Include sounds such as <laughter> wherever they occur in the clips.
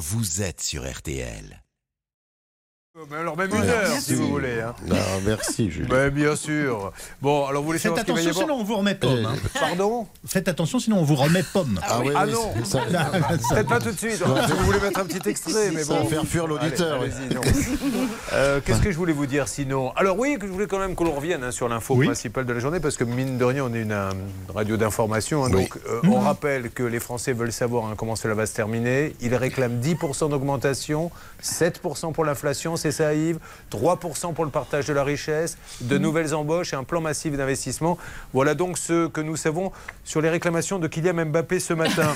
vous êtes sur RTL. Mais alors même une heure, si vous voulez. hein. Non, merci, Julien. Mais bien sûr. Bon, alors vous voulez Faites attention, avoir sinon on vous remet pomme. hein. Pardon Faites attention, sinon on vous remet pomme. Ah, oui, Ah oui, non. ça, Faites pas tout de suite. hein. Si vous voulez mettre un petit extrait, mais ça va bon. faire fuir l'auditeur. Euh, Qu'est-ce que je voulais vous dire sinon? Alors oui, que je voulais quand même que l'on revienne hein, sur l'info Oui. principale de la journée, parce que mine de rien, on est une euh, radio d'information. hein, Oui. donc euh, on rappelle que les Français veulent savoir hein, comment cela va se terminer. Ils réclament 10% d'augmentation, 7% pour l'inflation, c'est ça Yves, 3% pour le partage de la richesse, de nouvelles embauches et un plan massif d'investissement. Voilà donc ce que nous savons sur les réclamations de Kylian Mbappé ce matin. <laughs>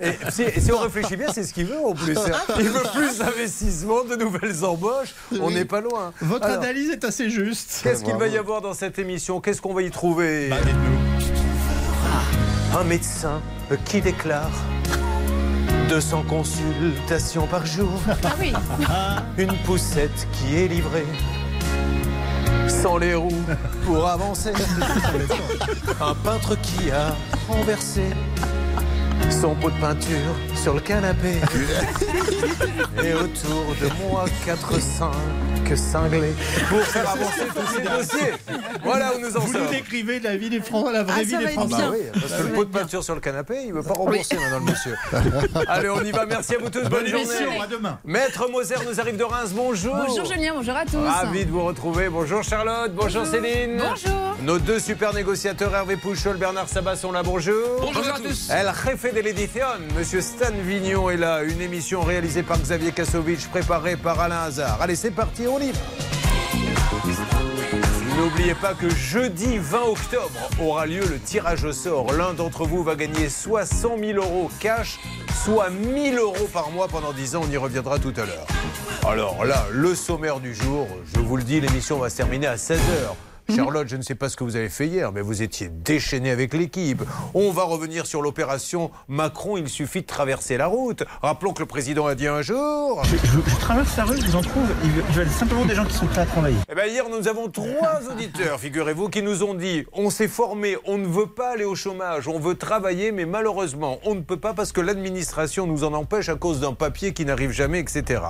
Et si, et si on réfléchit bien, c'est ce qu'il veut en plus. <laughs> Il veut plus d'investissement, de nouvelles embauches. On n'est pas loin. Votre Alors, analyse est assez juste. Qu'est-ce qu'il va y avoir dans cette émission? Qu'est-ce qu'on va y trouver? Bah. Un médecin qui déclare 200 consultations par jour. Ah oui. <laughs> Une poussette qui est livrée. Sans les roues pour avancer. <laughs> Un peintre qui a renversé son pot de peinture sur le canapé. <laughs> Et autour de moi, 4-5 cinglés pour faire avancer tous ces dossiers. Voilà où nous en Vous nous sommes. décrivez la vie des Français, la vraie Ah, vie des Français. Bah oui, parce que le pot de peinture sur le canapé, il ne veut pas rembourser maintenant le monsieur. <laughs> Allez, on y va. Merci à vous tous. Bonne Bonne journée. émission, à demain. Maître Moser nous arrive de Reims. Bonjour. Bonjour Julien, bonjour à tous. Ravi de vous retrouver. Bonjour Charlotte. Bonjour, Céline. Bonjour. Nos deux super négociateurs, Hervé Pouchol, Bernard Sabat, sont là. Bonjour. Bonjour à tous. El jefe de Monsieur Stan Vignon est là. Une émission réalisée par Xavier Kassovitch, préparée par Alain Hazard. Allez, c'est parti, on y. N'oubliez pas que jeudi 20 octobre aura lieu le tirage au sort. L'un d'entre vous va gagner soit 100 000 euros cash, soit 1000 euros par mois pendant 10 ans. On y reviendra tout à l'heure. Alors là, le sommaire du jour, je vous le dis, l'émission va se terminer à 16h. <laughs> Charlotte, je ne sais pas ce que vous avez fait hier, mais vous étiez déchaîné avec l'équipe. On va revenir sur l'opération Macron, il suffit de traverser la route. Rappelons que le président a dit un jour. Je, je- je traverse la rue, je vous en trouve. Ils veulent simplement des gens qui sont prêts à travailler. Eh ben, hier, nous avons trois <laughs> auditeurs, figurez-vous, qui nous ont dit on s'est formé, on ne veut pas aller au chômage, on veut travailler, mais malheureusement, on ne peut pas parce que l'administration nous en empêche à cause d'un papier qui n'arrive jamais, etc.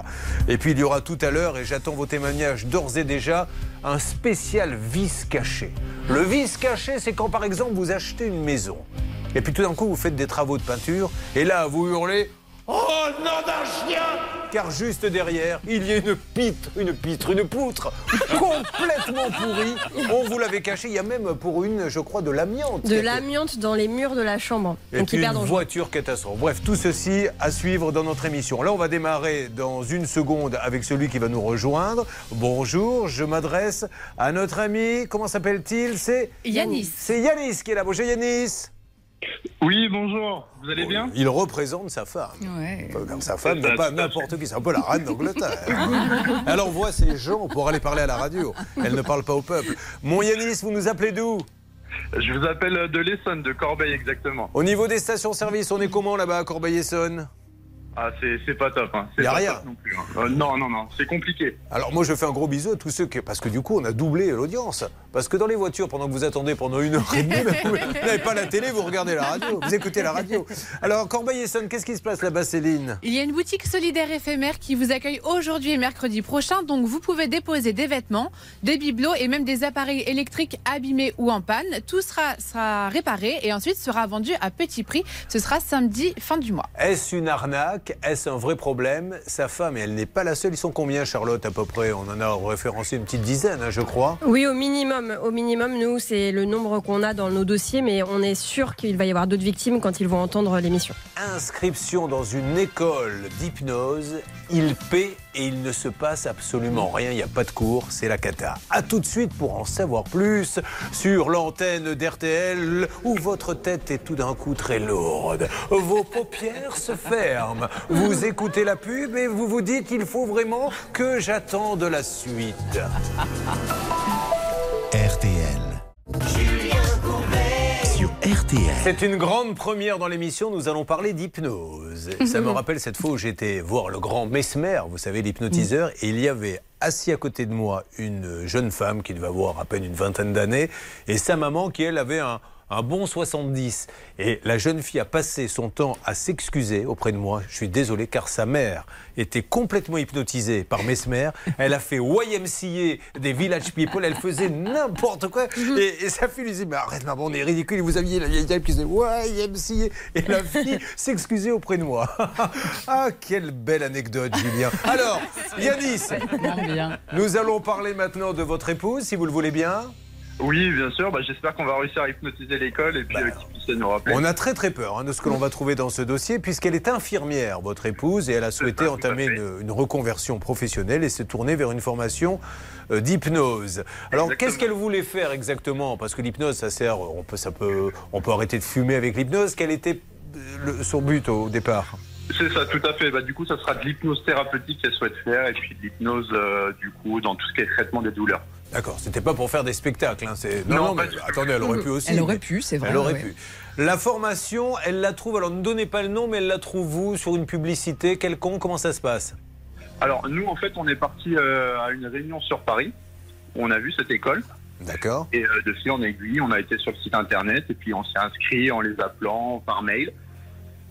Et puis, il y aura tout à l'heure, et j'attends vos témoignages d'ores et déjà, un spécial vice caché. Le vice caché, c'est quand, par exemple, vous achetez une maison, et puis tout d'un coup, vous faites des travaux de peinture, et là, vous hurlez Oh nom d'un chien Car juste derrière, il y a une pitre, une pitre, une poutre complètement pourrie. On vous l'avait caché. Il y a même pour une, je crois, de l'amiante. De l'amiante dans les murs de la chambre. Et Donc hyper une voiture catastrophe. Bref, tout ceci à suivre dans notre émission. Là, on va démarrer dans une seconde avec celui qui va nous rejoindre. Bonjour, je m'adresse à notre ami. Comment s'appelle-t-il? C'est Yanis. C'est Yanis qui est là. Bonjour Yanis. Oui, bonjour. Vous allez bien Il représente sa femme. Ouais. Sa femme n'est pas n'importe qui, c'est un peu la reine d'Angleterre. Elle envoie ses gens pour aller parler à la radio. Elle ne parle pas au peuple. Mon Yanis, vous nous appelez d'où Je vous appelle de l'Essonne, de Corbeil exactement. Au niveau des stations-service, on est comment là-bas à Corbeil-Essonne? Ah, c'est c'est pas top. Hein. C'est Y a pas rien. top non plus. hein. Euh, non, non, non, c'est compliqué. Alors moi je fais un gros bisou à tous ceux qui... Parce que du coup on a doublé l'audience. Parce que dans les voitures, pendant que vous attendez pendant une heure et demie, <laughs> ben, vous n'avez pas la télé, vous regardez la radio, vous écoutez la radio. Alors Corbeil-Essonne, qu'est-ce qui se passe là-bas Céline? Il y a une boutique solidaire éphémère qui vous accueille aujourd'hui et mercredi prochain. Donc vous pouvez déposer des vêtements, des bibelots et même des appareils électriques abîmés ou en panne. Tout sera, sera réparé et ensuite sera vendu à petit prix. Ce sera samedi fin du mois. Est-ce une arnaque? Est-ce un vrai problème? Sa femme, et elle n'est pas la seule, ils sont combien Charlotte à peu près? On en a référencé une petite dizaine, hein, je crois. Oui, au minimum. Au minimum, nous, c'est le nombre qu'on a dans nos dossiers, mais on est sûr qu'il va y avoir d'autres victimes quand ils vont entendre l'émission. Inscription dans une école d'hypnose, il paie et il ne se passe absolument rien, il n'y a pas de cours, c'est la cata. A tout de suite pour en savoir plus sur l'antenne d'RTL où votre tête est tout d'un coup très lourde. Vos paupières se ferment, vous écoutez la pub et vous vous dites il faut vraiment que j'attende la suite. <laughs> RTL. Sur RTL. C'est une grande première dans l'émission, nous allons parler d'hypnose. <laughs> Ça me rappelle cette fois où j'étais voir le grand Mesmer, vous savez, l'hypnotiseur, et il y avait assis à côté de moi une jeune femme qui devait avoir à peine une vingtaine d'années, et sa maman qui, elle, avait un, un bon 70. Et la jeune fille a passé son temps à s'excuser auprès de moi. Je suis désolé car sa mère était complètement hypnotisée par Mesmer. Elle a fait YMCA des Village People. Elle faisait n'importe quoi. Et, et sa fille lui disait Mais arrête, maman, on est ridicule. Vous aviez la vieille dame qui disait YMCA. Et la fille <laughs> s'excusait auprès de moi. <laughs> ah, quelle belle anecdote, Julien. Alors, Yanis, <laughs> nous allons parler maintenant de votre épouse, si vous le voulez bien. Oui, bien sûr. Bah, J'espère qu'on va réussir à hypnotiser l'école et puis euh, qu'ils puissent nous rappeler. On a très très peur hein, de ce que l'on va trouver dans ce dossier, puisqu'elle est infirmière, votre épouse, et elle a souhaité entamer une, une reconversion professionnelle et se tourner vers une formation euh, d'hypnose. Alors, qu'est-ce qu'elle voulait faire exactement? Parce que l'hypnose, ça sert, on peut, ça peut, on peut arrêter de fumer avec l'hypnose. Quel était euh, le- son but au départ? C'est ça, tout à fait. Bah, du coup, ça sera de l'hypnose thérapeutique qu'elle souhaite faire et puis de l'hypnose, euh, du coup, dans tout ce qui est traitement des douleurs. D'accord, c'était pas pour faire des spectacles. hein, c'est- Non, Non, non, pas mais attendez, elle aurait pu aussi. Elle aurait pu, c'est vrai. Elle aurait ouais. pu. La formation, elle la trouve, alors ne donnez pas le nom, mais elle la trouve vous sur une publicité quelconque, comment ça se passe? Alors, nous, en fait, on est parti euh, à une réunion sur Paris. où On a vu cette école D'accord. et euh, de fil en aiguille, on a été sur le site internet et puis on s'est inscrit en les appelant par mail.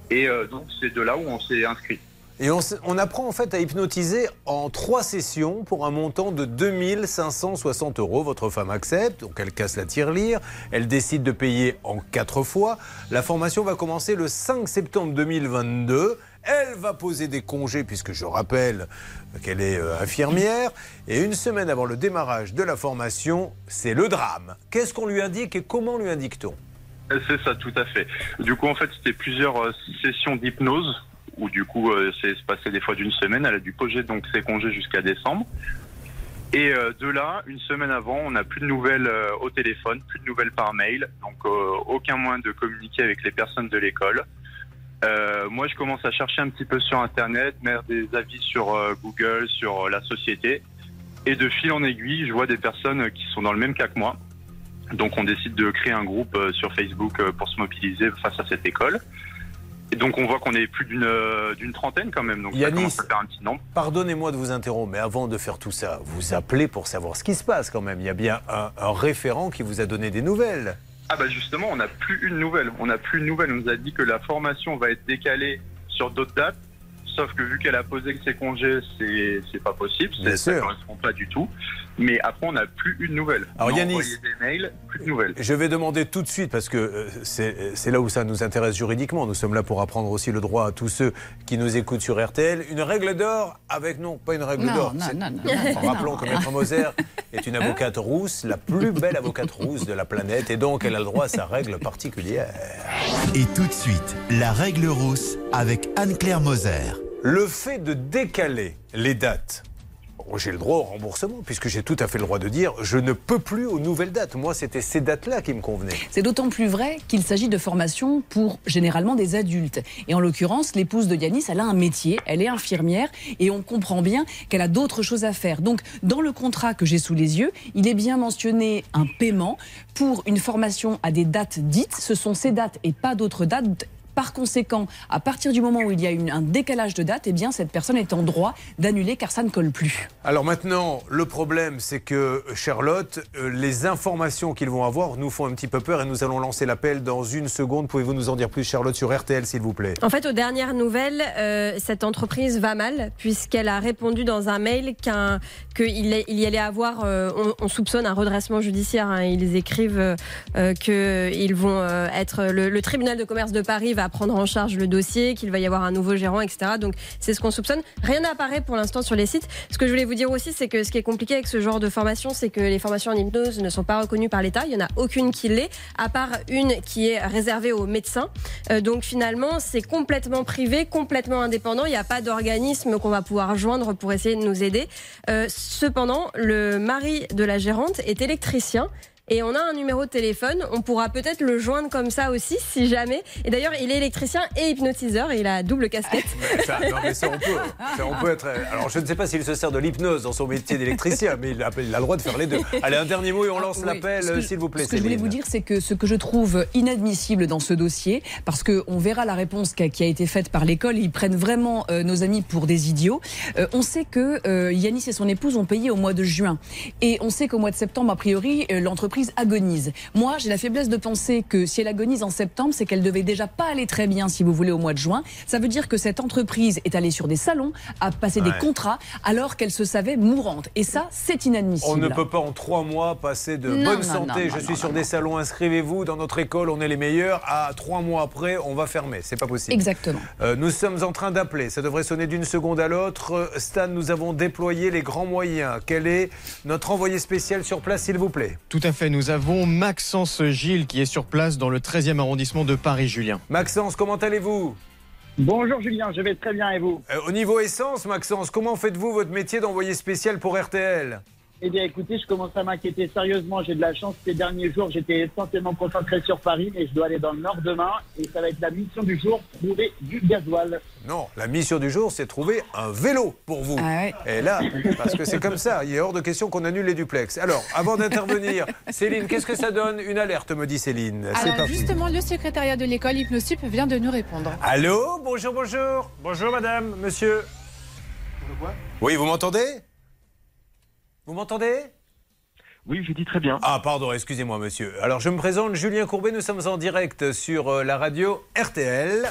Et euh, donc, c'est de là où on s'est inscrit. Et on, apprend en fait à hypnotiser en trois sessions pour un montant de 2560 euros. Votre femme accepte, donc elle casse la tirelire, elle décide de payer en quatre fois. La formation va commencer le 5 septembre 2022. Elle va poser des congés puisque je rappelle qu'elle est euh, infirmière. Et une semaine avant le démarrage de la formation, c'est le drame. Qu'est-ce qu'on lui indique et comment lui indique-t-on? Euh, C'est ça, tout à fait. Du coup, en fait, c'était plusieurs euh, sessions d'hypnose où du coup, euh, c'est passé des fois d'une semaine. Elle a dû poser donc ses congés jusqu'à décembre. Et euh, de là, une semaine avant, on n'a plus de nouvelles euh, au téléphone, plus de nouvelles par mail, donc aucun moyen de communiquer avec les personnes de l'école. Moi, je commence à chercher un petit peu sur Internet, mettre des avis sur Google, sur la société. Et de fil en aiguille, je vois des personnes qui sont dans le même cas que moi. Donc, on décide de créer un groupe sur Facebook pour se mobiliser face à cette école. Et donc, on voit qu'on est plus d'une euh, d'une trentaine quand même. Donc, ça Yanis. commence à faire un petit nombre. Pardonnez-moi de vous interrompre, mais avant de faire tout ça, vous appelez pour savoir ce qui se passe quand même. Il y a bien un, un référent qui vous a donné des nouvelles. Ah bah justement, on n'a plus une nouvelle. On n'a plus une nouvelle. On nous a dit que la formation va être décalée sur d'autres dates. Sauf que vu qu'elle a posé que ses congés, c'est pas possible. Ça sûr. correspond pas du tout. Mais après, on n'a plus une nouvelle. Alors, on a Yanis. envoyé des mails, plus de nouvelles. Je vais demander tout de suite, parce que euh, c'est là où ça nous intéresse juridiquement. Nous sommes là pour apprendre aussi le droit à tous ceux qui nous écoutent sur RTL. Une règle d'or avec, non, pas une règle d'or. non, non, non, non. que Maître Moser est une avocate rousse, la plus belle avocate rousse de la planète, et donc elle a le droit à sa règle particulière. Et tout de suite, la règle rousse avec Anne-Claire Moser. Le fait de décaler les dates, j'ai le droit au remboursement, puisque j'ai tout à fait le droit de dire je ne peux plus aux nouvelles dates. Moi, c'était ces dates-là qui me convenaient. C'est d'autant plus vrai qu'il s'agit de formation pour généralement des adultes. Et en l'occurrence, l'épouse de Yanis, elle a un métier, elle est infirmière et on comprend bien qu'elle a d'autres choses à faire. Donc, dans le contrat que j'ai sous les yeux, il est bien mentionné un paiement pour une formation à des dates dites. Ce sont ces dates et pas d'autres dates. Par conséquent, à partir du moment où il y a une- un décalage de date, eh bien, cette personne est en droit d'annuler car ça ne colle plus. Alors maintenant, le problème, c'est que Charlotte, euh, les informations qu'ils vont avoir nous font un petit peu peur et nous allons lancer l'appel dans une seconde. Pouvez-vous nous en dire plus, Charlotte, sur RTL, s'il vous plaît? En fait, aux dernières nouvelles, euh, cette entreprise va mal puisqu'elle a répondu dans un mail qu'un qu'il il y allait avoir, euh, on, on soupçonne un redressement judiciaire. hein. Ils écrivent euh, euh, que ils vont euh, être le, le tribunal de commerce de Paris va prendre en charge le dossier, qu'il va y avoir un nouveau gérant, etc. Donc c'est ce qu'on soupçonne. Rien n'apparaît pour l'instant sur les sites. Ce que je voulais vous dire aussi, c'est que ce qui est compliqué avec ce genre de formation, c'est que les formations en hypnose ne sont pas reconnues par l'État. Il y en a aucune qui l'est, à part une qui est réservée aux médecins. Euh, donc finalement, c'est complètement privé, complètement indépendant. Il n'y a pas d'organisme qu'on va pouvoir joindre pour essayer de nous aider. Euh, cependant, le mari de la gérante est électricien. Et on a un numéro de téléphone, on pourra peut-être le joindre comme ça aussi, si jamais. Et d'ailleurs, il est électricien et hypnotiseur, et il a double casquette. Ça, non, mais ça, on peut. Ça, on peut être. Alors, je ne sais pas s'il se sert de l'hypnose dans son métier d'électricien, mais il a, il a le droit de faire les deux. Allez, un dernier mot et on lance Oui. l'appel, s'il vous plaît. Ce que je voulais vous dire, c'est que ce que je trouve inadmissible dans ce dossier, parce qu'on verra la réponse qui a, qui a été faite par l'école, ils prennent vraiment euh, nos amis pour des idiots. Euh, on sait que euh, Yanis et son épouse ont payé au mois de juin. Et on sait qu'au mois de septembre, a priori, euh, l'entreprise l'entreprise agonise. Moi, j'ai la faiblesse de penser que si elle agonise en septembre, c'est qu'elle devait déjà pas aller très bien, si vous voulez, au mois de juin. Ça veut dire que cette entreprise est allée sur des salons, a passé des Ouais. contrats, alors qu'elle se savait mourante. Et ça, c'est inadmissible. On ne peut pas en trois mois passer de Non, bonne non, santé. non, je non, suis non, sur non, des non. salons, inscrivez-vous dans notre école, on est les meilleurs. À trois mois après, on va fermer. C'est pas possible. Exactement. Euh, nous sommes en train d'appeler. Ça devrait sonner d'une seconde à l'autre. Euh, Stan, nous avons déployé les grands moyens. Quel est notre envoyé spécial sur place, s'il vous plaît? Tout à fait, nous avons Maxence Gilles qui est sur place dans le 13e arrondissement de Paris, Julien. Maxence, comment allez-vous? Bonjour Julien, je vais très bien et vous? Euh, Au niveau essence, Maxence, comment faites-vous votre métier d'envoyé spécial pour RTL Eh bien écoutez, je commence à m'inquiéter sérieusement. J'ai de la chance ces derniers jours, j'étais essentiellement concentré sur Paris, mais je dois aller dans le nord demain et ça va être la mission du jour, trouver du gasoil. Non, la mission du jour, c'est trouver un vélo pour vous. Ah ouais. Et là, parce que c'est comme ça, il est hors de question qu'on annule les duplex. Alors, avant d'intervenir, Céline, qu'est-ce que ça donne Une alerte, me dit Céline. Alors parti. justement, le secrétariat de l'école Hypnosup vient de nous répondre. Allô Bonjour, bonjour. Bonjour, madame, monsieur. Oui, vous m'entendez? Vous m'entendez? Oui, je dis très bien. Ah, pardon, excusez-moi, monsieur. Alors, je me présente, Julien Courbet, nous sommes en direct sur euh, la radio RTL.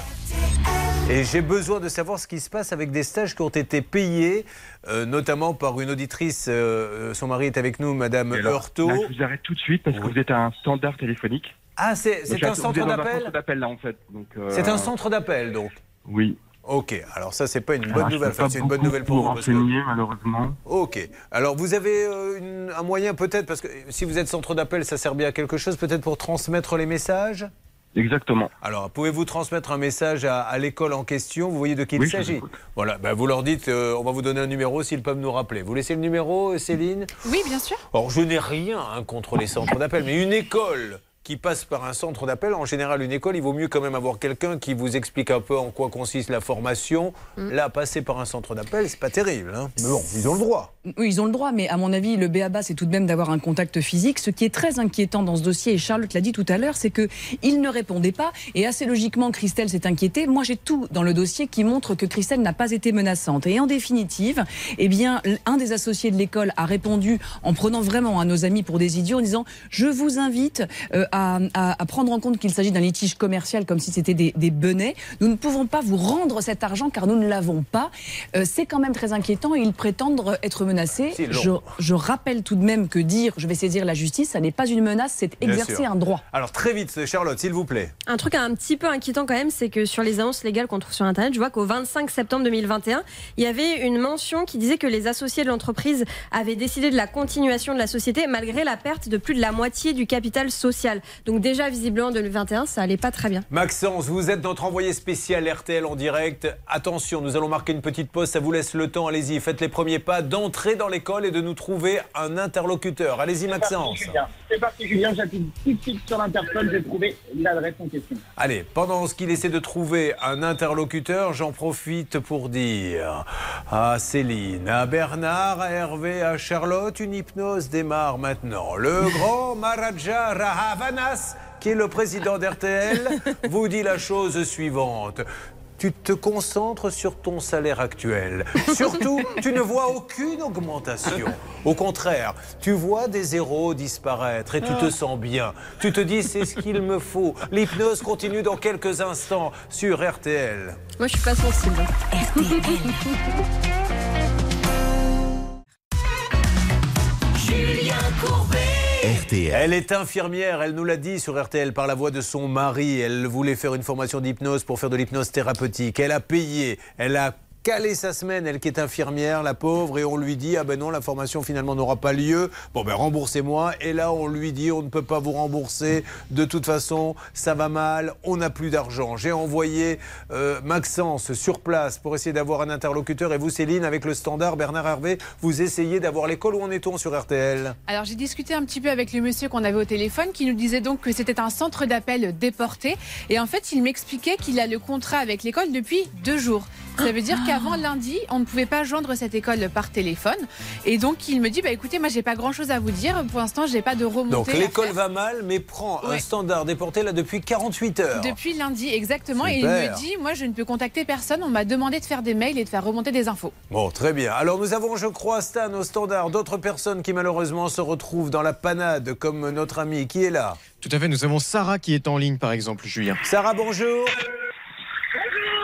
Et j'ai besoin de savoir ce qui se passe avec des stages qui ont été payés, euh, notamment par une auditrice, euh, son mari est avec nous, Madame Heurtaud. je vous arrête tout de suite parce que Oui. vous êtes à un standard téléphonique. Ah, c'est c'est un centre un d'appel centre d'appel là en fait. Euh, C'est un centre d'appel, donc Oui. Ok, alors ça, c'est pas une bonne Alors, nouvelle. Enfin, pas c'est une bonne nouvelle pour vous. parce que- renseigner, malheureusement. Ok. Alors, vous avez euh, une- un moyen peut-être, parce que si vous êtes centre d'appel, ça sert bien à quelque chose, peut-être pour transmettre les messages? Exactement. Alors, pouvez-vous transmettre un message à, à l'école en question? Vous voyez de qui il Oui, s'agit. Voilà, ben, vous leur dites, euh, on va vous donner un numéro s'ils peuvent nous rappeler. Vous laissez le numéro, euh, Céline? Oui, bien sûr. Alors, je n'ai rien hein, contre les centres d'appel, mais une école qui passe par un centre d'appel, en général, une école, il vaut mieux quand même avoir quelqu'un qui vous explique un peu en quoi consiste la formation. Là, passer par un centre d'appel, c'est pas terrible. hein. Mais bon, ils ont le droit. Oui, ils ont le droit, mais à mon avis, le BABA, c'est tout de même d'avoir un contact physique. Ce qui est très inquiétant dans ce dossier, et Charlotte l'a dit tout à l'heure, c'est que il ne répondait pas. Et assez logiquement, Christelle s'est inquiétée. Moi, j'ai tout dans le dossier qui montre que Christelle n'a pas été menaçante. Et en définitive, eh bien, un des associés de l'école a répondu en prenant vraiment à nos amis pour des idiots, en disant Je vous invite euh, à, à- à prendre en compte qu'il s'agit d'un litige commercial comme si c'était des, des benets. Nous ne pouvons pas vous rendre cet argent car nous ne l'avons pas. Euh, c'est quand même très inquiétant et ils prétendent être menacés. Je, je rappelle tout de même que dire je vais saisir la justice, ça n'est pas une menace, c'est exercer un droit. Alors, très vite, Charlotte, s'il vous plaît. Un truc un petit peu inquiétant quand même, c'est que sur les annonces légales qu'on trouve sur Internet, je vois qu'au 25 septembre 2021, il y avait une mention qui disait que les associés de l'entreprise avaient décidé de la continuation de la société malgré la perte de plus de la moitié du capital social. Donc déjà, visiblement, en 2021, ça allait pas très bien. Maxence, vous êtes notre envoyé spécial RTL en direct. Attention, nous allons marquer une petite pause, ça vous laisse le temps, allez-y, faites les premiers pas d'entrer dans l'école et de nous trouver un interlocuteur. Allez-y, Maxence. C'est parti Julien, j'appuie tout de suite sur l'interphone, j'ai trouvé l'adresse en question. Allez, pendant ce qu'il essaie de trouver un interlocuteur, j'en profite pour dire à Céline, à Bernard, à Hervé, à Charlotte, une hypnose démarre maintenant. Le grand Maharaja Rahavanas, qui est le président d'RTL, <laughs> vous dit la chose suivante. Tu te concentres sur ton salaire actuel. Surtout, tu ne vois aucune augmentation. Au contraire, tu vois des zéros disparaître et tu te sens bien. Tu te dis, c'est ce qu'il me faut. L'hypnose continue dans quelques instants sur RTL. Moi, je suis pas sensible. <laughs> RTL. Elle est infirmière, elle nous l'a dit sur RTL par la voix de son mari. Elle voulait faire une formation d'hypnose pour faire de l'hypnose thérapeutique. Elle a payé, elle a calé sa semaine, elle qui est infirmière, la pauvre, et on lui dit Ah ben non, la formation finalement n'aura pas lieu. Bon ben remboursez-moi. Et là, on lui dit On ne peut pas vous rembourser. De toute façon, ça va mal, on n'a plus d'argent. J'ai envoyé euh, Maxence sur place pour essayer d'avoir un interlocuteur. Et vous, Céline, avec le standard Bernard Hervé, vous essayez d'avoir l'école. Où en est-on sur RTL Alors j'ai discuté un petit peu avec le monsieur qu'on avait au téléphone qui nous disait donc que c'était un centre d'appel déporté et en fait il m'expliquait qu'il a le contrat avec l'école depuis deux jours. Ça veut dire qu'avant lundi, on ne pouvait pas joindre cette école par téléphone. Et donc, il me dit, bah écoutez, moi, j'ai pas grand-chose à vous dire. Pour l'instant, j'ai pas de remontée. Donc l'école va mal, mais prend un standard déporté là depuis 48 heures. Depuis lundi, exactement. Et il me dit, moi, je ne peux contacter personne. On m'a demandé de faire des mails et de faire remonter des infos. Bon, très bien. Alors nous avons, je crois, Stan au standard, d'autres personnes qui malheureusement se retrouvent dans la panade, comme notre ami qui est là? Tout à fait, nous avons Sarah qui est en ligne, par exemple, Julien. Sarah, bonjour. Bonjour.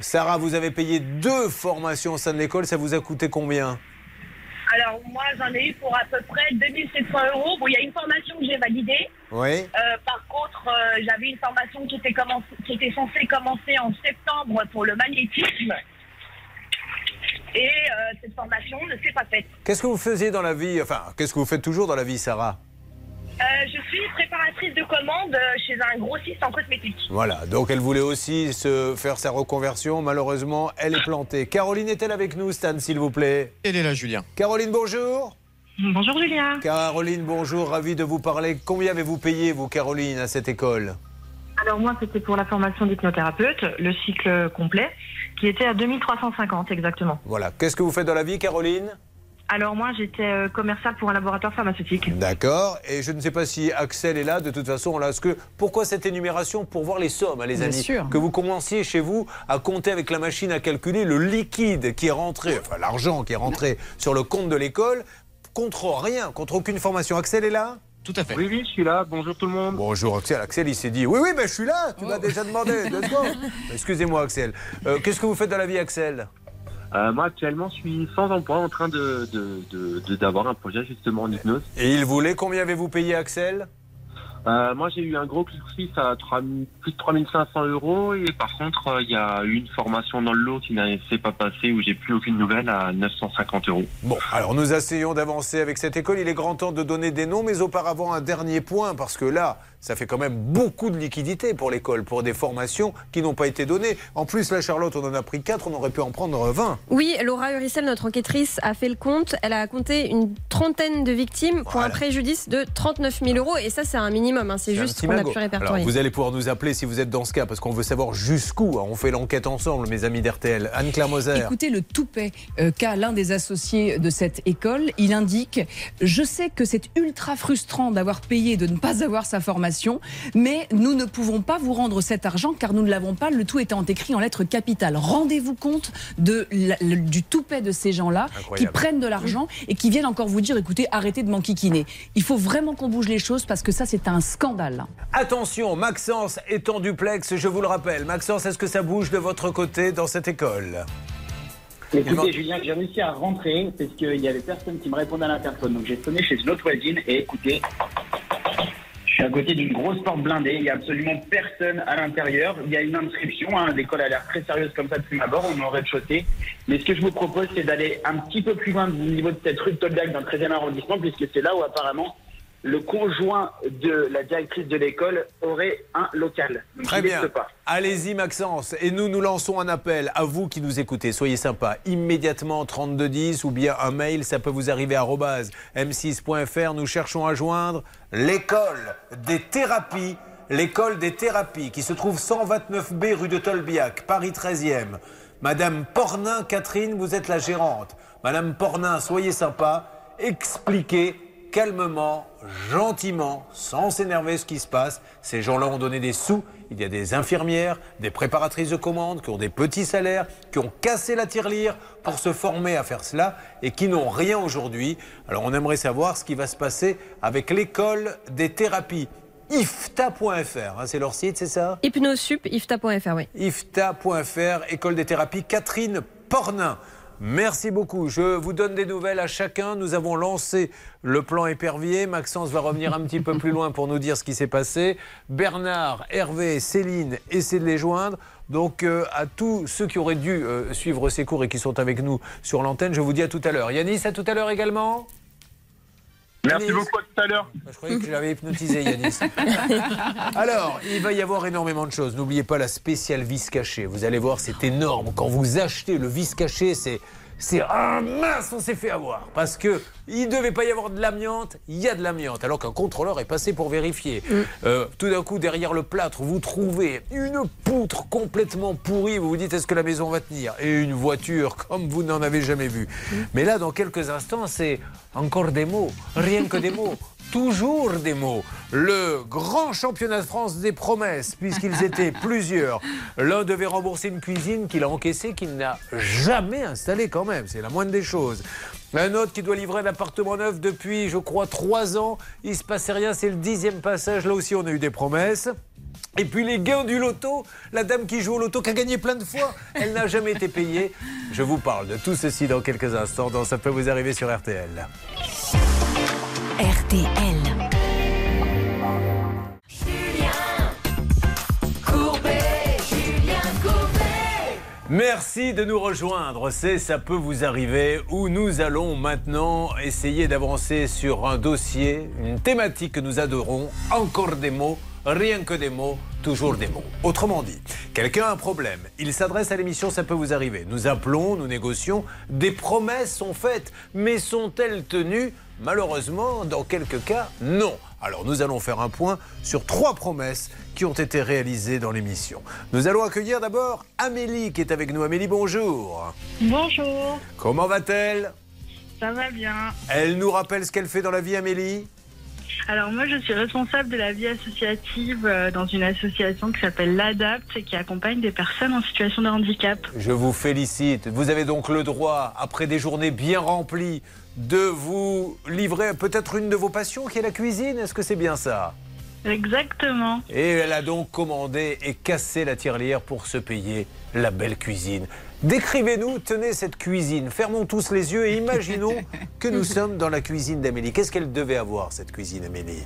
Sarah, vous avez payé deux formations au sein de l'école, ça vous a coûté combien? Alors moi j'en ai eu pour à peu près 2700 euros. Bon, il y a une formation que j'ai validée. Oui. Euh, par contre, euh, j'avais une formation qui était, commencé- qui était censée commencer en septembre pour le magnétisme. Et euh, cette formation ne s'est pas faite. Qu'est-ce que vous faisiez dans la vie Enfin, qu'est-ce que vous faites toujours dans la vie, Sarah? Euh, je suis préparatrice de commande euh, chez un grossiste en cosmétique. Voilà, donc elle voulait aussi se faire sa reconversion. Malheureusement, elle est plantée. Caroline est-elle avec nous, Stan, s'il vous plaît Elle est là, Julien. Caroline, bonjour. Bonjour Julien. Caroline, bonjour, ravi de vous parler. Combien avez-vous payé, vous, Caroline, à cette école? Alors moi, c'était pour la formation d'hypnothérapeute, le cycle complet, qui était à 2350 exactement. Voilà. Qu'est-ce que vous faites dans la vie, Caroline? Alors moi, j'étais euh, commercial pour un laboratoire pharmaceutique. D'accord. Et je ne sais pas si Axel est là. De toute façon, là, ce que pourquoi cette énumération pour voir les sommes, les Bien amis, sûr. que vous commenciez chez vous à compter avec la machine à calculer le liquide qui est rentré, enfin l'argent qui est rentré sur le compte de l'école contre rien, contre aucune formation. Axel est là? Tout à fait. Oui, oui, je suis là. Bonjour tout le monde. Bonjour Axel. Axel, il s'est dit oui, oui, ben je suis là. Tu m'as déjà demandé. <laughs> Excusez-moi, Axel. Euh, Qu'est-ce que vous faites dans la vie, Axel? Euh, moi, actuellement, je suis sans emploi en train de, de, de- de- d'avoir un projet justement en hypnose. Et il voulait combien avez-vous payé, Axel? Euh, moi, j'ai eu un gros cursus à 3 000 plus de 3500 euros et par contre, euh, il y a eu une formation dans le lot qui n'a s'est pas passée où j'ai plus aucune nouvelle à 950 euros. Bon, alors nous essayons d'avancer avec cette école. Il est grand temps de donner des noms, mais auparavant un dernier point, parce que là, ça fait quand même beaucoup de liquidités pour l'école, pour des formations qui n'ont pas été données. En plus, là, Charlotte, on en a pris 4, on aurait pu en prendre 20. Oui, Laura Uricel, notre enquêtrice, a fait le compte. Elle a compté une trentaine de victimes pour Voilà. un préjudice de 39 000 euros. Et ça, c'est un minimum. hein. C'est juste qu'on a pu Alors, répertorier. vous allez pouvoir nous appeler si vous êtes dans ce cas, parce qu'on veut savoir jusqu'où. hein. On fait l'enquête ensemble, mes amis d'RTL. Anne-Claire Moser. Écoutez le toupet euh, qu'a l'un des associés de cette école. Il indique Je sais que c'est ultra frustrant d'avoir payé et de ne pas avoir sa formation, mais nous ne pouvons pas vous rendre cet argent car nous ne l'avons pas, le tout étant écrit en lettres capitales. Rendez-vous compte de la- le- du toupet de ces gens-là qui prennent de l'argent et qui viennent encore vous dire écoutez, arrêtez de m'enquiquiner. Il faut vraiment qu'on bouge les choses parce que ça, c'est un scandale. Attention, Maxence est en duplex, je vous le rappelle. Maxence, est-ce que ça bouge de votre côté dans cette école? Écoutez. Julien, j'ai réussi à rentrer parce qu'il y avait personne qui me répondait à l'interphone. Donc j'ai sonné chez une autre voisine et écoutez, suis à côté d'une grosse porte blindée. Il n'y a absolument personne à l'intérieur. Il y a une inscription. Hein. L'école a l'air très sérieuse comme ça depuis ma bord. On est au rez-de-chaussée. Mais ce que je vous propose, c'est d'aller un petit peu plus loin au niveau de cette rue de Tolbiac dans le 13e arrondissement, puisque c'est là où apparemment le conjoint de la directrice de l'école aurait un local. Donc, Très bien. Allez-y Maxence. Et nous, nous lançons un appel à vous qui nous écoutez. Soyez sympa. Immédiatement 3210 ou bien un mail, ça peut vous arriver à arobase m6.fr. Nous cherchons à joindre l'école des thérapies. L'école des thérapies qui se trouve 129B rue de Tolbiac, Paris 13e. Madame Pornin, Catherine, vous êtes la gérante. Madame Pornin, soyez sympa. Expliquez calmement, gentiment, sans s'énerver ce qui se passe. Ces gens-là ont donné des sous. Il y a des infirmières, des préparatrices de commandes qui ont des petits salaires, qui ont cassé la tirelire pour se former à faire cela et qui n'ont rien aujourd'hui. Alors on aimerait savoir ce qui va se passer avec l'école des thérapies. ifta.fr, hein, c'est leur site, c'est ça? Hypnosup, ifta.fr, oui. ifta.fr, école des thérapies, Catherine Pornin. Merci beaucoup. Je vous donne des nouvelles à chacun. Nous avons lancé le plan épervier. Maxence va revenir un petit peu plus loin pour nous dire ce qui s'est passé. Bernard, Hervé, Céline, essaient de les joindre. Donc euh, à tous ceux qui auraient dû euh, suivre ces cours et qui sont avec nous sur l'antenne, je vous dis à tout à l'heure. Yanis, à tout à l'heure également Merci beaucoup, à tout à l'heure. Je croyais que je l'avais hypnotisé, Yanis. <laughs> Alors, il va y avoir énormément de choses. N'oubliez pas la spéciale vis cachée. Vous allez voir, c'est énorme. Quand vous achetez le vis caché, c'est. C'est ah mince, on s'est fait avoir. Parce que il devait pas y avoir de l'amiante, il y a de l'amiante, alors qu'un contrôleur est passé pour vérifier. Euh, tout d'un coup, derrière le plâtre, vous trouvez une poutre complètement pourrie. Vous vous dites est-ce que la maison va tenir? Et une voiture comme vous n'en avez jamais vu. Mais là, dans quelques instants, c'est encore des mots, rien que des <laughs> mots toujours des mots. Le grand championnat de France des promesses, puisqu'ils <laughs> étaient plusieurs. L'un devait rembourser une cuisine qu'il a encaissée, qu'il n'a jamais installée quand même. C'est la moindre des choses. Un autre qui doit livrer un appartement neuf depuis, je crois, trois ans. Il se passait rien, c'est le dixième passage. Là aussi, on a eu des promesses. Et puis les gains du loto, la dame qui joue au loto, qui a gagné plein de fois, elle n'a jamais été payée. Je vous parle de tout ceci dans quelques instants. Dans Ça peut vous arriver sur RTL. RTL. Merci de nous rejoindre. C'est Ça peut vous arriver où nous allons maintenant essayer d'avancer sur un dossier, une thématique que nous adorons. Encore des mots, rien que des mots, toujours des mots. Autrement dit, quelqu'un a un problème, il s'adresse à l'émission Ça peut vous arriver. Nous appelons, nous négocions, des promesses sont faites, mais sont-elles tenues? Malheureusement, dans quelques cas, non. Alors nous allons faire un point sur trois promesses qui ont été réalisées dans l'émission. Nous allons accueillir d'abord Amélie qui est avec nous. Amélie, bonjour. Bonjour, Comment va-t-elle? Ça va bien. Elle nous rappelle ce qu'elle fait dans la vie, Amélie? Alors moi je suis responsable de la vie associative euh, dans une association qui s'appelle l'ADAPT et qui accompagne des personnes en situation de handicap. Je vous félicite. Vous avez donc le droit, après des journées bien remplies, de vous livrer peut-être une de vos passions qui est la cuisine. Est-ce que c'est bien ça? Exactement. Et elle a donc commandé et cassé la tirelire pour se payer la belle cuisine. Décrivez-nous, tenez cette cuisine, fermons tous les yeux et imaginons <laughs> que nous sommes dans la cuisine d'Amélie. Qu'est-ce qu'elle devait avoir, cette cuisine, Amélie?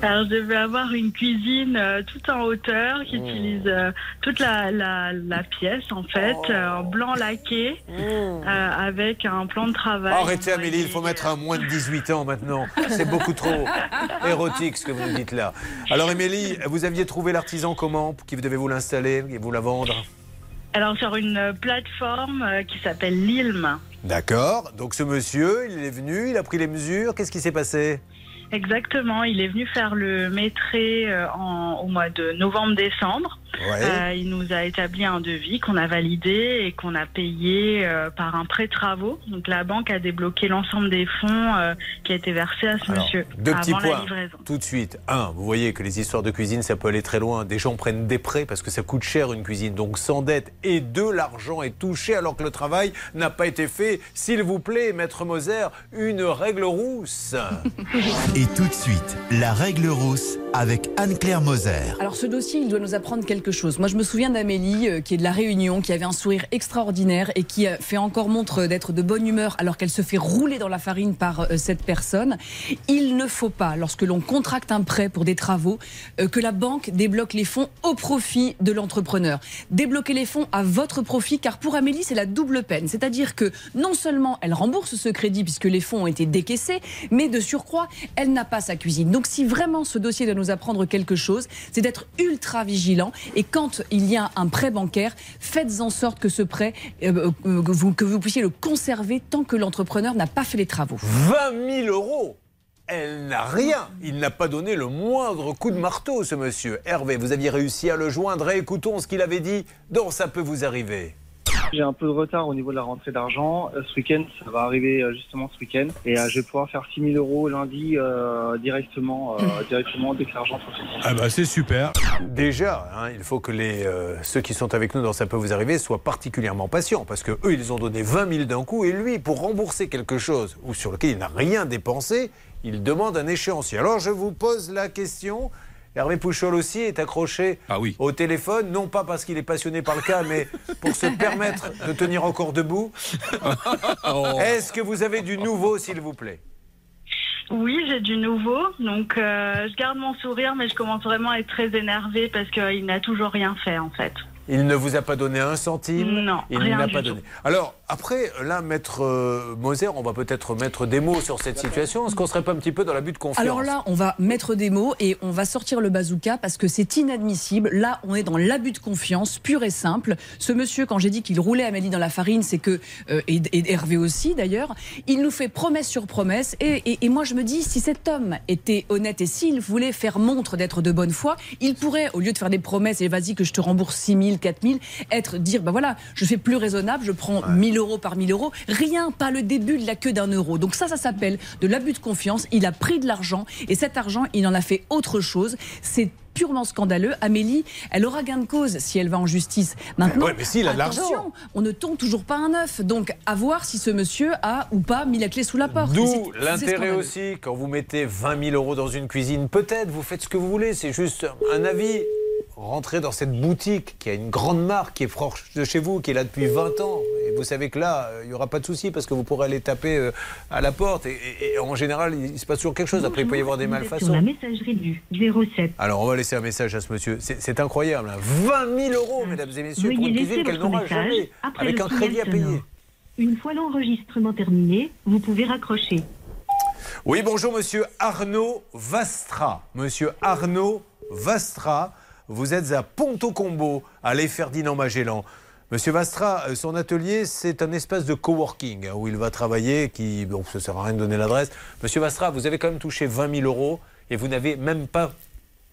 Alors je devais avoir une cuisine euh, tout en hauteur qui utilise euh, toute la, la, la pièce en fait, euh, en blanc laqué, euh, avec un plan de travail. Arrêtez, Amélie, il faut mettre un moins de 18 ans maintenant. C'est beaucoup trop <laughs> érotique ce que vous nous dites là. Alors, Amélie, vous aviez trouvé l'artisan comment qui devait vous l'installer et vous la vendre? Alors sur une plateforme euh, qui s'appelle l'ILM. D'accord. Donc, ce monsieur, il est venu, il a pris les mesures. Qu'est-ce qui s'est passé? Exactement, il est venu faire le maîtris euh, en- au mois de novembre-décembre. Ouais. Euh, il nous a établi un devis qu'on a validé et qu'on a payé euh, par un prêt travaux. Donc la banque a débloqué l'ensemble des fonds euh, qui a été versé à ce Alors, monsieur Deux petits avant la points. livraison. Tout de suite. Un, vous voyez que les histoires de cuisine, ça peut aller très loin. Des gens prennent des prêts parce que ça coûte cher une cuisine, donc sans dette. Et deux, l'argent est touché alors que le travail n'a pas été fait. S'il vous plaît, maître Moser, une règle rousse. <laughs> Et tout de suite, la règle rousse avec Anne-Claire Moser. Alors ce dossier, il doit nous apprendre quelque Moi, je me souviens d'Amélie, euh, qui est de la Réunion, qui avait un sourire extraordinaire et qui euh, fait encore montre d'être de bonne humeur alors qu'elle se fait rouler dans la farine par euh, cette personne. Il ne faut pas, lorsque l'on contracte un prêt pour des travaux, euh, que la banque débloque les fonds au profit de l'entrepreneur. Débloquez les fonds à votre profit, car pour Amélie, c'est la double peine. C'est-à-dire que non seulement elle rembourse ce crédit puisque les fonds ont été décaissés, mais de surcroît, elle n'a pas sa cuisine. Donc si vraiment ce dossier doit nous apprendre quelque chose, c'est d'être ultra vigilant. Et quand il y a un prêt bancaire, faites en sorte que ce prêt, euh, euh, que, vous, que vous puissiez le conserver tant que l'entrepreneur n'a pas fait les travaux. 20 000 euros elle n'a rien. Il n'a pas donné le moindre coup de marteau, ce monsieur. Hervé, vous aviez réussi à le joindre. Écoutons ce qu'il avait dit. Donc, ça peut vous arriver. J'ai un peu de retard au niveau de la rentrée d'argent. Euh, Ce week-end, ça va arriver euh, justement ce week-end. Et euh, je vais pouvoir faire 6 000 euros lundi euh, directement, euh, directement dès que l'argent. Ah bah c'est super. Déjà, hein, il faut que les, euh, ceux qui sont avec nous dans Ça peut vous arriver soient particulièrement patients parce que eux, ils ont donné 20 000 d'un coup et lui, pour rembourser quelque chose ou sur lequel il n'a rien dépensé, il demande un échéancier. Alors je vous pose la question. Hervé Pouchol aussi est accroché au téléphone, non pas parce qu'il est passionné par le cas, mais pour se permettre de tenir encore debout. <laughs> Est-ce que vous avez du nouveau, s'il vous plaît? Oui, j'ai du nouveau. Donc, euh, je garde mon sourire, mais je commence vraiment à être très énervée parce qu'il n'a toujours rien fait, en fait. Il ne vous a pas donné un centime? Non, Il rien n'a pas tout. donné. Alors, après, là, maître euh, Moser, on va peut-être mettre des mots sur cette situation. Est-ce qu'on serait pas un petit peu dans l'abus de confiance? Alors là, on va mettre des mots et on va sortir le bazooka parce que c'est inadmissible. Là, on est dans l'abus de confiance pur et simple. Ce monsieur, quand j'ai dit qu'il roulait Amélie dans la farine, c'est que euh, et, et Hervé aussi d'ailleurs, il nous fait promesse sur promesse. Et, et- et moi, je me dis, si cet homme était honnête et s'il voulait faire montre d'être de bonne foi, il pourrait, au lieu de faire des promesses et vas-y que je te rembourse 6 000, 4 000, être dire, ben voilà, je fais plus raisonnable, je prends 1000 euros par 1000 euros, rien, pas le début de la queue d'un euro. Donc ça, ça s'appelle de l'abus de confiance. Il a pris de l'argent et cet argent, il en a fait autre chose. C'est purement scandaleux. Amélie, elle aura gain de cause si elle va en justice. Maintenant, Ouais, mais l'argent. attention, on ne tombe toujours pas un œuf. Donc, à voir si ce monsieur a ou pas mis la clé sous la porte. D'où l'intérêt aussi, quand vous mettez 20 000 euros dans une cuisine, peut-être vous faites ce que vous voulez, c'est juste un avis. Rentrez dans cette boutique qui a une grande marque, qui est proche de chez vous, qui est là depuis 20 ans. Et vous savez que là, euh, il n'y aura pas de souci parce que vous pourrez aller taper euh, à la porte. Et, et- et en général, il, se passe toujours quelque chose. Après, il peut y avoir des Sur la malfaçons. messagerie du 07. Alors, on va laisser un message à ce monsieur. C'est incroyable. hein. 20 000 euros, mesdames et messieurs, pour une cuisine qu'elle n'aura jamais, avec un crédit à payer. Une fois l'enregistrement terminé, vous pouvez raccrocher. Oui, bonjour monsieur Arnaud Vastra. Monsieur Arnaud Vastra, vous êtes à Ponto Combo, à Les Ferdinand Magellan. Monsieur Vastra, euh, son atelier, c'est un espace de coworking hein, où il va travailler, qui, bon, ça ne sert à rien de donner l'adresse. Monsieur Vastra, vous avez quand même touché 20 000 euros et vous n'avez même pas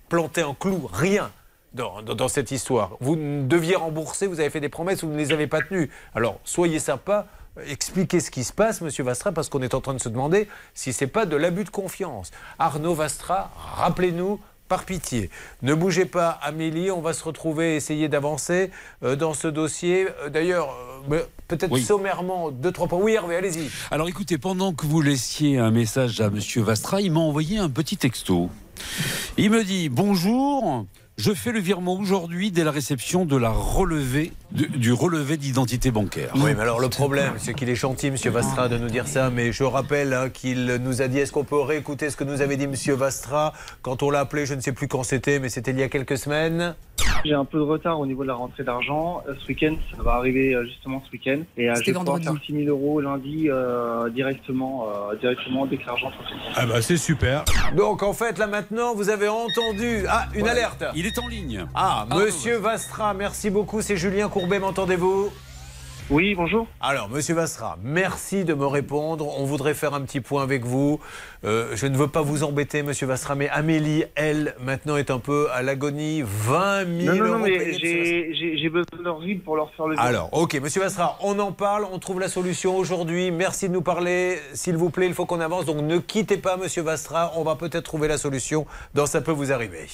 planté un clou, rien. Dans, dans- cette histoire. Vous deviez rembourser, vous avez fait des promesses, vous ne les avez pas tenues. Alors, soyez sympa, expliquez ce qui se passe, Monsieur Vastra, parce qu'on est en train de se demander si c'est pas de l'abus de confiance. Arnaud Vastra, rappelez-nous, par pitié. Ne bougez pas, Amélie, on va se retrouver, essayer d'avancer euh, dans ce dossier. Euh, D'ailleurs, euh, peut-être Oui. sommairement, deux, trois points. Oui, Hervé, allez-y. Alors écoutez, pendant que vous laissiez un message à Monsieur Vastra, il m'a envoyé un petit texto. Il me dit Bonjour, je fais le virement aujourd'hui dès la réception de la relevée, du, du relevé d'identité bancaire. Oui, mais alors le problème, c'est qu'il est gentil, Monsieur Vastra, de nous dire ça, mais je rappelle hein, qu'il nous a dit, est-ce qu'on peut réécouter ce que nous avait dit Monsieur Vastra quand on l'a appelé, je ne sais plus quand c'était, mais c'était il y a quelques semaines? J'ai un peu de retard au niveau de la rentrée d'argent. Euh, Ce week-end, ça va arriver euh, justement ce week-end. Et euh, je vais faire 6 000 euros lundi euh, directement, euh, directement dès que l'argent. Ah bah c'est super. Donc en fait, là maintenant, vous avez entendu... Ah, une Ouais. alerte Il est en ligne. Ah, Monsieur Vastra, merci beaucoup, c'est Julien Courbet, m'entendez-vous? Oui, bonjour. Alors, Monsieur Vastra, merci de me répondre. On voudrait faire un petit point avec vous. Euh, je ne veux pas vous embêter, Monsieur Vastra, mais Amélie, elle, maintenant est un peu à l'agonie. 20 000 Non, non, mais j'ai besoin de leur RIB pour leur faire le. Alors, ok, Monsieur Vastra, on en parle, on trouve la solution aujourd'hui. Merci de nous parler. S'il vous plaît, il faut qu'on avance. Donc ne quittez pas, Monsieur Vastra. On va peut-être trouver la solution dans Ça peut vous arriver.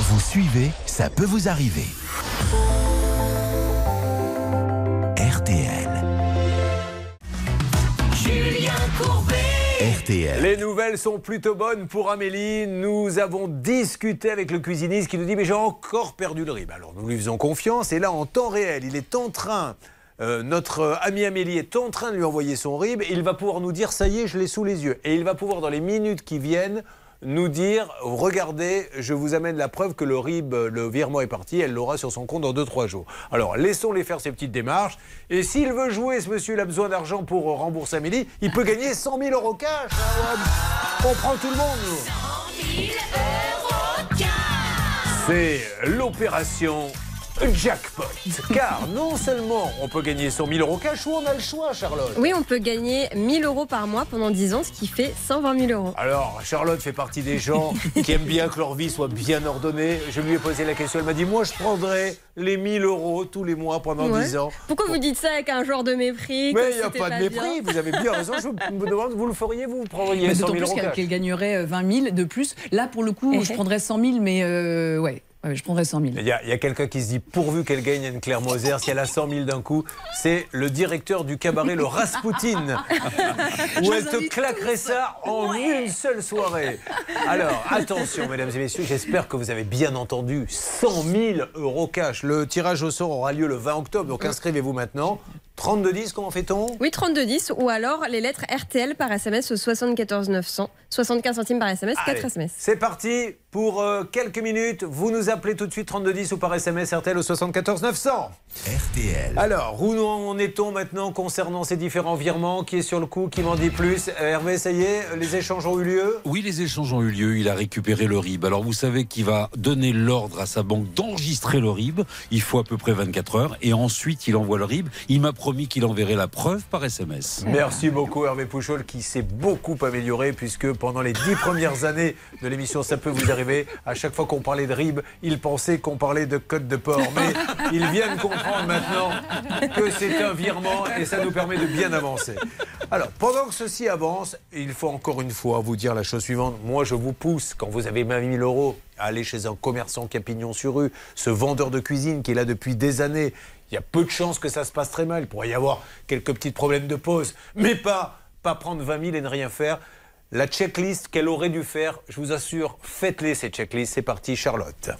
Vous suivez, ça peut vous arriver. RTL. Julien Courbet. RTL. Les nouvelles sont plutôt bonnes pour Amélie. Nous avons discuté avec le cuisiniste qui nous dit mais j'ai encore perdu le rib. Alors nous lui faisons confiance et là en temps réel, il est en train, euh, notre euh, ami Amélie est en train de lui envoyer son rib et il va pouvoir nous dire ça y est, je l'ai sous les yeux. Et il va pouvoir dans les minutes qui viennent nous dire regardez, je vous amène la preuve que le RIB, le virement est parti, elle l'aura sur son compte dans 2-3 jours. Alors laissons-les faire ces petites démarches. Et s'il veut jouer, ce monsieur, il a besoin d'argent pour euh, rembourser Amélie, il peut gagner 100 000 euros cash. hein. On prend tout le monde, nous. C'est l'opération jackpot. Car non seulement on peut gagner 100 000 euros cash, ou on a le choix, Charlotte. Oui, on peut gagner 1000 euros par mois pendant 10 ans, ce qui fait 120 000 euros. Alors, Charlotte fait partie des gens qui aiment bien que leur vie soit bien ordonnée. Je lui ai posé la question, elle m'a dit, moi je prendrais les 1000 euros tous les mois pendant Ouais. 10 ans. Pourquoi vous dites ça avec un genre de mépris Mais il n'y a pas de mépris, vous avez bien raison. Je <laughs> me demande, vous le feriez, vous, vous prendriez Mais 100 D'autant 000 plus euros qu'elle cash qu'elle gagnerait euh, 20 000 de plus. Là, pour le coup, je prendrais 100 000, mais euh, ouais, ouais, je prendrais 100 000. Il y a, quelqu'un qui se dit pourvu qu'elle gagne Anne-Claire Moser, si elle a 100 000 d'un coup, c'est le directeur du cabaret Le Rasputin, <laughs> où elle te claquerait ça en une seule soirée. Alors, attention, mesdames et messieurs, j'espère que vous avez bien entendu 100 000 euros cash. Le tirage au sort aura lieu le 20 octobre, donc inscrivez-vous maintenant. 32 10, comment fait-on? Oui, 3210 ou alors les lettres RTL par SMS au 74 900, 75 centimes par SMS, 4 Allez, SMS. C'est parti pour euh, quelques minutes. Vous nous appelez tout de suite 3210 ou par SMS RTL au 74 900. RTL. Alors, où en est-on maintenant concernant ces différents virements Qui est sur le coup Qui m'en dit plus? Euh, Hervé, ça y est, les échanges ont eu lieu? Oui, les échanges ont eu lieu. Il a récupéré le RIB. Alors, vous savez qu'il va donner l'ordre à sa banque d'enregistrer le RIB. Il faut à peu près 24 heures. Et ensuite, il envoie le RIB. Il m'a promis qu'il enverrait la preuve par SMS. Merci beaucoup Hervé Pouchol qui s'est beaucoup amélioré puisque pendant les dix premières années de l'émission Ça peut vous arriver, à chaque fois qu'on parlait de RIB, il pensait qu'on parlait de code de port. Mais il vient de comprendre maintenant que c'est un virement et ça nous permet de bien avancer. Alors, pendant que ceci avance, il faut encore une fois vous dire la chose suivante. Moi, je vous pousse, quand vous avez 20 000 euros, à aller chez un commerçant qui a pignon sur rue, ce vendeur de cuisine qui est là depuis des années. Il y a peu de chances que ça se passe très mal. Il pourrait y avoir quelques petits problèmes de pause, mais pas, pas prendre 20 000 et ne rien faire. La checklist qu'elle aurait dû faire, je vous assure, faites-les ces checklists. C'est parti, Charlotte.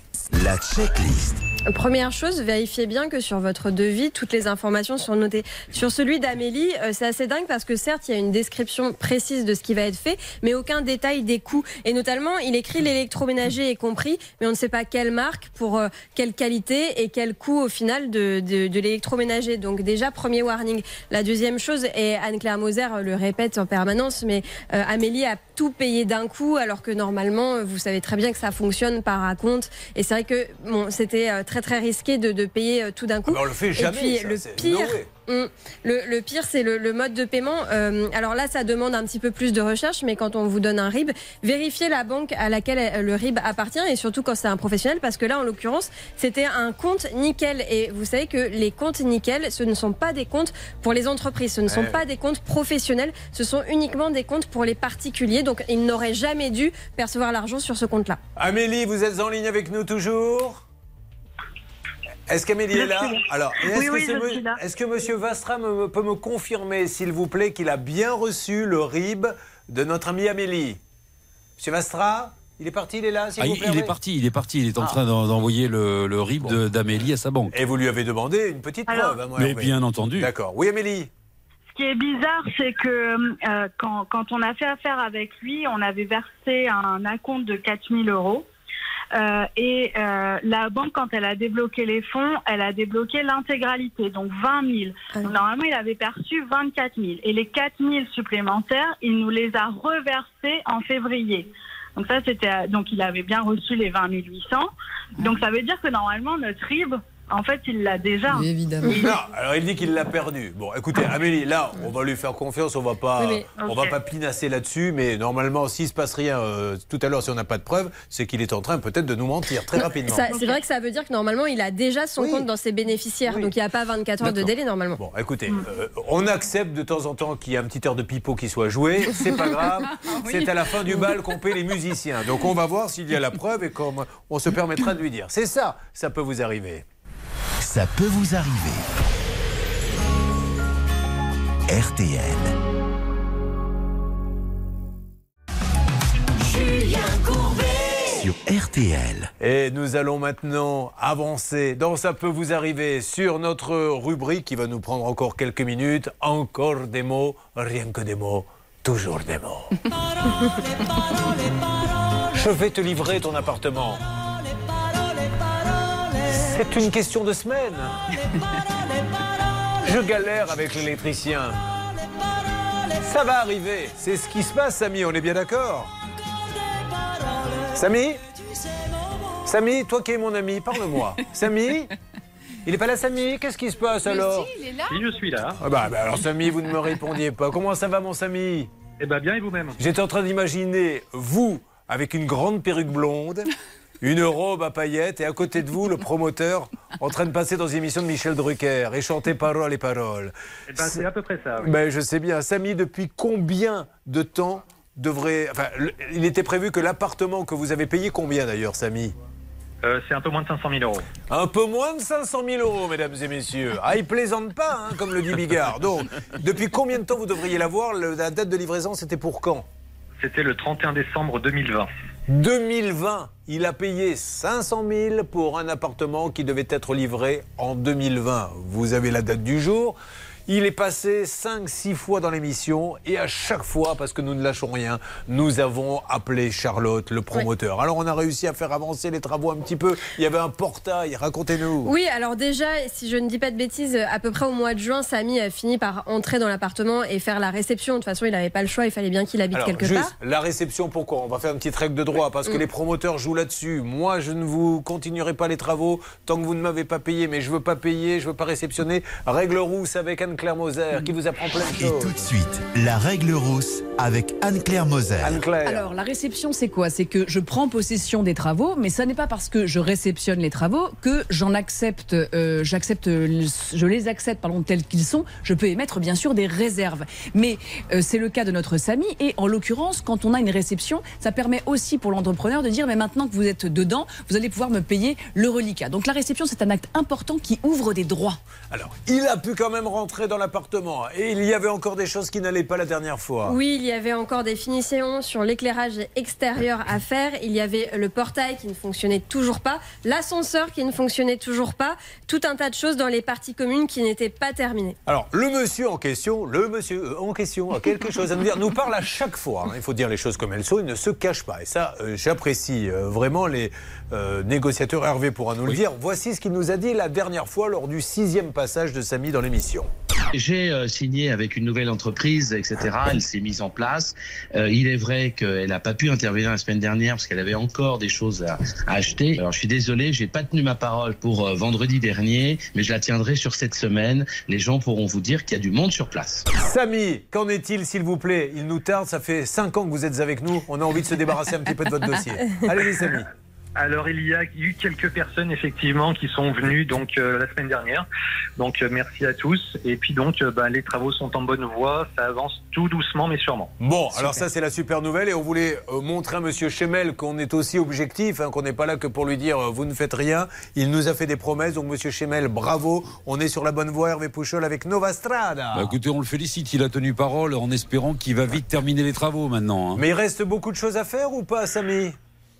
La checklist. Première chose, vérifiez bien que sur votre devis, toutes les informations sont notées. Sur celui d'Amélie, euh, c'est assez dingue parce que certes, il y a une description précise de ce qui va être fait, mais aucun détail des coûts. Et notamment, il écrit l'électroménager est compris, mais on ne sait pas quelle marque, pour euh, quelle qualité et quel coût au final de, de, de l'électroménager. Donc déjà, premier warning. La deuxième chose, et Anne-Claire Moser le répète en permanence, mais euh, Amélie a tout payé d'un coup, alors que normalement, vous savez très bien que ça fonctionne par raconte. Et c'est vrai que bon, c'était euh, très très risqué de, de payer euh, tout d'un coup. Ah bah, on le fait jamais, Et puis ça, le pire. Hum, Le, le pire, c'est le, le mode de paiement. Euh, alors là, ça demande un petit peu plus de recherche, mais quand on vous donne un RIB, vérifiez la banque à laquelle euh, le RIB appartient, et surtout quand c'est un professionnel, parce que là, en l'occurrence, c'était un compte nickel. Et vous savez que les comptes nickel, ce ne sont pas des comptes pour les entreprises, ce ne sont Ouais. pas des comptes professionnels, ce sont uniquement des comptes pour les particuliers. Donc, ils n'auraient jamais dû percevoir l'argent sur ce compte-là. Amélie, vous êtes en ligne avec nous toujours? Est-ce qu'Amélie est là. Alors, est-ce Oui, que, oui, me- est-ce que Monsieur Vastra me- peut me confirmer, s'il vous plaît, qu'il a bien reçu le RIB de notre amie Amélie? Monsieur Vastra il est parti, il est là, s'il Ah, vous il, plaît il est parti, il est parti. Il est en Ah. train d'en- d'envoyer le, le RIB de- d'Amélie à sa banque. Et vous lui avez demandé une petite Alors- preuve, hein, moi, Mais Hervé. bien entendu. D'accord. Oui, Amélie Ce qui est bizarre, c'est que euh, quand, quand on a fait affaire avec lui, on avait versé un acompte de 4000 euros. Euh, et euh, la banque, quand elle a débloqué les fonds, elle a débloqué l'intégralité, donc 20 000. Donc, normalement, il avait perçu 24 000. Et les 4 000 supplémentaires, il nous les a reversés en février. Donc ça, c'était euh, donc il avait bien reçu les 20 800. Donc ça veut dire que normalement notre RIB, en fait, il l'a déjà. évidemment. Non, alors il dit qu'il l'a perdu. Bon, écoutez, Amélie, là, on va lui faire confiance, on va pas, Oui, mais- on va pas pinasser là-dessus, mais normalement, s'il se passe rien euh, tout à l'heure, si on n'a pas de preuves, c'est qu'il est en train peut-être de nous mentir très rapidement. C'est vrai que ça veut dire que normalement, il a déjà son Oui. compte dans ses bénéficiaires. Oui. Donc, il n'y a pas 24 heures de délai normalement. Bon, écoutez, euh, on accepte de temps en temps qu'il y ait un petit air de pipeau qui soit joué. C'est pas grave. <laughs> C'est à la fin du bal qu'on paie les musiciens. Donc on va voir s'il y a la preuve et comme on se permettra de lui dire. C'est ça, ça peut vous arriver. Ça peut vous arriver. RTL. Julien Courbet. Sur RTL. Et nous allons maintenant avancer dans Ça peut vous arriver sur notre rubrique qui va nous prendre encore quelques minutes. Encore des mots, rien que des mots, toujours des mots. Je vais te livrer ton appartement. C'est une question de semaine. Je galère avec l'électricien. Ça va arriver. C'est ce qui se passe, Samy, on est bien d'accord Samy Samy, toi qui es mon ami, parle-moi. Samy Il n'est pas là, Samy Qu'est-ce qui se passe alors il est là. Oui, je suis là. ah bah, bah alors Samy, vous ne me répondiez pas. Comment ça va mon Samy Eh ben bien, et vous-même? J'étais en train d'imaginer vous avec une grande perruque blonde, une robe à paillettes et à côté de vous le promoteur en train de passer dans une émission de Michel Drucker et chanter paroles et paroles. Eh ben, c'est à peu près ça. oui. Ben, je sais bien. Samy, depuis combien de temps devrait... Enfin, le- il était prévu que l'appartement que vous avez payé combien d'ailleurs, Samy? Euh, c'est un peu moins de 500 000 euros. Un peu moins de 500 000 euros, mesdames et messieurs. Ah, il plaisante pas, hein, comme le dit Bigard. Donc, depuis combien de temps vous devriez l'avoir? La date de livraison, c'était pour quand? C'était le 31 décembre 2020. 2020. Il a payé 500 000 pour un appartement qui devait être livré en 2020. Vous avez la date du jour. Il est passé 5-6 fois dans l'émission et à chaque fois, parce que nous ne lâchons rien, nous avons appelé Charlotte, le promoteur. Alors on a réussi à faire avancer les travaux un petit peu. Il y avait un portail, racontez-nous. Oui, alors déjà, si je ne dis pas de bêtises, à peu près au mois de juin, Samy a fini par entrer dans l'appartement et faire la réception. De toute façon, il n'avait pas le choix, il fallait bien qu'il habite Alors, quelque juste, part. la réception, pourquoi? On va faire une petite règle de droit, parce que Mm. les promoteurs jouent là-dessus. Moi, je ne vous continuerai pas les travaux tant que vous ne m'avez pas payé, mais je veux pas payer, je veux pas réceptionner. Règle rousse avec Anne-Claire Moser, qui vous apprend plein de Et choses. tout de suite, la règle rousse avec Anne-Claire Moser. Anne-Claire. Alors, la réception, c'est quoi? C'est que je prends possession des travaux, mais ça n'est pas parce que je réceptionne les travaux que j'en accepte, euh, j'accepte, je les accepte pardon, tels qu'ils sont. Je peux émettre bien sûr des réserves, mais euh, c'est le cas de notre Samy. Et en l'occurrence, quand on a une réception, ça permet aussi pour l'entrepreneur de dire, mais maintenant que vous êtes dedans, vous allez pouvoir me payer le reliquat. Donc la réception, c'est un acte important qui ouvre des droits. Alors, il a pu quand même rentrer dans l'appartement. Et il y avait encore des choses qui n'allaient pas la dernière fois. Oui, il y avait encore des finitions sur l'éclairage extérieur à faire. Il y avait le portail qui ne fonctionnait toujours pas, l'ascenseur qui ne fonctionnait toujours pas, tout un tas de choses dans les parties communes qui n'étaient pas terminées. Alors, le monsieur en question, le monsieur euh, en question a quelque chose à nous dire. Nous parle à chaque fois. hein. Il faut dire les choses comme elles sont. Il ne se cache pas. Et ça, euh, j'apprécie euh, vraiment les euh, négociateurs. Hervé pourra nous le dire. Voici ce qu'il nous a dit la dernière fois lors du sixième passage de Samy dans l'émission. J'ai euh, signé avec une nouvelle entreprise, etc. Elle s'est mise en place. Euh, il est vrai qu'elle n'a pas pu intervenir la semaine dernière parce qu'elle avait encore des choses à, acheter. Alors je suis désolé, j'ai pas tenu ma parole pour euh, vendredi dernier, mais je la tiendrai sur cette semaine. Les gens pourront vous dire qu'il y a du monde sur place. Samy, qu'en est-il, s'il vous plaît? Il nous tarde. Ça fait cinq ans que vous êtes avec nous. On a envie de se débarrasser un petit peu de votre dossier. Allez-y, Samy. Alors il y a eu quelques personnes effectivement qui sont venues donc euh, la semaine dernière. Donc euh, merci à tous. Et puis donc euh, bah, les travaux sont en bonne voie, ça avance tout doucement mais sûrement. Bon, alors ça c'est la super nouvelle et on voulait euh, montrer à Monsieur Chemel qu'on est aussi objectif, hein, qu'on n'est pas là que pour lui dire euh, vous ne faites rien. Il nous a fait des promesses, donc Monsieur Chemel, bravo. On est sur la bonne voie, Hervé Pouchol avec Nova Strada. Bah, écoutez, on le félicite, il a tenu parole en espérant qu'il va vite terminer les travaux maintenant. hein. Mais il reste beaucoup de choses à faire ou pas, Samy?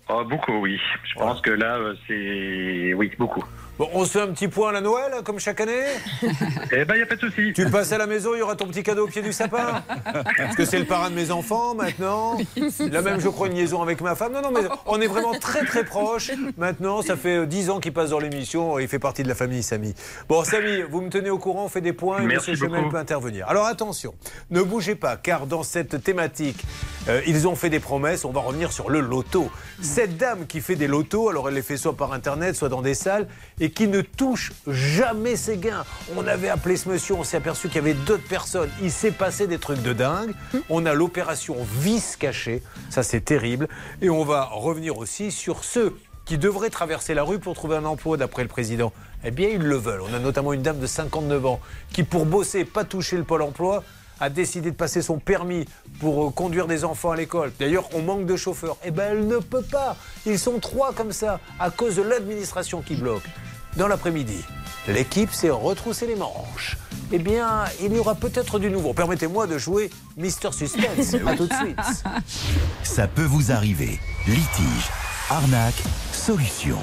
Oh, beaucoup oui. Je pense que là euh, c'est oui beaucoup. Bon, on se fait un petit point à la Noël, comme chaque année Eh ben il y a pas de souci. Tu passes à la maison, il y aura ton petit cadeau au pied du sapin Parce que c'est le parrain de mes enfants maintenant. Là même, je crois, une liaison avec ma femme. Non, non, mais on est vraiment très très proches. Maintenant, ça fait euh, 10 ans qu'il passe dans l'émission. Il fait partie de la famille, Samy. Bon, Samy, vous me tenez au courant, on fait des points et Merci Monsieur peut intervenir. Alors attention, ne bougez pas, car dans cette thématique, euh, ils ont fait des promesses. On va revenir sur le loto. Cette dame qui fait des lotos, alors elle les fait soit par Internet, soit dans des salles, et qui ne touche jamais ses gains. On avait appelé ce monsieur, on s'est aperçu qu'il y avait d'autres personnes. Il s'est passé des trucs de dingue. On a l'opération vis cachée. Ça, c'est terrible. Et on va revenir aussi sur ceux qui devraient traverser la rue pour trouver un emploi, d'après le président. Eh bien, ils le veulent. On a notamment une dame de 59 ans qui, pour bosser, pas toucher le pôle emploi, a décidé de passer son permis pour euh, conduire des enfants à l'école. D'ailleurs, on manque de chauffeurs. Eh bien, elle ne peut pas. Ils sont trois comme ça, à cause de l'administration qui bloque. Dans l'après-midi, l'équipe s'est retroussé les manches. Eh bien, il y aura peut-être du nouveau. Permettez-moi de jouer Mister Suspense. <laughs> À tout de suite. Ça peut vous arriver. Litige, arnaque, solution.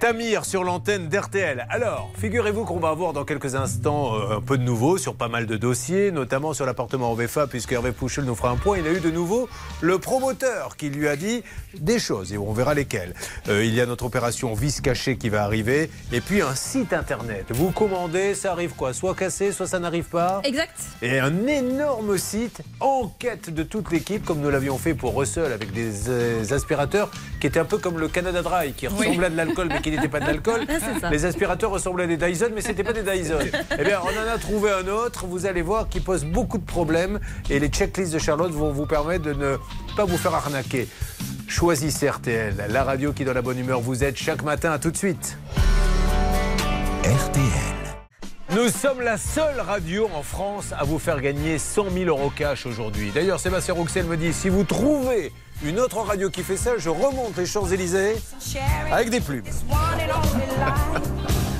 C'est Amir sur l'antenne d'RTL. Alors, figurez-vous qu'on va avoir dans quelques instants euh, un peu de nouveau sur pas mal de dossiers, notamment sur l'appartement OVFA, puisque Hervé Pouchel nous fera un point. Il a eu de nouveau le promoteur qui lui a dit des choses, et on verra lesquelles. Euh, il y a notre opération vis caché qui va arriver, et puis un site internet. Vous commandez, ça arrive quoi? Soit cassé, soit ça n'arrive pas? Exact. et un énorme site en quête de toute l'équipe, comme nous l'avions fait pour Russell avec des euh, aspirateurs qui étaient un peu comme le Canada Dry, qui ressemblait à de l'alcool mais qui <laughs> n'était pas de l'alcool. <laughs> Ah. Les aspirateurs ressemblaient à des Dyson, mais c'était pas des Dyson. <laughs> eh bien, on en a trouvé un autre, vous allez voir, qui pose beaucoup de problèmes. Et les checklists de Charlotte vont vous permettre de ne pas vous faire arnaquer. Choisissez RTL, la radio qui, dans la bonne humeur, vous aide chaque matin. À tout de suite. RTL. Nous sommes la seule radio en France à vous faire gagner 100 000 euros cash aujourd'hui. D'ailleurs, Sébastien Rouxel me dit si vous trouvez une autre radio qui fait ça, je remonte les Champs-Élysées avec des plumes.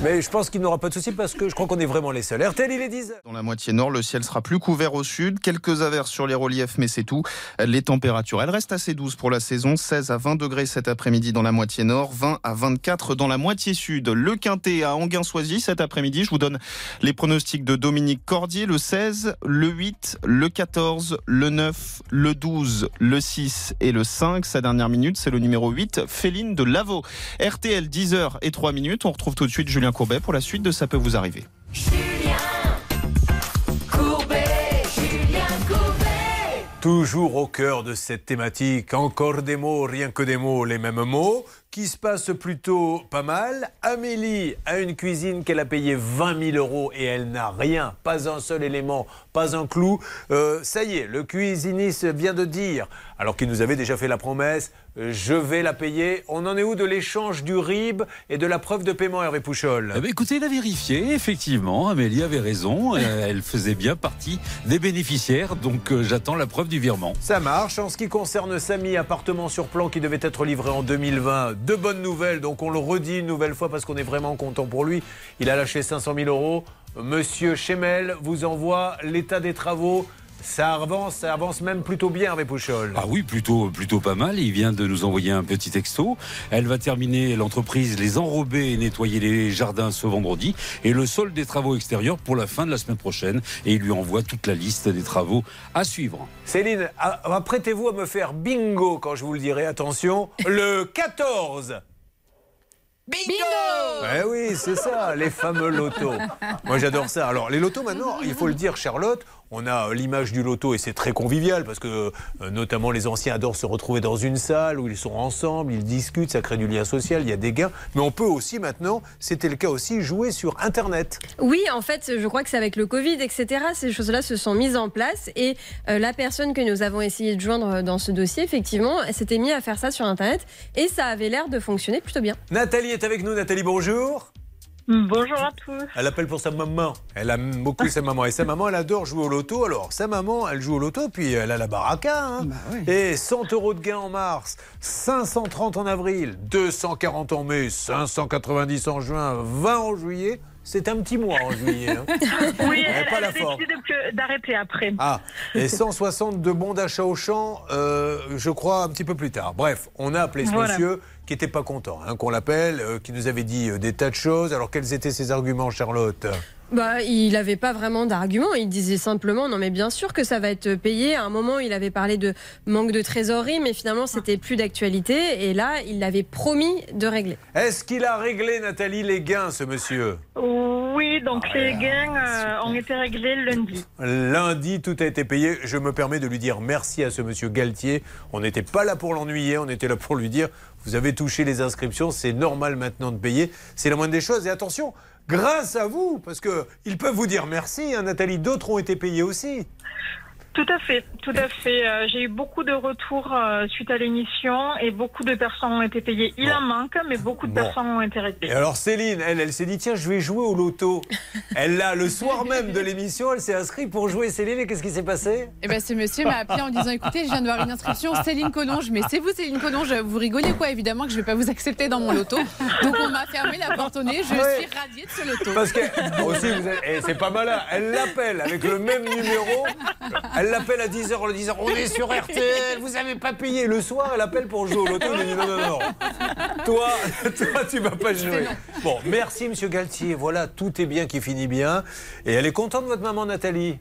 Mais je pense qu'il n'aura pas de souci parce que je crois qu'on est vraiment les seuls. RTL, il est 10 Dans la moitié nord, le ciel sera plus couvert au sud. Quelques averses sur les reliefs, mais c'est tout. Les températures, elles restent assez douces pour la saison. 16 à 20 degrés cet après-midi dans la moitié nord, 20 à 24 dans la moitié sud. Le Quintet à Anguin-Soisy cet après-midi. Je vous donne les pronostics de Dominique Cordier. Le 16, le 8, le 14, le 9, le 12, le 6 et le 5. Sa dernière minute, c'est le numéro 8, Féline de Lavaux. RTL, 10h et 3 minutes. On retrouve tout de suite Julien Courbet pour la suite de Ça peut vous arriver. Toujours au cœur de cette thématique, encore des mots, rien que des mots, les mêmes mots, qui se passent plutôt pas mal. Amélie a une cuisine qu'elle a payée 20 000 euros et elle n'a rien, pas un seul élément, pas un clou. Euh, ça y est, le cuisiniste vient de dire, alors qu'il nous avait déjà fait la promesse, euh, je vais la payer. On en est où de l'échange du RIB et de la preuve de paiement, Hervé Pouchol? Eh ben, écoutez, il a vérifié, effectivement, Amélie avait raison, <laughs> euh, elle faisait bien partie des bénéficiaires, donc j'attends la preuve du virement. Ça marche. En ce qui concerne Samy, appartement sur plan qui devait être livré en 2020, de bonnes nouvelles. Donc on le redit une nouvelle fois parce qu'on est vraiment content pour lui. Il a lâché 500 000 euros. Monsieur Chemel vous envoie l'état des travaux. Ça avance, ça avance même plutôt bien, avec Pouchol. Ah oui, plutôt, plutôt pas mal. Il vient de nous envoyer un petit texto. Elle va terminer l'entreprise, les enrober et nettoyer les jardins ce vendredi. Et le sol des travaux extérieurs pour la fin de la semaine prochaine. Et il lui envoie toute la liste des travaux à suivre. Céline, apprêtez-vous à me faire bingo quand je vous le dirai. Attention, le 14 Bingo Eh oui, c'est ça, les fameux lotos. Moi, j'adore ça. Alors, les lotos, maintenant, il faut le dire, Charlotte, on a euh, l'image du loto et c'est très convivial parce que, euh, notamment, les anciens adorent se retrouver dans une salle où ils sont ensemble, ils discutent, ça crée du lien social, il y a des gains. Mais on peut aussi, maintenant, c'était le cas aussi, jouer sur Internet. Oui, en fait, je crois que c'est avec le Covid, etc. Ces choses-là se sont mises en place et euh, la personne que nous avons essayé de joindre dans ce dossier, effectivement, s'était mise à faire ça sur Internet et ça avait l'air de fonctionner plutôt bien. Nathalie est avec nous. Nathalie, bonjour. Bonjour à tous. Elle appelle pour sa maman. Elle aime beaucoup sa maman. Et sa maman, elle adore jouer au loto. Alors, sa maman, elle joue au loto, puis elle a la baraka. hein. Et 100 euros de gain en mars, 530 en avril, 240 en mai, 590 en juin, 20 en juillet. C'est un petit mois en juillet. hein. <laughs> Oui, Elle pas elle la forme. d'arrêter après. Ah, et 160 de bons d'achat au champ, euh, je crois, un petit peu plus tard. Bref, on a appelé ce Voilà. monsieur qui n'était pas content, hein, qu'on l'appelle, euh, qui nous avait dit euh, des tas de choses. Alors, quels étaient ses arguments, Charlotte? Bah, il n'avait pas vraiment d'argument. Il disait simplement non, mais bien sûr que ça va être payé. À un moment, il avait parlé de manque de trésorerie, mais finalement, c'était plus d'actualité. Et là, il avait promis de régler. Est-ce qu'il a réglé, Nathalie, les gains, ce monsieur? Oui, donc les gains euh, ont été réglés lundi. Lundi, tout a été payé. Je me permets de lui dire merci à ce monsieur Galtier. On n'était pas là pour l'ennuyer, on était là pour lui dire vous avez touché les inscriptions, c'est normal maintenant de payer. C'est la moindre des choses. Et attention, grâce à vous, parce que ils peuvent vous dire merci, hein, Nathalie, d'autres ont été payés aussi. Tout à fait, tout à fait. Euh, J'ai eu beaucoup de retours euh, suite à l'émission et beaucoup de personnes ont été payées. Il en manque, mais beaucoup de Bon. personnes ont été réglées. Et alors Céline, elle, elle s'est dit tiens, je vais jouer au loto. Elle l'a le soir même de l'émission, elle s'est inscrite pour jouer. Céline, et qu'est-ce qui s'est passé? Eh ben, ce monsieur m'a appelé en disant écoutez, je viens de voir une inscription Céline Collonge, mais c'est vous Céline Collonge, vous rigolez quoi? Évidemment que je vais pas vous accepter dans mon loto. Donc on m'a fermé la porte au nez, je Ouais. suis radiée de ce loto. Parce que aussi, et c'est pas malin. Elle l'appelle avec le même numéro. Elle l'appelle à 10h, en lui disant On est sur RTL, vous avez pas payé. Le soir, elle appelle pour jouer au loto. Lui dit Non, non, non. Toi, toi tu vas pas jouer. Bon, merci, monsieur Galtier. Voilà, tout est bien qui finit bien. Et elle est contente, votre maman Nathalie?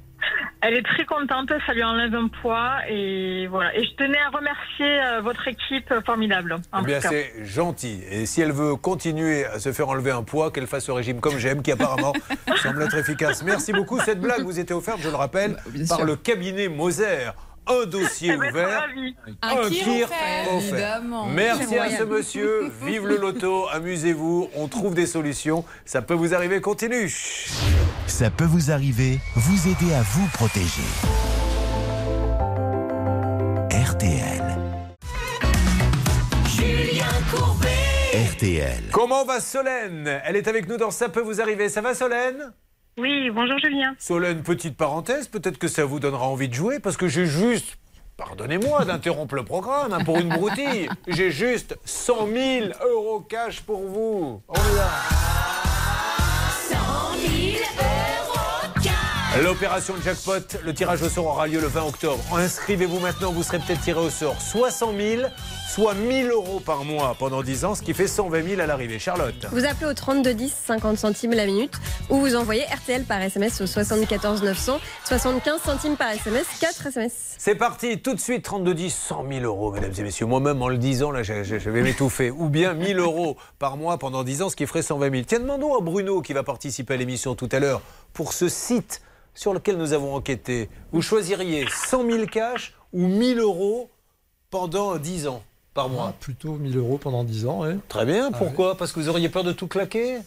Elle est très contente, ça lui enlève un poids et voilà. Et je tenais à remercier euh, votre équipe formidable. en Eh bien, c'est gentil. Et si elle veut continuer à se faire enlever un poids, qu'elle fasse ce régime comme j'aime, qui apparemment <laughs> semble être efficace. Merci beaucoup. Cette blague vous était offerte, je le rappelle, par sûr. le cabinet Moser. Un dossier <laughs> ouvert. Un kir kir offert. Merci à ce monsieur. Vive le loto, <laughs> amusez-vous. On trouve des solutions. Ça peut vous arriver. Continue. Ça peut vous arriver, vous aider à vous protéger. RTL. Julien Courbet. RTL. Comment va Solène? Elle est avec nous dans Ça peut vous arriver. Ça va Solène? Oui, bonjour Julien. Solène, petite parenthèse, peut-être que ça vous donnera envie de jouer parce que j'ai juste, pardonnez-moi d'interrompre le programme hein, pour une broutille, j'ai juste 100 000 euros cash pour vous. On est là. L'opération jackpot, le tirage au sort aura lieu le 20 octobre. Inscrivez-vous maintenant, vous serez peut-être tiré au sort 60 000, soit 1000 euros par mois pendant 10 ans, ce qui fait 120 000 à l'arrivée. Charlotte Vous appelez au 3210, 50 centimes la minute, ou vous envoyez RTL par SMS au 74 900, 75 centimes par SMS, 4 SMS. C'est parti, tout de suite, 32-10, 100 000 euros, mesdames et messieurs. Moi-même, en le disant, là, je, je- je vais m'étouffer. Ou bien 1000 euros par mois pendant 10 ans, ce qui ferait 120 000. Tiens, demandons à Bruno, qui va participer à l'émission tout à l'heure, pour ce site sur lequel nous avons enquêté. Vous choisiriez 100 000 cash ou 1000 euros pendant 10 ans par mois? Plutôt 1000 euros pendant 10 ans, ouais. Très bien, pourquoi? Parce que vous auriez peur de tout claquer?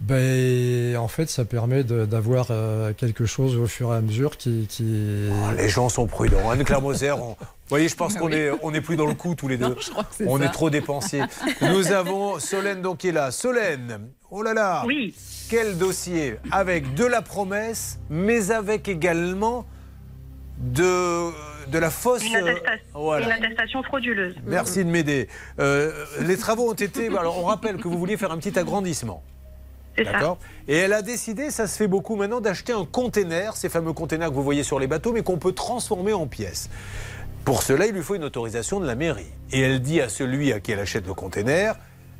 Ben, en fait, ça permet d'avoir euh, quelque chose au fur et à mesure qui. qui... Oh, Les gens sont prudents. Anne-Claire Moser, on- vous voyez, je pense Ah qu'on oui. est, on est plus dans le coup tous les deux. je crois que c'est on ça. est trop dépensiers. Nous <laughs> avons Solène donc qui est là. Solène, oh là là. Oui. Quel dossier avec de la promesse, mais avec également de, de la fausse. Une, attestation- Voilà. une attestation frauduleuse. Merci de m'aider. Euh, les travaux ont été. Alors, on rappelle que vous vouliez faire un petit agrandissement. D'accord Et elle a décidé, ça se fait beaucoup maintenant, d'acheter un container, ces fameux containers que vous voyez sur les bateaux, mais qu'on peut transformer en pièces. Pour cela, il lui faut une autorisation de la mairie. Et elle dit à celui à qui elle achète le container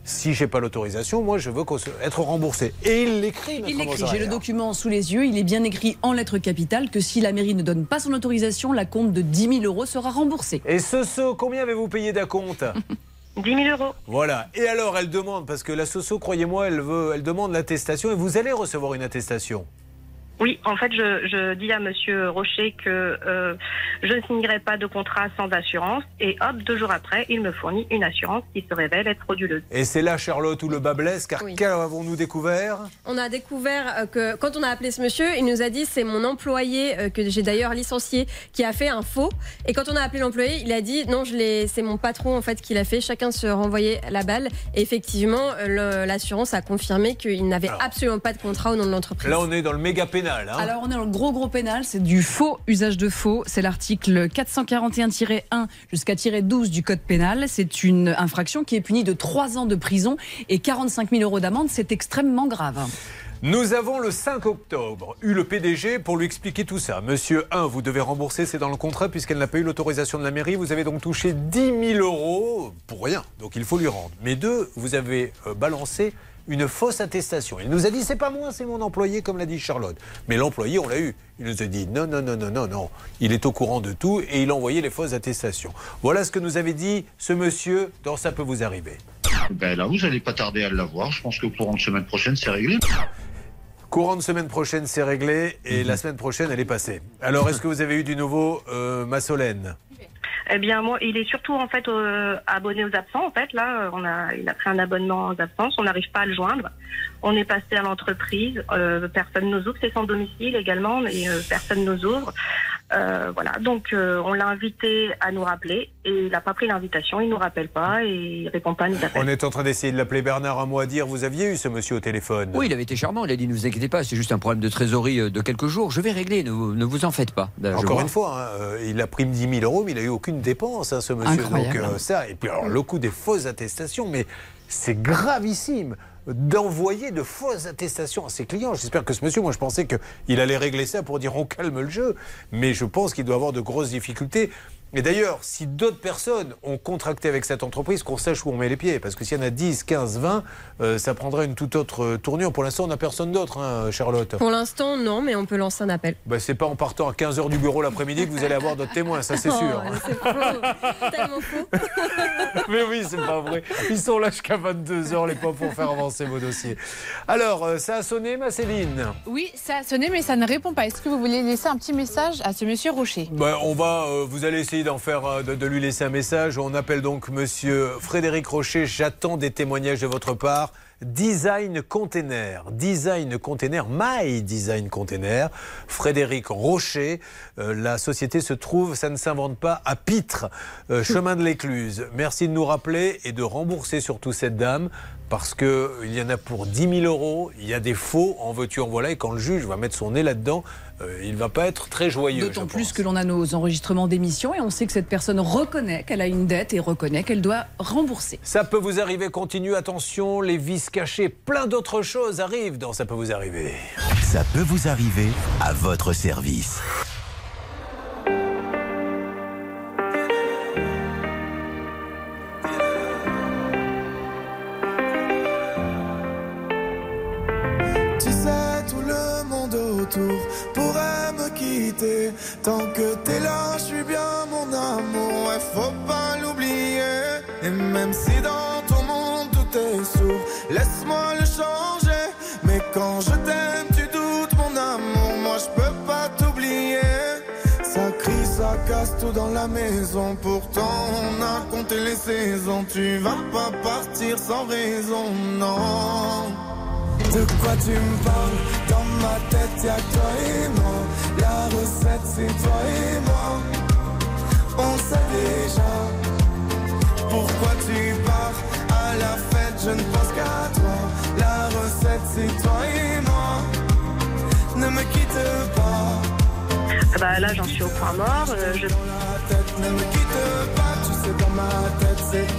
si j'ai pas l'autorisation, moi je veux être remboursé. Et il l'écrit. Il l'écrit, j'ai le document sous les yeux, il est bien écrit en lettres capitales que si la mairie ne donne pas son autorisation, la compte de 10 000 euros sera remboursée. Et ce combien avez-vous payé d'acompte? <laughs> 10 000 euros. Voilà. Et alors, elle demande, parce que la Soso, croyez-moi, elle, veut, elle demande l'attestation et vous allez recevoir une attestation. Oui, en fait, je, je dis à Monsieur Rocher que euh, je ne signerai pas de contrat sans assurance. Et hop, deux jours après, il me fournit une assurance qui se révèle être frauduleuse. Et c'est là, Charlotte, où le bas blesse, car qu'avons-nous découvert? On a découvert euh, que quand on a appelé ce monsieur, il nous a dit c'est mon employé euh, que j'ai d'ailleurs licencié qui a fait un faux. Et quand on a appelé l'employé, il a dit non, je l'ai, c'est mon patron en fait qui l'a fait. Chacun se renvoyait la balle. Et effectivement, le- l'assurance a confirmé qu'il n'avait absolument pas de contrat au nom de l'entreprise. Là, on est dans le méga pénal. Hein. Alors on est dans le gros gros pénal, c'est du faux usage de faux. C'est l'article 441-1 jusqu'à 12 du code pénal. C'est une infraction qui est punie de 3 ans de prison et 45 000 euros d'amende. C'est extrêmement grave. Nous avons le 5 octobre eu le PDG pour lui expliquer tout ça. Monsieur 1, vous devez rembourser, c'est dans le contrat puisqu'elle n'a pas eu l'autorisation de la mairie. Vous avez donc touché 10 000 euros pour rien, donc il faut lui rendre. Mais 2, vous avez euh, balancé une fausse attestation. Il nous a dit c'est pas moi, c'est mon employé, comme l'a dit Charlotte. Mais l'employé, on l'a eu. Il nous a dit non, non, non, non, non, non. Il est au courant de tout et il a envoyé les fausses attestations. Voilà ce que nous avait dit ce monsieur dans Ça peut vous arriver. Ben là, vous n'allez pas tarder à l'avoir. Je pense que courant de semaine prochaine, c'est réglé. Courant de semaine prochaine, c'est réglé et la semaine prochaine, elle est passée. Alors, est-ce que vous avez eu du nouveau, euh, Massolène? Eh bien, moi, il est surtout en fait euh, abonné aux absents. En fait, là, on a, il a pris un abonnement aux absences. On n'arrive pas à le joindre. On est passé à l'entreprise. Euh, personne nous ouvre. C'est sans domicile également, mais euh, personne nous ouvre. Euh, voilà. Donc, euh, on l'a invité à nous rappeler et il n'a pas pris l'invitation. Il nous rappelle pas et il répond pas à nos appels. On est en train d'essayer de l'appeler Bernard, un mot à dire. Vous aviez eu ce monsieur au téléphone? Oui, il avait été charmant. Il a dit ne vous inquiétez pas, c'est juste un problème de trésorerie euh, de quelques jours. Je vais régler, ne vous, ne vous en faites pas. Ben, Encore une fois, hein, il a pris 10 000 euros, mais il n'a eu aucune dépense, hein, ce monsieur. Incroyable. Donc, euh, ça, et puis alors, le coup des fausses attestations, mais c'est gravissime d'envoyer de fausses attestations à ses clients. J'espère que ce monsieur, moi je pensais qu'il allait régler ça pour dire on calme le jeu, mais je pense qu'il doit avoir de grosses difficultés. Et d'ailleurs, si d'autres personnes ont contracté avec cette entreprise, qu'on sache où on met les pieds. Parce que s'il y en a 10, 15, 20, euh, ça prendrait une toute autre euh, tournure. Pour l'instant, on n'a personne d'autre, hein, Charlotte. Pour l'instant, non, mais on peut lancer un appel. Bah, c'est pas en partant à 15h du bureau l'après-midi que vous allez avoir d'autres témoins, ça c'est Oh, sûr. c'est faux. <laughs> Tellement faux. <laughs> Mais oui, c'est pas vrai. Ils sont là jusqu'à 22h, les pauvres, pour faire avancer vos dossiers. Alors, euh, ça a sonné, ma Céline? Oui, ça a sonné, mais ça ne répond pas. Est-ce que vous voulez laisser un petit message à ce monsieur Rocher? Ben, on va, euh, vous allez essayer d'en faire, euh, de, lui laisser un message. On appelle donc Monsieur Frédéric Rocher. J'attends des témoignages de votre part. Design Container, Design Container, My Design Container, Frédéric Rocher. Euh, la société se trouve, ça ne s'invente pas, à Pitre, euh, chemin de l'Écluse. Merci de nous rappeler et de rembourser surtout cette dame. Parce qu'il y en a pour 10 000 euros, il y a des faux, en veux-tu, en voilà, et quand le juge va mettre son nez là-dedans, euh, il ne va pas être très joyeux. D'autant plus que l'on a nos enregistrements d'émissions et on sait que cette personne reconnaît qu'elle a une dette et reconnaît qu'elle doit rembourser. Ça peut vous arriver, continue, attention, les vis cachées, plein d'autres choses arrivent dans Ça peut vous arriver. Ça peut vous arriver à votre service. Tu sais, tout le monde autour pourrait me quitter. Tant que t'es là, je suis bien mon amour. Ouais, faut pas l'oublier. Et même si dans ton monde tout est sourd, laisse-moi le changer. Mais quand je t'aime, tu doutes mon amour. Moi, je peux pas t'oublier. Ça crie, ça casse tout dans la maison. Pourtant, on a compté les saisons. Tu vas pas partir sans raison, non. De quoi tu me parles. Dans ma tête y'a que toi et moi. La recette c'est toi et moi. On sait déjà Pourquoi tu pars. À la fête je ne pense qu'à toi. La recette c'est toi et moi. Ne me quitte pas. Ah bah là, j'en suis au point mort. euh, je... Ne me quitte pas. Tu sais dans ma tête c'est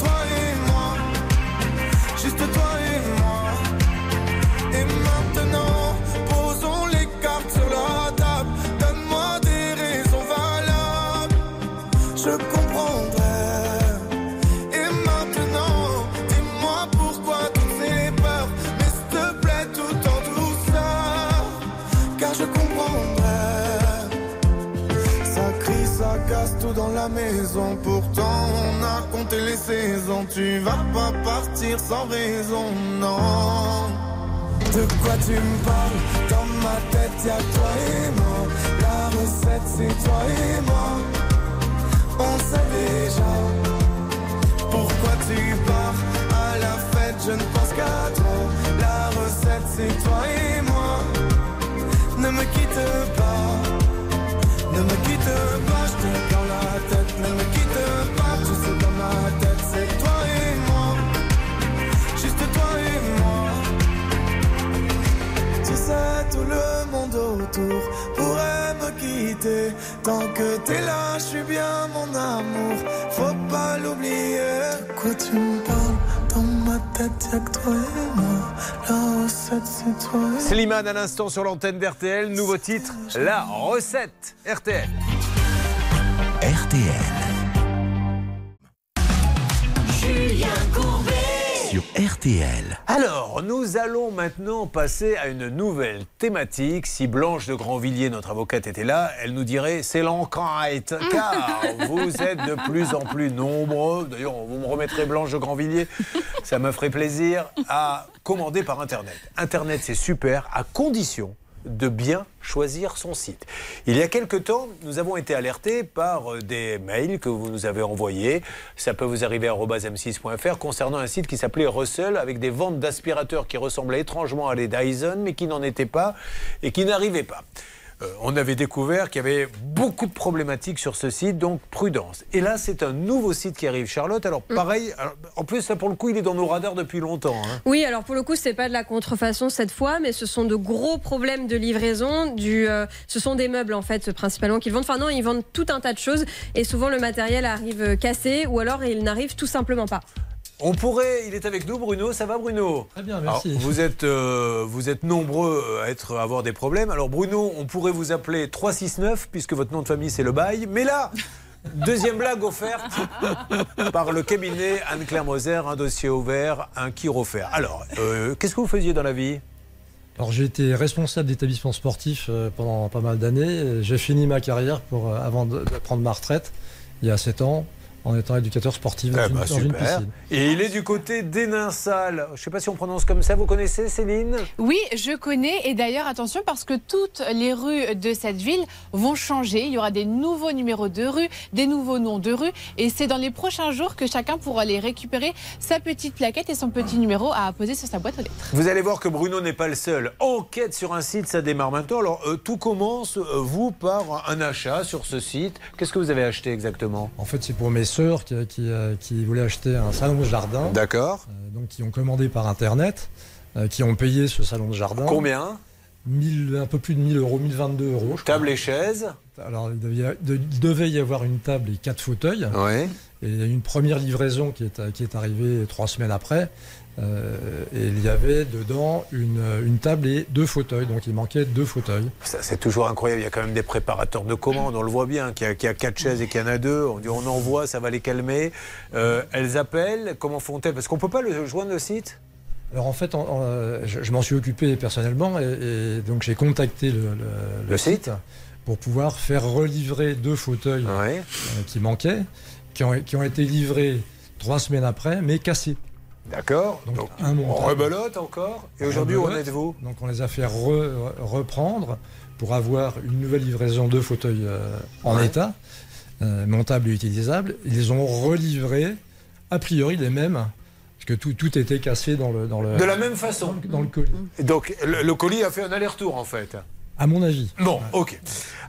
Tu vas pas partir sans raison, non. De quoi tu me parles? Dans ma tête y'a toi et moi. La recette c'est toi et moi. On sait déjà Pourquoi tu pars. À la fête je ne pense qu'à toi. La recette c'est toi et moi. Ne me quitte pas. Ne me quitte pas tout le monde autour pourrait me quitter. Tant que t'es là, je suis bien mon amour. Faut pas l'oublier. De quoi tu me parles? Dans ma tête, y'a que toi et moi. La recette, c'est toi et. Slimane à l'instant sur l'antenne d'RTL, nouveau titre, La recette RTL. RTL. Sur RTL. Alors, nous allons maintenant passer à une nouvelle thématique. Si Blanche de Grandvilliers, notre avocate, était là, elle nous dirait c'est l'enquête. <laughs> Car vous êtes de plus en plus nombreux. D'ailleurs, vous me remettrez Blanche de Grandvilliers. Ça me ferait plaisir à commander par Internet. Internet, c'est super, à condition de bien choisir son site. Il y a quelque temps, nous avons été alertés par euh, des mails que vous nous avez envoyés. Ça peut vous arriver à m6.fr concernant un site qui s'appelait Russell avec des ventes d'aspirateurs qui ressemblaient étrangement à les Dyson mais qui n'en étaient pas et qui n'arrivaient pas. Euh, on avait découvert qu'il y avait beaucoup de problématiques sur ce site, donc prudence. Et là, c'est un nouveau site qui arrive, Charlotte. Alors, pareil, alors, en plus, là, pour le coup, il est dans nos radars depuis longtemps. hein. Oui, alors pour le coup, c'est pas de la contrefaçon cette fois, mais ce sont de gros problèmes de livraison. Du, euh, ce sont des meubles en fait principalement qu'ils vendent. Enfin non, ils vendent tout un tas de choses et souvent le matériel arrive cassé ou alors il n'arrive tout simplement pas. On pourrait, il est avec nous, Bruno. Ça va, Bruno? Très bien, merci. Alors, vous êtes, euh, vous êtes nombreux à être, à avoir des problèmes. Alors, Bruno, on pourrait vous appeler 369 puisque votre nom de famille c'est le bail. Mais là, deuxième blague offerte <laughs> par le cabinet Anne-Claire Moser, un dossier ouvert, un qui refaire. Alors, euh, qu'est-ce que vous faisiez dans la vie? Alors j'ai été responsable d'établissement sportif euh, pendant pas mal d'années. J'ai fini ma carrière pour, avant de, de prendre ma retraite, il y a 7 ans, en étant éducateur sportif dans, Eh une, ben, dans une super. piscine. Et il est du côté d'Hénin-Salle. Je ne sais pas si on prononce comme ça. Vous connaissez Céline? Oui, je connais. Et d'ailleurs, attention, parce que toutes les rues de cette ville vont changer. Il y aura des nouveaux numéros de rue, des nouveaux noms de rue. Et c'est dans les prochains jours que chacun pourra aller récupérer sa petite plaquette et son petit numéro à poser sur sa boîte aux lettres. Vous allez voir que Bruno n'est pas le seul. Enquête sur un site, ça démarre maintenant. Alors, euh, tout commence, euh, vous, par un achat sur ce site. Qu'est-ce que vous avez acheté exactement? En fait, c'est pour mes sœurs qui, qui, euh, qui voulaient acheter un salon de jardin. D'accord. Euh, donc, qui ont commandé par Internet, euh, qui ont payé ce salon de jardin. Combien? 1000, Un peu plus de 1000 euros, 1022 euros. je crois. Table et chaise? Alors, il devait, de- il devait y avoir une table et quatre fauteuils. Oui. Et il y a eu une première livraison qui est, qui est arrivée trois semaines après. Euh, et il y avait dedans une, une table et deux fauteuils. Donc, il manquait deux fauteuils. C'est toujours incroyable. Il y a quand même des préparateurs de commandes. On le voit bien, qu'il y a, qu'il y a quatre chaises et qu'il y en a deux. On dit on envoie, ça va les calmer. Euh, elles appellent. Comment font-elles? Parce qu'on ne peut pas le joindre le site? Alors en fait, je, je m'en suis occupé personnellement et, et donc j'ai contacté le, le- le site pour pouvoir faire relivrer deux fauteuils euh, qui manquaient, qui ont, qui ont été livrés trois semaines après, mais cassés. D'accord. Donc, on un rebelote encore. Et aujourd'hui, où en êtes-vous? Donc on les a fait re- reprendre pour avoir une nouvelle livraison de fauteuils euh, en Ouais. état, euh, montables et utilisables. Ils les ont relivrés, a priori les mêmes, parce que tout, tout était cassé dans le, dans le, De la même façon. dans le colis. Donc, le, le colis a fait un aller-retour en fait. À mon avis. Bon, ok.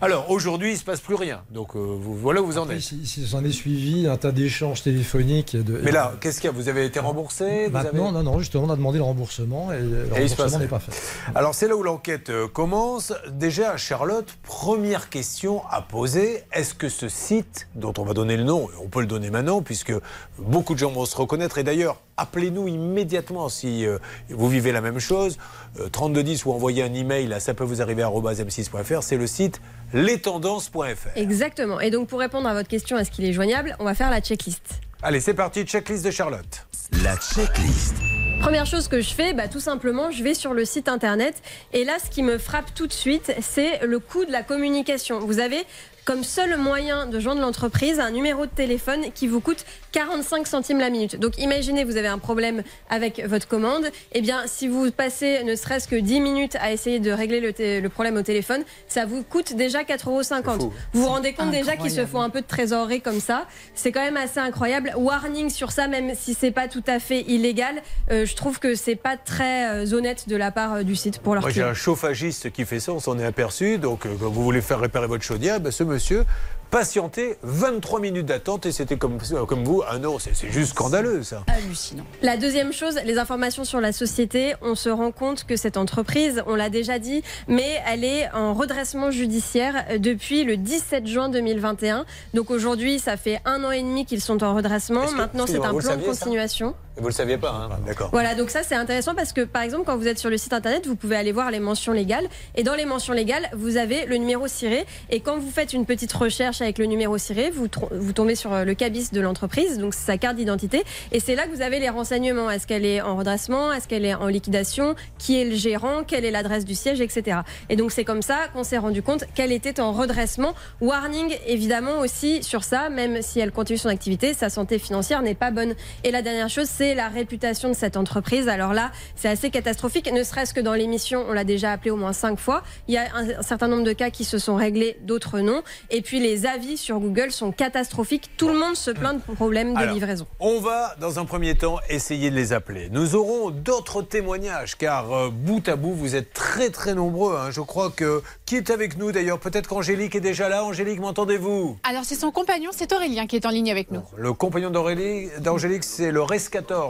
Alors, aujourd'hui, il ne se passe plus rien. Donc, euh, vous, voilà où vous en Après, êtes. si- si s'en est suivi un tas d'échanges téléphoniques. et de- Mais là, qu'est-ce qu'il y a? Vous avez été remboursé? Vous Maintenant, avez... non, non, justement, on a demandé le remboursement et le Et remboursement n'est pas fait. Alors c'est là où l'enquête euh, commence. Déjà, Charlotte, première question à poser. Est-ce que ce site, dont on va donner le nom, on peut le donner maintenant, puisque beaucoup de gens vont se reconnaître, et d'ailleurs, appelez-nous immédiatement si euh, vous vivez la même chose, euh, 3210 ou envoyez un email à ça peut vous arriver m6.fr, c'est le site lestendances.fr. Exactement. Et donc pour répondre à votre question, est-ce qu'il est joignable On va faire la checklist. Allez, c'est parti, checklist de Charlotte. La checklist. Première chose que je fais, bah, tout simplement, je vais sur le site internet. Et là, ce qui me frappe tout de suite, c'est le coût de la communication. Vous avez comme seul moyen de joindre l'entreprise un numéro de téléphone qui vous coûte 45 centimes la minute. Donc imaginez, vous avez un problème avec votre commande. Eh bien, si vous passez ne serait-ce que 10 minutes à essayer de régler le, problème au téléphone, ça vous coûte déjà 4,50 euros. Vous vous rendez compte déjà qu'il se faut un peu de trésorerie comme ça. C'est quand même assez incroyable. Warning sur ça, même si c'est pas tout à fait illégal, euh, je trouve que c'est pas très euh, honnête de la part euh, du site pour leur Moi, j'ai un chauffagiste qui fait ça, on s'en est aperçu. Donc, euh, quand vous voulez faire réparer votre chaudière, ben, ce monsieur patienté 23 minutes d'attente et c'était comme, comme vous, un euro. C'est juste scandaleux, ça. Hallucinant. La deuxième chose, les informations sur la société. On se rend compte que cette entreprise, on l'a déjà dit, mais elle est en redressement judiciaire euh, depuis le 17 juin 2021. Donc aujourd'hui, ça fait un an et demi qu'ils sont en redressement. Que- Maintenant, c'est un plan de ça? continuation. Vous le saviez pas, hein D'accord. Voilà, donc ça c'est intéressant parce que par exemple quand vous êtes sur le site internet, vous pouvez aller voir les mentions légales et dans les mentions légales, vous avez le numéro ciré et quand vous faites une petite recherche avec le numéro ciré. Vous, vous tombez sur euh, le cabis de l'entreprise, donc sa carte d'identité. Et c'est là que vous avez les renseignements. Est-ce qu'elle est en redressement? Est-ce qu'elle est en liquidation? Qui est le gérant? Quelle est l'adresse du siège? Etc. Et donc c'est comme ça qu'on s'est rendu compte qu'elle était en redressement. Warning évidemment aussi sur ça, même si elle continue son activité, sa santé financière n'est pas bonne. Et la dernière chose, c'est la réputation de cette entreprise. Alors là, c'est assez catastrophique, ne serait-ce que dans l'émission, on l'a déjà appelé au moins cinq fois. Il y a un, un certain nombre de cas qui se sont réglés, d'autres non. Et puis les avis sur Google sont catastrophiques. Tout le monde se plaint de problèmes de Alors, livraison. On va, dans un premier temps, essayer de les appeler. Nous aurons d'autres témoignages, car euh, bout à bout, vous êtes très très nombreux. hein. Je crois que. Qui est avec nous d'ailleurs? Peut-être qu'Angélique est déjà là. Angélique, m'entendez-vous? Alors, c'est son compagnon, c'est Aurélien qui est en ligne avec nous. Le compagnon d'Aurélie- d'Angélique, c'est le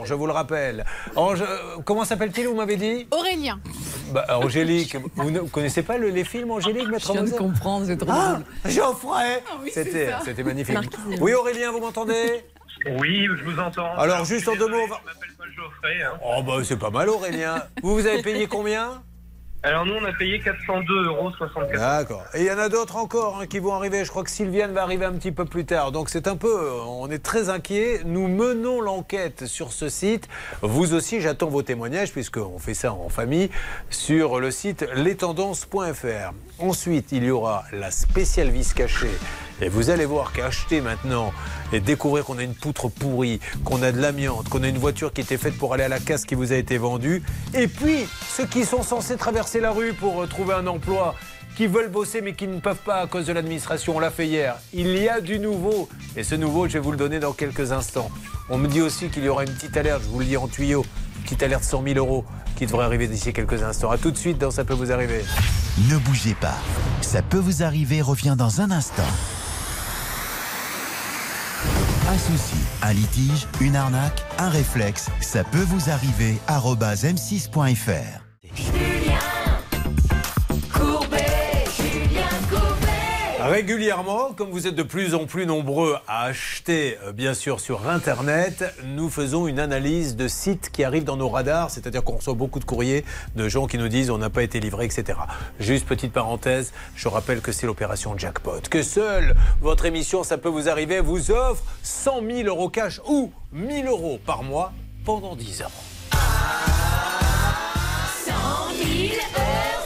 Je vous le rappelle. Ange- euh, comment s'appelle-t-il, vous m'avez dit? Aurélien. Bah, Angélique, vous ne connaissez pas le- les films Angélique, Maître Je viens de comprendre, c'est trop Ah. Geoffrey oui, c'est C'était magnifique. Marquise. Oui, Aurélien, vous m'entendez? Oui, je vous entends. Alors, juste en deux mots, Je m'appelle Paul Geoffrey. hein. Oh, bah, c'est pas mal, Aurélien. Vous, vous avez payé combien? Alors nous, on a payé 402,64 euros. D'accord. Et il y en a d'autres encore hein, qui vont arriver. Je crois que Sylviane va arriver un petit peu plus tard. Donc c'est un peu, on est très inquiets. Nous menons l'enquête sur ce site. Vous aussi, j'attends vos témoignages puisqu'on fait ça en famille sur le site lestendances.fr. Ensuite, il y aura la spéciale vis cachée. Et vous allez voir qu'acheter maintenant et découvrir qu'on a une poutre pourrie, qu'on a de l'amiante, qu'on a une voiture qui était faite pour aller à la casse qui vous a été vendue. Et puis, ceux qui sont censés traverser la rue pour euh, trouver un emploi, qui veulent bosser mais qui ne peuvent pas à cause de l'administration, on l'a fait hier. Il y a du nouveau. Et ce nouveau, je vais vous le donner dans quelques instants. On me dit aussi qu'il y aura une petite alerte, je vous le dis en tuyau, petite alerte 100 000 euros qui devrait arriver d'ici quelques instants. A tout de suite dans Ça peut vous arriver. Ne bougez pas. Ça peut vous arriver revient dans un instant. Un souci, un litige, une arnaque, un réflexe, ça peut vous arriver. arobase m6.fr. Régulièrement, comme vous êtes de plus en plus nombreux à acheter, euh, bien sûr, sur Internet, nous faisons une analyse de sites qui arrivent dans nos radars, c'est-à-dire qu'on reçoit beaucoup de courriers de gens qui nous disent on n'a pas été livré, etc. Juste petite parenthèse, je rappelle que c'est l'opération jackpot, que seule votre émission, ça peut vous arriver, vous offre 100 000 euros cash ou 1000 euros par mois pendant 10 ans. 100 000 euros.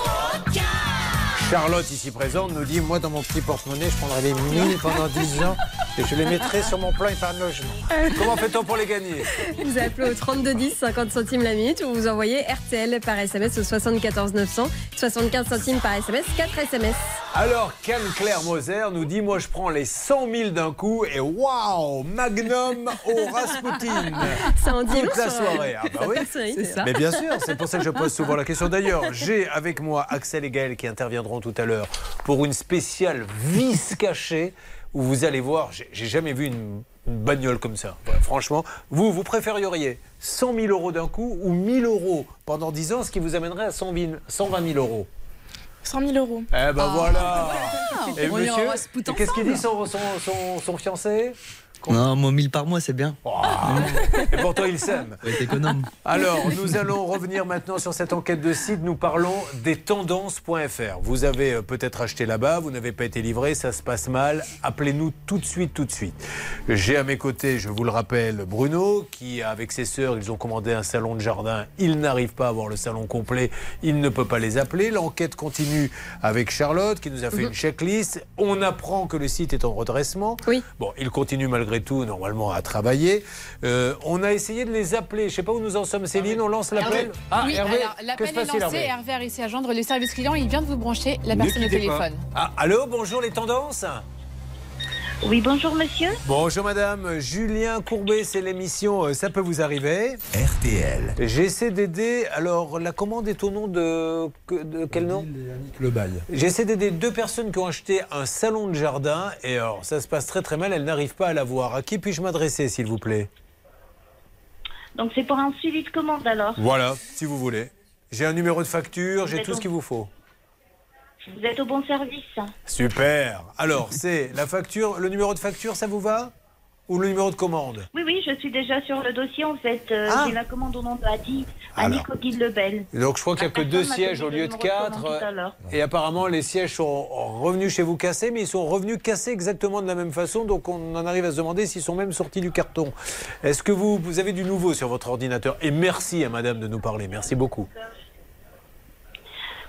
Charlotte, ici présente, nous dit Moi, dans mon petit porte-monnaie, je prendrai les 1000 pendant 10 ans et je les mettrai sur mon plan épargne logement. Comment fait-on pour les gagner? Vous appelez au 3210, 50 centimes la minute, ou vous envoyez RTL par SMS au 74 900, 75 centimes par SMS, 4 SMS. Alors, Canne-Claire Moser nous dit Moi, je prends les 100 000 d'un coup et waouh Magnum au Rasputin Ça en dit Toute la soirée. Ah bah oui. <laughs> C'est ça. Mais bien sûr, c'est pour ça que je pose souvent la question. D'ailleurs, j'ai avec moi Axel et Gaël qui interviendront tout à l'heure pour une spéciale vis <laughs> cachée où vous allez voir, j'ai jamais vu une, une bagnole comme ça. Voilà, franchement, vous, vous préféreriez 100 000 euros d'un coup ou 1000 euros pendant 10 ans, ce qui vous amènerait à 100 000 120 000 euros? 100 000 euros. Eh ben voilà. <laughs> Et On monsieur, qu'est-ce qu'il dit son, son, son- son fiancé? Non, moi 1000 par mois, c'est bien. Et pourtant, il s'aime. Faut être économe. Alors, nous allons revenir maintenant sur cette enquête de site. Nous parlons des tendances.fr. Vous avez euh, peut-être acheté là-bas, vous n'avez pas été livré, ça se passe mal. Appelez-nous tout de suite, tout de suite. J'ai à mes côtés, je vous le rappelle, Bruno, qui, avec ses sœurs, ils ont commandé un salon de jardin. Il n'arrive pas à avoir le salon complet. Il ne peut pas les appeler. L'enquête continue avec Charlotte, qui nous a fait Mhm. une checklist. On apprend que le site est en redressement. Oui. Bon, il continue malgré tout, normalement, à travailler. Euh, on a essayé de les appeler. Je ne sais pas où nous en sommes, Céline. On lance l'appel Ah, oui, Hervé alors l'appel est lancé. Hervé Hervé a réussi à joindre le service client. Il vient de vous brancher la personne au téléphone. Ah, allô, bonjour les tendances Oui, bonjour monsieur. Bonjour madame, Julien Courbet, c'est l'émission euh, Ça peut vous arriver. RTL. J'essaie d'aider, alors la commande est au nom de, que- de quel nom? Le bail. J'essaie d'aider deux personnes qui ont acheté un salon de jardin et alors ça se passe très très mal, elles n'arrivent pas à l'avoir. À qui puis-je m'adresser s'il vous plaît? Donc c'est pour un suivi de commande alors. Voilà, si vous voulez. J'ai un numéro de facture, j'ai tout ce qu'il vous faut. Vous êtes au bon service. Super. Alors, c'est la facture, le numéro de facture, ça vous va? Ou le numéro de commande? Oui, oui, je suis déjà sur le dossier en fait. Euh, Ah. J'ai la commande au nom de Adi. Annie Coquille Lebel. Donc je crois qu'il n'y a que deux sièges au lieu de quatre. à l'heure. Et apparemment, les sièges sont revenus chez vous cassés, mais ils sont revenus cassés exactement de la même façon. Donc on en arrive à se demander s'ils sont même sortis du carton. Est-ce que vous, vous avez du nouveau sur votre ordinateur? Et merci à madame de nous parler. Merci beaucoup.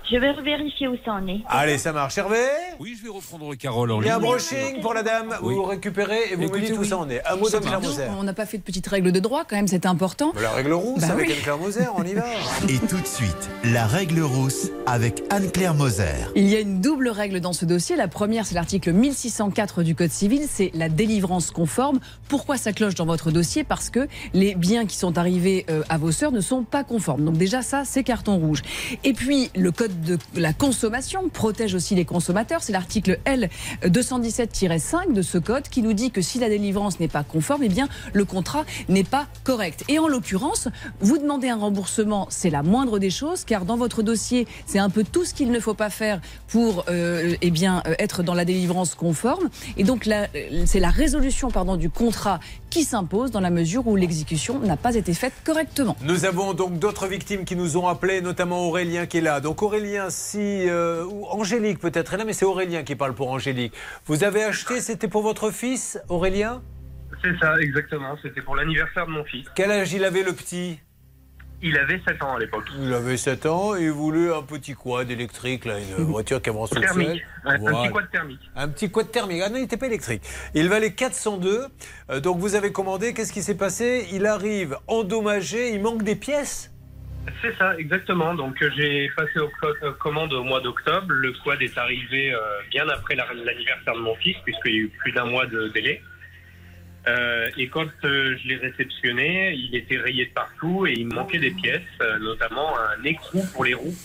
Je vais vérifier où ça en est. Allez, ça marche. Hervé Oui, je vais reprendre Carole en Il y a un brushing pour la dame. Oui. Vous récupérez et vous me Écoutez, dites où oui. ça en est. Un mot. Moser. On n'a pas fait de petites règles de droit, quand même, c'est important. La règle rousse Bah avec oui. Anne-Claire Moser, on y va. <laughs> Et tout de suite, la règle rousse avec Anne-Claire Moser. Il y a une double règle dans ce dossier. La première, c'est l'article 1604 du Code civil, c'est la délivrance conforme. Pourquoi ça cloche dans votre dossier? Parce que les biens qui sont arrivés euh, à vos sœurs ne sont pas conformes. Donc déjà, ça, c'est carton rouge. Et puis, le Code de la consommation protège aussi les consommateurs. C'est l'article L 217-5 de ce code qui nous dit que si la délivrance n'est pas conforme, eh bien, le contrat n'est pas correct. Et en l'occurrence, vous demandez un remboursement, c'est la moindre des choses, car dans votre dossier, c'est un peu tout ce qu'il ne faut pas faire pour euh, eh bien, euh, être dans la délivrance conforme. Et donc, euh, c'est la résolution pardon, du contrat qui s'impose dans la mesure où l'exécution n'a pas été faite correctement. Nous avons donc d'autres victimes qui nous ont appelés, notamment Aurélien qui est là. Donc Aurélien, si euh, ou Angélique peut-être est là, mais c'est Aurélien qui parle pour Angélique. Vous avez acheté, c'était pour votre fils, Aurélien? C'est ça, exactement. C'était pour l'anniversaire de mon fils. Quel âge il avait le petit? Il avait 7 ans à l'époque. Il avait 7 ans et il voulait un petit quad électrique, là, une <laughs> voiture qui avance au Thermique. Un- Un Voilà. petit quad thermique. Un petit quad thermique. Ah non, il n'était pas électrique. Il valait 402. Euh, donc vous avez commandé. Qu'est-ce qui s'est passé? Il arrive endommagé. Il manque des pièces? C'est ça, exactement. Donc euh, j'ai passé aux co- commandes au mois d'octobre. Le quad est arrivé euh, bien après la- l'anniversaire de mon fils, puisqu'il y a eu plus d'un mois de délai. Euh, et quand euh, je l'ai réceptionné, il était rayé de partout et il me manquait des pièces, euh, notamment un écrou pour les roues.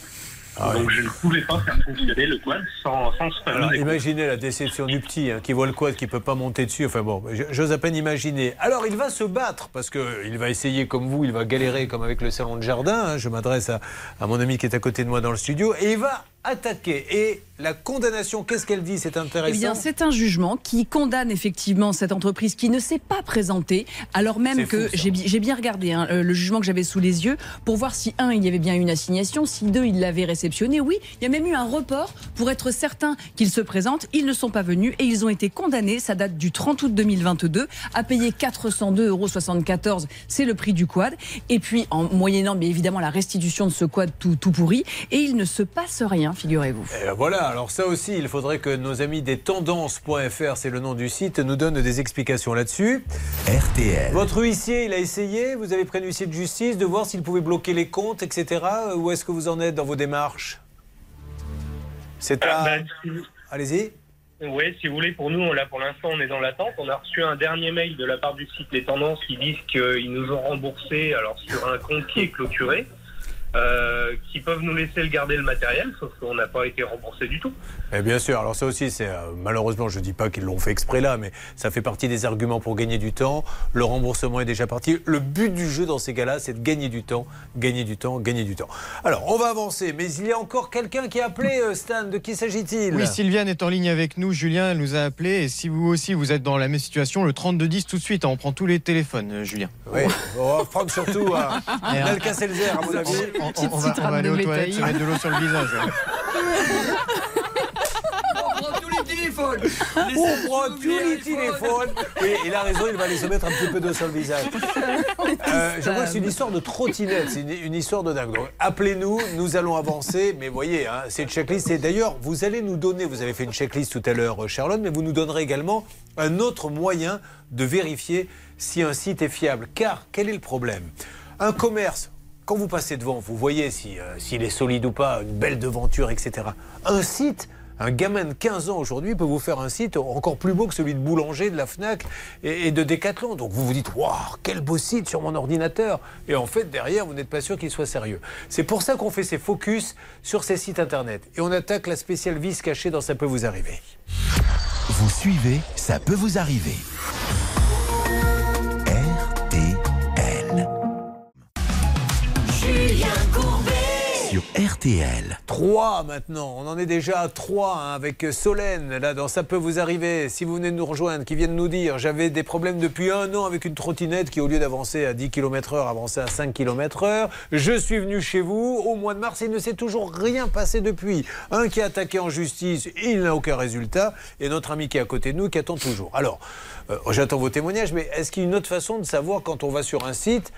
Donc je ne pouvais pas faire fonctionner le quad sans, sans ce imaginez la déception du petit hein, qui voit le quad, qui peut pas monter dessus. Enfin bon, j'ose à peine imaginer. Alors il va se battre parce que il va essayer comme vous, il va galérer comme avec le salon de jardin. hein. Je m'adresse à, à mon ami qui est à côté de moi dans le studio et il va attaquer. Et la condamnation, qu'est-ce qu'elle dit C'est intéressant. Eh bien, c'est un jugement qui condamne effectivement cette entreprise qui ne s'est pas présentée, alors même que j'ai bi- j'ai bien regardé hein, le jugement que j'avais sous les yeux pour voir si, un, il y avait bien une assignation, si, deux, il l'avait réceptionné. Oui, il y a même eu un report pour être certain qu'ils se présentent. Ils ne sont pas venus et ils ont été condamnés, ça date du 30 août 2022, à payer 402,74 euros. C'est le prix du quad. Et puis, en moyennant, bien évidemment, la restitution de ce quad tout, tout pourri. Et il ne se passe rien, figurez-vous. Ben voilà, alors ça aussi, il faudrait que nos amis des tendances.fr, c'est le nom du site, nous donnent des explications là-dessus. RTL. Votre huissier, il a essayé, vous avez pris un huissier de justice, de voir s'il pouvait bloquer les comptes, etc. Où est-ce que vous en êtes dans vos démarches? C'est à... Ben, si- Allez-y. Oui, si vous voulez, pour nous, on, là, pour l'instant, on est dans l'attente. On a reçu un dernier mail de la part du site Les Tendances qui disent qu'ils nous ont remboursé alors, sur un compte qui est clôturé, euh, qui peuvent nous laisser le garder le matériel, sauf qu'on n'a pas été remboursé du tout. Et bien sûr, alors ça aussi, c'est euh, malheureusement, je ne dis pas qu'ils l'ont fait exprès là, mais ça fait partie des arguments pour gagner du temps. Le remboursement est déjà parti. Le but du jeu dans ces cas-là, c'est de gagner du temps, gagner du temps, gagner du temps. Alors, on va avancer, mais il y a encore quelqu'un qui a appelé euh, Stan. De qui s'agit-il? Oui, Sylviane est en ligne avec nous. Julien elle nous a appelé. Et si vous aussi vous êtes dans la même situation, le 3210 tout de suite. hein, On prend tous les téléphones, euh, Julien. Oui, on va prendre surtout un Alka-Seltzer, à mon avis. On, on- on va, on va aller aux toilettes, se mettre de l'eau sur le visage. On prend tous les téléphones. On prend tous les téléphones. Oui, il a raison, il va aller se mettre un petit peu d'eau sur le visage. Euh, je vois que c'est une histoire de trottinette, c'est une, une histoire de dingue. Appelez-nous, nous allons avancer. Mais voyez, hein, cette checklist, et d'ailleurs, vous allez nous donner, vous avez fait une checklist tout à l'heure, euh, Charlotte, mais vous nous donnerez également un autre moyen de vérifier si un site est fiable. Car, quel est le problème? Un commerce, quand vous passez devant, vous voyez si, euh, s'il est solide ou pas, une belle devanture, etc. Un site, un gamin de 15 ans aujourd'hui peut vous faire un site encore plus beau que celui de Boulanger, de la Fnac et, de Decathlon. Donc vous vous dites, waouh, quel beau site sur mon ordinateur. Et en fait, derrière, vous n'êtes pas sûr qu'il soit sérieux. C'est pour ça qu'on fait ces focus sur ces sites internet. Et on attaque la spéciale vis cachée dans Ça peut vous arriver. Vous suivez, ça peut vous arriver. RTL. 3 maintenant, on en est déjà à 3 hein, avec Solène, là dans Ça peut vous arriver, si vous venez de nous rejoindre, qui vient de nous dire j'avais des problèmes depuis un an avec une trottinette qui au lieu d'avancer à 10 km heure avançait à 5 km heure. Je suis venu chez vous au mois de mars, il ne s'est toujours rien passé depuis. Un qui a attaqué en justice, il n'a aucun résultat, et notre ami qui est à côté de nous qui attend toujours. Alors, euh, j'attends vos témoignages, mais est-ce qu'il y a une autre façon de savoir quand on va sur un site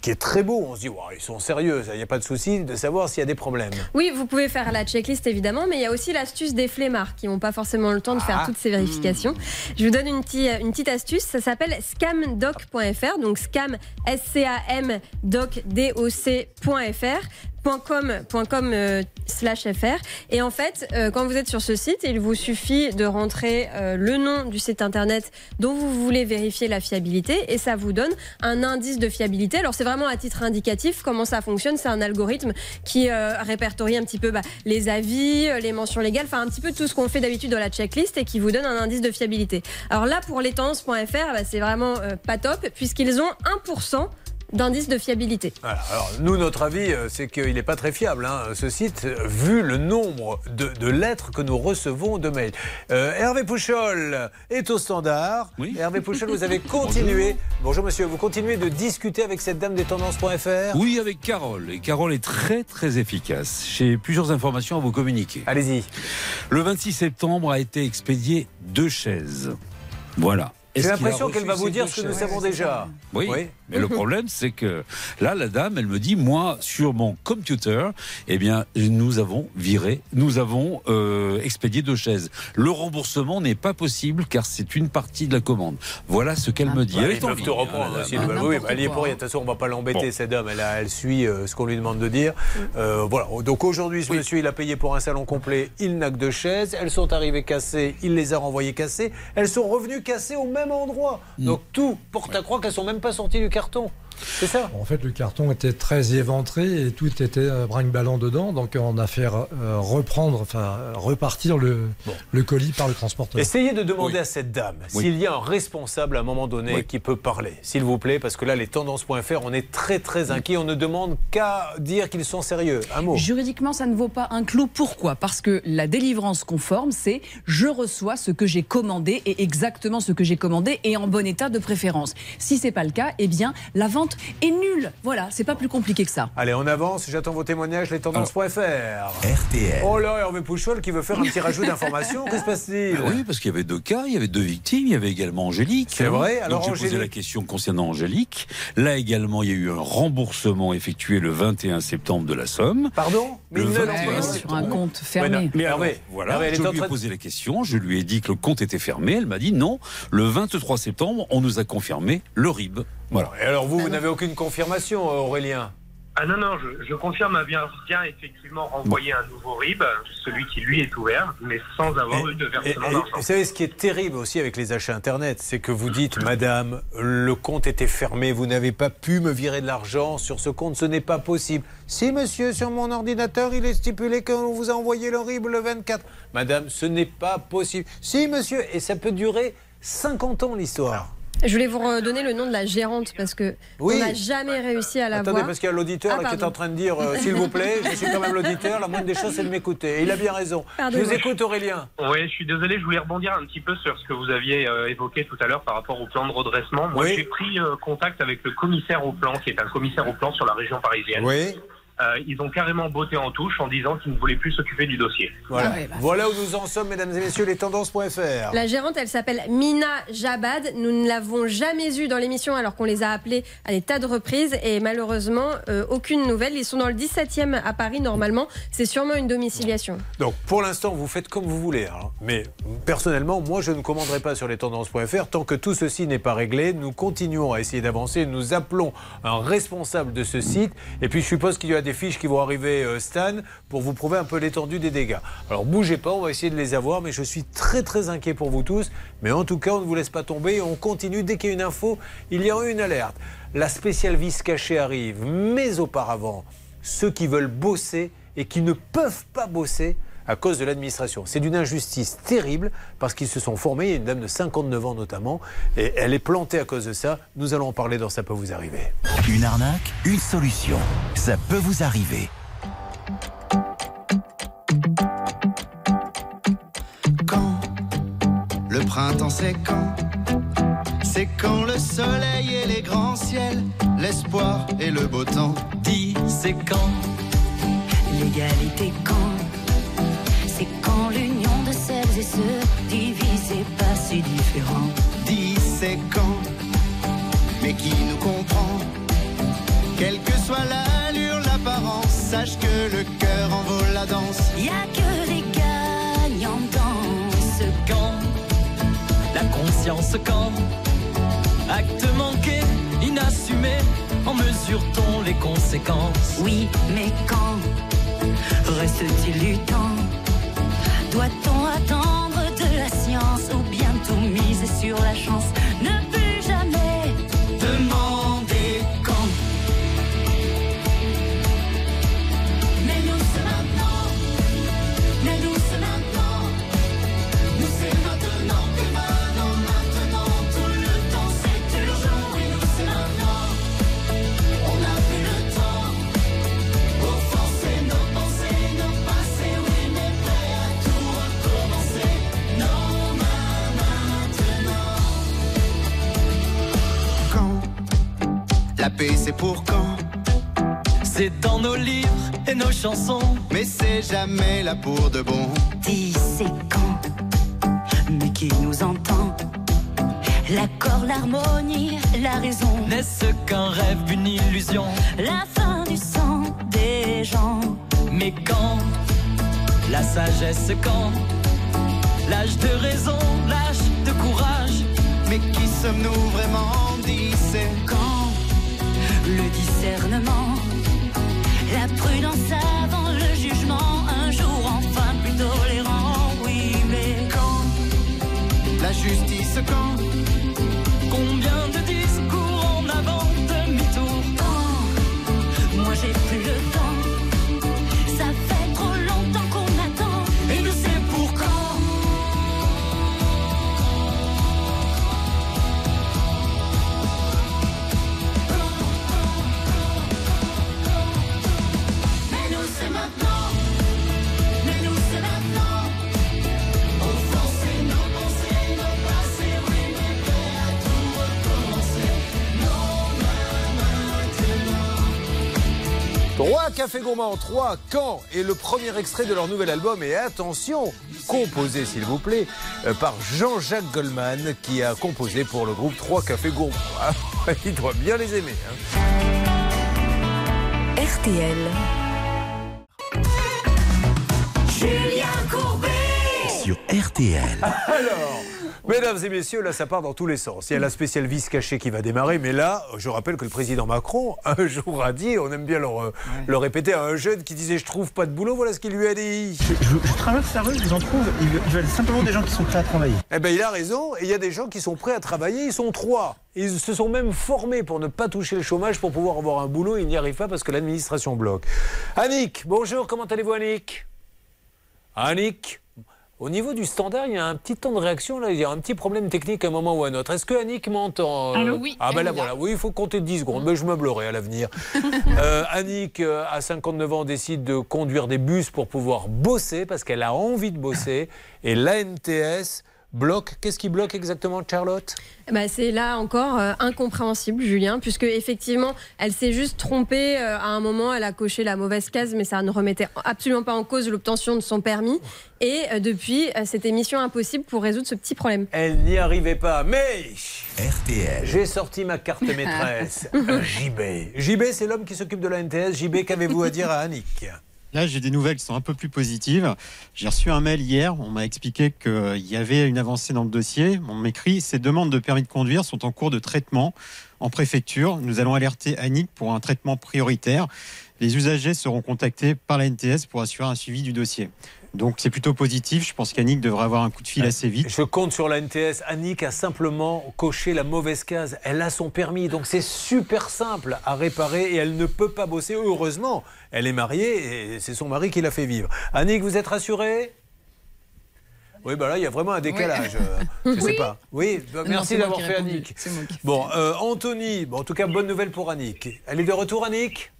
qui est très beau. On se dit, ils sont sérieux, il n'y a pas de souci de savoir s'il y a des problèmes. Oui, vous pouvez faire la checklist évidemment, mais il y a aussi l'astuce des flemmards qui n'ont pas forcément le temps de faire Ah. toutes ces vérifications. Je vous donne une, petite- une petite astuce, ça s'appelle scamdoc.fr, donc scam, S-C-A-M, doc, D-O-C.fr. .com, .com euh, slash fr et en fait euh, quand vous êtes sur ce site il vous suffit de rentrer euh, le nom du site internet dont vous voulez vérifier la fiabilité et ça vous donne un indice de fiabilité. Alors c'est vraiment à titre indicatif comment ça fonctionne. C'est un algorithme qui répertorie un petit peu bah, les avis les mentions légales enfin un petit peu tout ce qu'on fait d'habitude dans la checklist et qui vous donne un indice de fiabilité. Alors là pour les bah, c'est vraiment pas top puisqu'ils ont 1% d'indice de fiabilité Voilà. Alors, nous, notre avis, euh, c'est qu'il n'est pas très fiable, hein, ce site, vu le nombre de, de lettres que nous recevons de mails. Euh, Hervé Pouchol est au standard. Hervé Pouchol, vous avez <laughs> continué. Bonjour. monsieur, vous continuez de discuter avec cette dame des tendances.fr Oui, avec Carole. Et Carole est très très efficace. J'ai plusieurs informations à vous communiquer. Allez-y. Le 26 septembre a été expédié deux chaises. Voilà. J'ai l'impression qu'elle va vous dire ce que nous savons déjà. Oui, mais le problème, c'est que là, la dame, elle me dit, moi, sur mon computer, eh bien, nous avons viré, nous avons euh, expédié deux chaises. Le remboursement n'est pas possible car c'est une partie de la commande. Voilà ce qu'elle me dit. Bah, Elle ils est en peuvent te hein, reprendre. la aussi. Bah oui, bah, elle y est pour rien. De toute façon, on ne va pas l'embêter, Bon. cette dame. Elle, a- elle suit euh, ce qu'on lui demande de dire. Euh, voilà. Donc aujourd'hui, ce monsieur, il a payé pour un salon complet. Il n'a que deux chaises. Elles sont arrivées cassées. Il les a renvoyées cassées. Elles sont revenues cassées au même endroit. Mm. Donc tout porte à croire qu'elles sont même pas sorties du carton. C'est ça En fait, le carton était très éventré et tout était euh, brinque-ballant dedans. Donc, on a fait euh, reprendre, enfin, repartir le, le colis par le transporteur. Essayez de demander à cette dame Oui. s'il y a un responsable à un moment donné qui peut parler, s'il vous plaît, parce que là, les tendances.fr, on est très très inquiets. On ne demande qu'à dire qu'ils sont sérieux. Un mot. Juridiquement, ça ne vaut pas un clou. Pourquoi? Parce que la délivrance conforme, c'est je reçois ce que j'ai commandé et exactement ce que j'ai commandé et en bon état de préférence. Si c'est pas le cas, eh bien la vente est nulle. Voilà, c'est pas plus compliqué que ça. Allez, on avance. J'attends vos témoignages, les tendances.fr. RTL. Oh là, Hervé Pouchol qui veut faire un petit rajout d'informations. Que se passe-t-il Ah Oui, parce qu'il y avait deux cas, il y avait deux victimes, il y avait également Angélique. C'est vrai, alors Donc j'ai posé la question concernant Angélique. Là également, il y a eu un remboursement effectué le 21 septembre de la somme. Pardon Le Mais il ne 21 l'envoie pas. Sur un compte fermé. Ouais, Mais Hervé, alors, voilà, Hervé, elle je est en lui ai train de- posé la question, je lui ai dit que le compte était fermé. Elle m'a dit non. Le 23 septembre, on nous a confirmé le RIB. Voilà. Et alors vous, vous n'avez aucune confirmation, Aurélien Ah non, non, je, je confirme à bien, bien effectivement renvoyer un nouveau RIB, celui qui lui est ouvert, mais sans avoir eu de versement d'argent. vous savez, ce qui est terrible aussi avec les achats Internet, c'est que vous dites, Madame, le compte était fermé, vous n'avez pas pu me virer de l'argent sur ce compte, ce n'est pas possible. Si, monsieur, sur mon ordinateur, il est stipulé qu'on vous a envoyé le RIB le 24. Madame, ce n'est pas possible. Si, monsieur, et ça peut durer 50 ans l'histoire. Je voulais vous redonner le nom de la gérante parce que Oui. on n'a jamais réussi à la Attendez, voir. parce qu'il y a l'auditeur Ah, qui est en train de dire euh, S'il vous plaît, je suis quand même l'auditeur, la moindre des choses, c'est de m'écouter. Et il a bien raison. Pardon. Je vous écoute, Aurélien. Oui, je suis désolé, je voulais rebondir un petit peu sur ce que vous aviez euh, évoqué tout à l'heure par rapport au plan de redressement. Moi, Oui. j'ai pris euh, contact avec le commissaire au plan, qui est un commissaire au plan sur la région parisienne. Oui. Euh, ils ont carrément botté en touche en disant qu'ils ne voulaient plus s'occuper du dossier. Voilà. Ah bah. voilà où nous en sommes, mesdames et messieurs, les tendances.fr. La gérante, elle s'appelle Mina Jabad. Nous ne l'avons jamais eue dans l'émission alors qu'on les a appelés à des tas de reprises et malheureusement, euh, aucune nouvelle. Ils sont dans le 17e à Paris normalement. C'est sûrement une domiciliation. Donc pour l'instant, vous faites comme vous voulez. hein. Mais personnellement, moi, je ne commanderai pas sur les tendances.fr tant que tout ceci n'est pas réglé. Nous continuons à essayer d'avancer. Nous appelons un responsable de ce site. Et puis je suppose qu'il y a des fiches qui vont arriver, euh, Stan, pour vous prouver un peu l'étendue des dégâts. Alors bougez pas, on va essayer de les avoir. Mais je suis très très inquiet pour vous tous. Mais en tout cas, on ne vous laisse pas tomber. Et on continue. Dès qu'il y a une info, il y aura une alerte. La spéciale vis cachée arrive. Mais auparavant, ceux qui veulent bosser et qui ne peuvent pas bosser à cause de l'administration. C'est d'une injustice terrible parce qu'ils se sont formés. Il y a une dame de 59 ans notamment et elle est plantée à cause de ça. Nous allons en parler dans Ça peut vous arriver. Une arnaque, une solution. Ça peut vous arriver. Quand le printemps c'est quand? C'est quand le soleil et les grands ciels, l'espoir et le beau temps. Dis, c'est quand? L'égalité quand? C'est quand l'union de celles et ceux divisés pas si différents. Dis c'est quand Mais qui nous comprend? Quelle que soit l'allure, l'apparence, sache que le cœur en vaut la danse. Y a que des gagnants dans ce camp. La conscience quand Acte manqué, inassumé, en mesure-t-on les conséquences? Oui, mais quand reste-t-il du temps? Doit-on attendre de la science ou bien tout miser sur la chance? La paix c'est pour quand C'est dans nos livres et nos chansons. Mais c'est jamais là pour de bon. Dis c'est quand, mais qui nous entend L'accord, l'harmonie, la raison. N'est-ce qu'un rêve, une illusion La fin du sang des gens. Mais quand La sagesse quand L'âge de raison, l'âge de courage. Mais qui sommes-nous vraiment dit c'est quand le discernement, la prudence avant le jugement, un jour enfin plus tolérant, oui, mais quand La justice quand Trois cafés gourmands, trois quand Et le premier extrait de leur nouvel album. Et attention, composé s'il vous plaît euh, par Jean-Jacques Goldman qui a composé pour le groupe Trois cafés gourmands. Ah, <laughs> Il doit bien les aimer. hein. RTL. Julien Courbet Sur RTL. <laughs> Alors, mesdames et messieurs, là ça part dans tous les sens. Il y a la spéciale vis cachée qui va démarrer, mais là, je rappelle que le président Macron, <laughs> un jour, a dit, on aime bien le, répéter à un jeune qui disait Je trouve pas de boulot, voilà ce qu'il lui a dit. Je, je traverse la rue, je vous en trouve. Ils veulent- simplement des gens qui sont prêts à travailler. Eh ben, il a raison, et il y a des gens qui sont prêts à travailler, ils sont trois. Ils se sont même formés pour ne pas toucher le chômage, pour pouvoir avoir un boulot, ils n'y arrivent pas parce que l'administration bloque. Annick, bonjour, comment allez-vous Annick? Annick? Au niveau du standard, il y a un petit temps de réaction, là, il y a un petit problème technique à un moment ou à un autre. Est-ce que Annick m'entend Allô Oui, Ah ben là voilà, oui, il faut compter 10 secondes, mais je meublerai à l'avenir. <laughs> Euh, Annick, euh, à 59 ans, décide de conduire des bus pour pouvoir bosser, parce qu'elle a envie de bosser, et l'ANTS bloque. Qu'est-ce qui bloque exactement, Charlotte? Bah, c'est là encore euh, incompréhensible, Julien, puisque effectivement, elle s'est juste trompée euh, à un moment, elle a coché la mauvaise case, mais ça ne remettait absolument pas en cause l'obtention de son permis. Et euh, depuis, euh, c'était mission impossible pour résoudre ce petit problème. Elle n'y arrivait pas, mais RTL. j'ai sorti ma carte <laughs> maîtresse. Euh, JB. JB, c'est l'homme qui s'occupe de l'ANTS. JB, qu'avez-vous à dire à Annick? Là, j'ai des nouvelles qui sont un peu plus positives. J'ai reçu un mail hier. On m'a expliqué qu'il y avait une avancée dans le dossier. On m'écrit ces demandes de permis de conduire sont en cours de traitement en préfecture. Nous allons alerter Annick pour un traitement prioritaire. Les usagers seront contactés par la NTS pour assurer un suivi du dossier. Donc, c'est plutôt positif. Je pense qu'Annick devrait avoir un coup de fil assez vite. Je compte sur la NTS. Annick a simplement coché la mauvaise case. Elle a son permis, donc c'est super simple à réparer et elle ne peut pas bosser. Heureusement, elle est mariée et c'est son mari qui l'a fait vivre. Annick, vous êtes rassurée? Oui, bah là, il y a vraiment un décalage. euh, Je ne sais Oui. pas. Oui, bah, Non, merci d'avoir fait répondu. Annick. Bon, euh, Anthony, bon, en tout cas, bonne nouvelle pour Annick. Elle est de retour, Annick?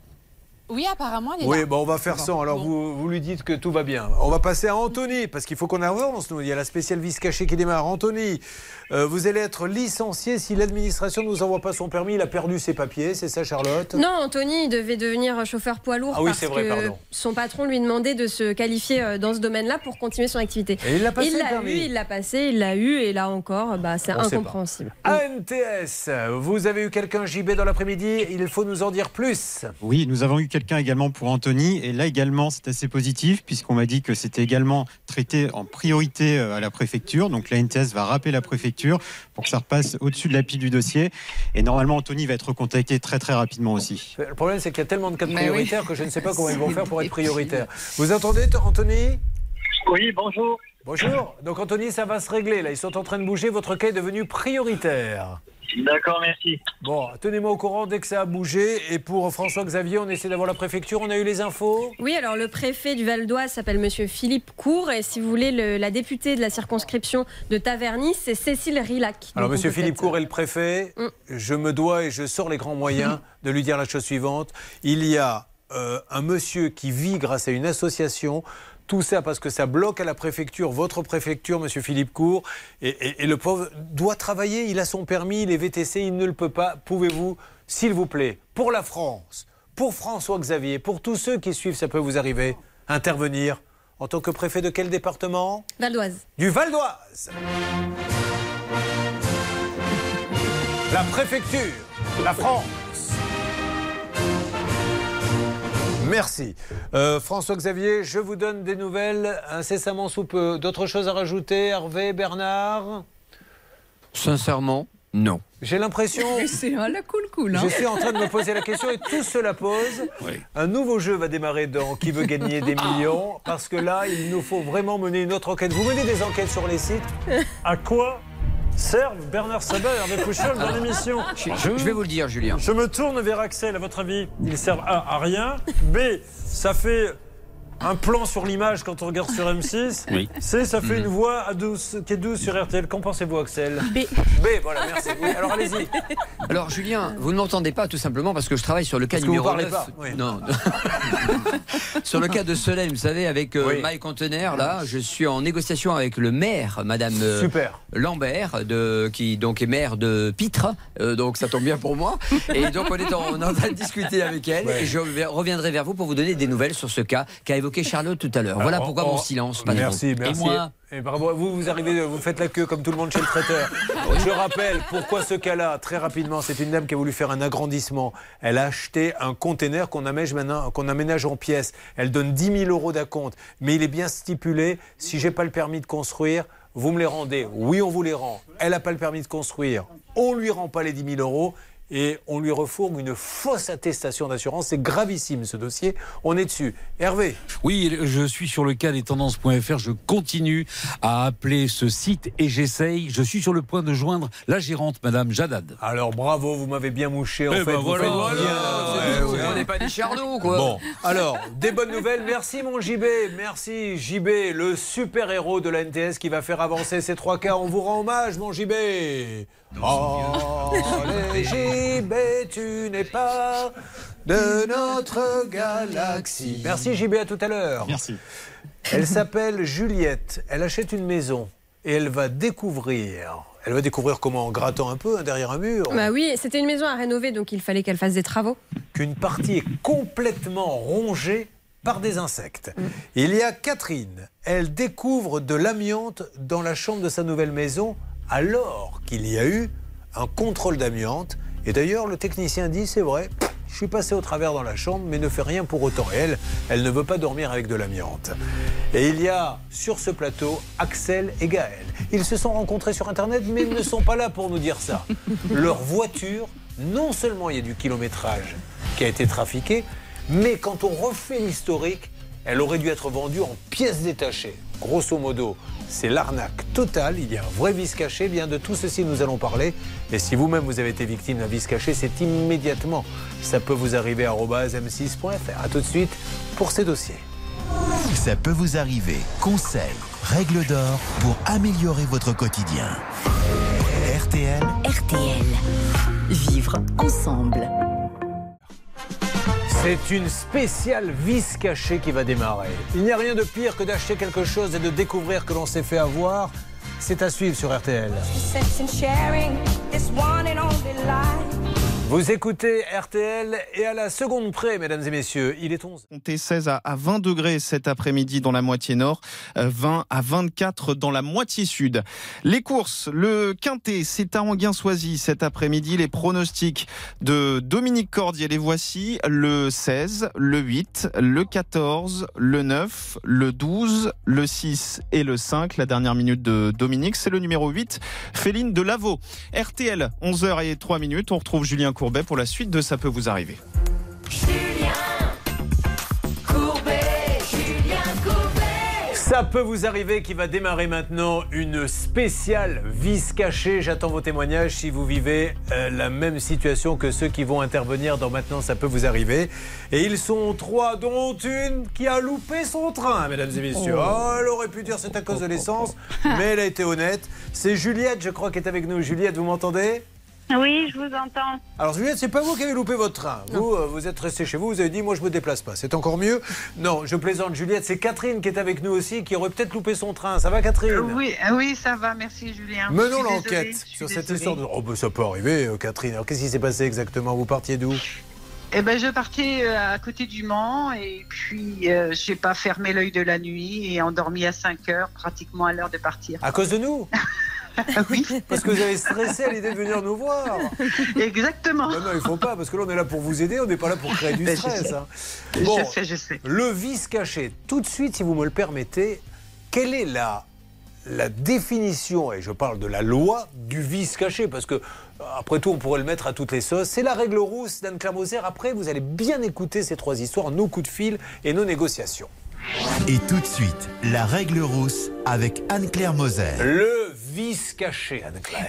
Oui, apparemment, elle est Oui, là. bon, on va faire ça. Alors, vous, vous lui dites que tout va bien. On va passer à Anthony, parce qu'il faut qu'on avance, nous. Il y a la spéciale vis cachée qui démarre. Anthony, euh, vous allez être licencié si l'administration ne nous envoie pas son permis. Il a perdu ses papiers, c'est ça, Charlotte? Non, Anthony il devait devenir chauffeur poids lourd Ah oui, parce c'est vrai, que pardon. son patron lui demandait de se qualifier euh, dans ce domaine-là pour continuer son activité. Et il l'a passé, le l'a eu, il l'a passé, il l'a eu, et là encore, bah, c'est incompréhensible. ANTS, vous avez eu quelqu'un JB dans l'après-midi? Il faut nous en dire plus. Oui, nous avons eu quelqu'un également pour Anthony, et là également c'est assez positif puisqu'on m'a dit que c'était également traité en priorité euh, à la préfecture. Donc la NTS va rappeler la préfecture pour que ça repasse au-dessus de la pile du dossier. Et normalement Anthony va être contacté très très rapidement aussi. Le problème, c'est qu'il y a tellement de cas oui. prioritaires que je ne sais pas comment ils vont faire pour être prioritaires. <laughs> Vous entendez, Anthony? Oui, bonjour. Bonjour. Donc, Anthony, ça va se régler. Là, ils sont en train de bouger. Votre cas est devenu prioritaire. D'accord, merci. Bon, tenez-moi au courant dès que ça a bougé. Et pour François-Xavier, on essaie d'avoir la préfecture. On a eu les infos Oui, alors le préfet du Val d'Oise s'appelle Monsieur Philippe Cour, et si vous voulez, le- la députée de la circonscription de Taverny, c'est Cécile Rilac. Alors, Monsieur Philippe Cour est le préfet. Mm. Je me dois et je sors les grands moyens de lui dire la chose suivante. Il y a euh, un monsieur qui vit grâce à une association. Tout ça parce que ça bloque à la préfecture, votre préfecture, Monsieur Philippe Cour. Et, et- et le pauvre doit travailler. Il a son permis, il est VTC, il ne le peut pas. Pouvez-vous, s'il vous plaît, pour la France, pour François-Xavier, pour tous ceux qui suivent, ça peut vous arriver, intervenir en tant que préfet de quel département? Val d'Oise. du Val d'Oise. La préfecture, la France. Merci. Euh, François-Xavier, je vous donne des nouvelles incessamment sous peu. D'autres choses à rajouter Hervé, Bernard? Sincèrement, non. J'ai l'impression... <laughs> C'est un la cool cool. Hein Je suis en train de me poser la question et tous se la posent. Un nouveau jeu va démarrer dans Qui veut gagner des millions parce que là, il nous faut vraiment mener une autre enquête. Vous menez des enquêtes sur les sites À quoi servent Bernard Sabat et Hervé Pouchol dans l'émission. Je, je vais vous le dire, Julien. Je me tourne vers Axel, à votre avis, ils servent A à rien, B, ça fait un plan sur l'image quand on regarde sur M6, <laughs> Oui. C, ça fait Mhm. une voix à douce, qui est douce sur RTL. Qu'en pensez-vous, Axel B. B, voilà, merci. Oui, alors allez-y. <laughs> Alors Julien, vous ne m'entendez pas tout simplement parce que je travaille sur le cas Parce que vous numéro parlez 9. pas, oui. Non. <laughs> sur le cas de Solène, vous savez, avec euh, Oui. Mike Contener, là, je suis en négociation avec le maire, Madame euh, Super. Lambert, de, qui donc est maire de Pitre, euh, donc ça tombe bien pour moi. Et donc on est en, on est en train de discuter avec elle Ouais. et je reviendrai vers vous pour vous donner des nouvelles sur ce cas qu'a évoqué Charlotte tout à l'heure. Voilà pourquoi on- mon silence. patron. Merci, merci. Et moi, Et bravo, vous, vous arrivez, vous faites la queue comme tout le monde chez le traiteur. Je rappelle pourquoi ce cas-là, très rapidement, c'est une dame qui a voulu faire un agrandissement. Elle a acheté un container qu'on aménage aménage en pièces. Elle donne 10 000 euros d'acompte. Mais il est bien stipulé, si j'ai pas le permis de construire, vous me les rendez. Oui, on vous les rend. Elle n'a pas le permis de construire. On lui rend pas les 10 000 euros. Et on lui refourgue une fausse attestation d'assurance. C'est gravissime ce dossier. On est dessus. Hervé. Oui, je suis sur le cas des tendances.fr. Je continue à appeler ce site et j'essaye. Je suis sur le point de joindre la gérante, Madame Jadad. Alors bravo, vous m'avez bien mouché. En Eh fait, ben vous voilà, voilà, bien. c'est Ouais, tout. ouais. on n'est pas des charnots, quoi. Bon, alors, des bonnes nouvelles. Merci mon JB. Merci JB, le super-héros de la NTS qui va faire avancer ces trois cas. On vous rend hommage, mon JB. Oh, <laughs> les JB, tu n'es pas de notre galaxie. Merci JB, à tout à l'heure. Merci. Elle s'appelle Juliette. Elle achète une maison et elle va découvrir. Elle va découvrir comment En grattant un peu hein, derrière un mur. Bah oui, c'était une maison à rénover, donc il fallait qu'elle fasse des travaux. qu'une partie est complètement rongée par des insectes. Il y a Catherine. Elle découvre de l'amiante dans la chambre de sa nouvelle maison alors qu'il y a eu un contrôle d'amiante. Et d'ailleurs, le technicien dit, c'est vrai, je suis passé au travers dans la chambre, mais ne fait rien pour autant. Et elle, elle ne veut pas dormir avec de l'amiante. Et il y a sur ce plateau Axel et Gaël. Ils se sont rencontrés sur Internet, mais ils ne sont pas là pour nous dire ça. Leur voiture, non seulement il y a du kilométrage qui a été trafiqué, mais quand on refait l'historique, elle aurait dû être vendue en pièces détachées. Grosso modo, c'est l'arnaque totale. Il y a un vrai vice caché. Bien de tout ceci, nous allons parler. Et si vous-même vous avez été victime d'un vice caché, c'est immédiatement. Ça peut vous arriver à m6.fr. A tout de suite pour ces dossiers. Ça peut vous arriver. Conseils, règles d'or pour améliorer votre quotidien. RTL. RTL. Vivre ensemble. C'est une spéciale vis cachée qui va démarrer. Il n'y a rien de pire que d'acheter quelque chose et de découvrir que l'on s'est fait avoir. C'est à suivre sur RTL. Vous écoutez RTL et à la seconde près, mesdames et messieurs, il est 11. Comptez 16 à à 20 degrés cet après-midi dans la moitié nord, euh, 20 à 24 dans la moitié sud. Les courses, le quintet, c'est à Anguin-Soisy cet après-midi. Les pronostics de Dominique Cordier, les voici le 16, le 8, le 14, le 9, le 12, le 6 et le 5. La dernière minute de Dominique, c'est le numéro 8, Féline de Lavaux. RTL, 11h et 3 minutes. On retrouve Julien Courbet pour la suite de Ça peut vous arriver. Courbet, Julien Courbet. Ça peut vous arriver qui va démarrer maintenant une spéciale vis cachée. J'attends vos témoignages si vous vivez euh, la même situation que ceux qui vont intervenir dans Maintenant ça peut vous arriver. Et ils sont trois, dont une qui a loupé son train, mesdames et messieurs. Oh. Oh, elle aurait pu dire c'est à cause de l'essence, mais elle a été honnête. C'est Juliette, je crois, qui est avec nous. Juliette, vous m'entendez? Oui, je vous entends. alors Juliette, c'est pas vous qui avez loupé votre train. Vous, euh, vous êtes resté chez vous, vous avez dit moi je me déplace pas. C'est encore mieux. Non, je plaisante Juliette, c'est Catherine qui est avec nous aussi, qui aurait peut-être loupé son train. Ça va Catherine Oui, euh, oui, ça va, merci Julien. Menons l'enquête sur cette désolée. histoire de... Oh ben ça peut arriver euh, Catherine. Alors qu'est-ce qui s'est passé exactement? Vous partiez d'où? Eh ben, je partais à côté du Mans et puis euh, j'ai pas fermé l'œil de la nuit et endormi à 5 heures, pratiquement à l'heure de partir. À cause de nous? <laughs> Oui. Parce que vous avez stressé à l'idée de venir nous voir. Exactement. Non, non, il faut pas, parce que là on est là pour vous aider, on n'est pas là pour créer du Ben, je stress. sais. hein. Je sais, je sais. Le vice caché, tout de suite, si vous me le permettez, quelle est la, la définition, et je parle de la loi, du vice caché Parce que, après tout, on pourrait le mettre à toutes les sauces. C'est la règle rousse d'Anne-Claire Moser. Après, vous allez bien écouter ces trois histoires, nos coups de fil et nos négociations. Et tout de suite, la règle rousse avec Anne-Claire Moser. Le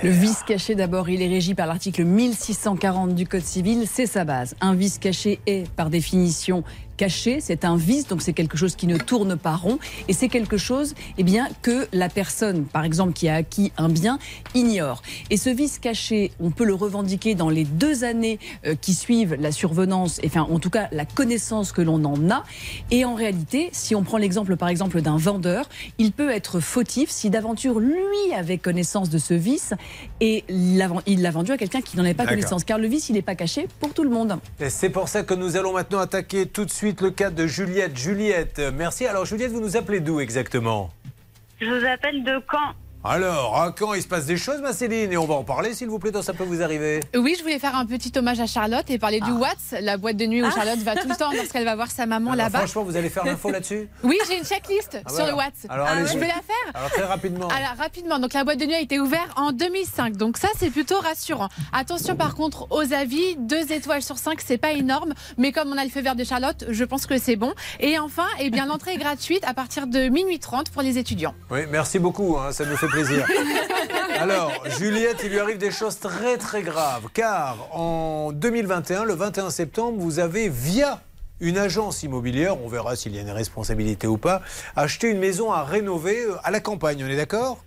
Le vice caché, d'abord, il est régi par l'article 1640 du Code civil, c'est sa base. Un vice caché est, par définition, caché, c'est un vice, donc c'est quelque chose qui ne tourne pas rond, et c'est quelque chose eh bien, que la personne, par exemple, qui a acquis un bien, ignore. Et ce vice caché, on peut le revendiquer dans les deux années euh, qui suivent la survenance, enfin, en tout cas, la connaissance que l'on en a. Et en réalité, si on prend l'exemple, par exemple, d'un vendeur, il peut être fautif si d'aventure, lui, avait connaissance de ce vice, et il l'a vendu à quelqu'un qui n'en avait pas connaissance. Car le vice, il n'est pas caché pour tout le monde. Et c'est pour ça que nous allons maintenant attaquer tout de suite le cas de Juliette. Juliette, merci. Alors Juliette, vous nous appelez d'où exactement? Je vous appelle de Caen. Alors, à quand il se passe des choses, ma Céline Et on va en parler, s'il vous plaît, dans ça peut vous arriver. Oui, je voulais faire un petit hommage à Charlotte et parler du Watts, la boîte de nuit où Charlotte va tout le temps lorsqu'elle va voir sa maman Alors, là-bas. franchement, vous allez faire l'info <laughs> là-dessus Oui, j'ai une checklist Ah, sur le Watts. Alors, allez-y. je vais la faire. Alors, très rapidement. Alors rapidement, donc la boîte de nuit a été ouverte en 2005, donc ça c'est plutôt rassurant. Attention par contre aux avis, deux étoiles sur cinq, c'est pas énorme, mais comme on a le feu vert de Charlotte, je pense que c'est bon. Et enfin, eh bien l'entrée est gratuite à partir de minuit 30 pour les étudiants. Oui, merci beaucoup, hein, ça nous fait plaisir. Alors, Juliette, il lui arrive des choses très très graves, car en 2021, le 21 septembre, vous avez, via une agence immobilière, on verra s'il y a une responsabilité ou pas, acheté une maison à rénover euh, à la campagne, on est d'accord?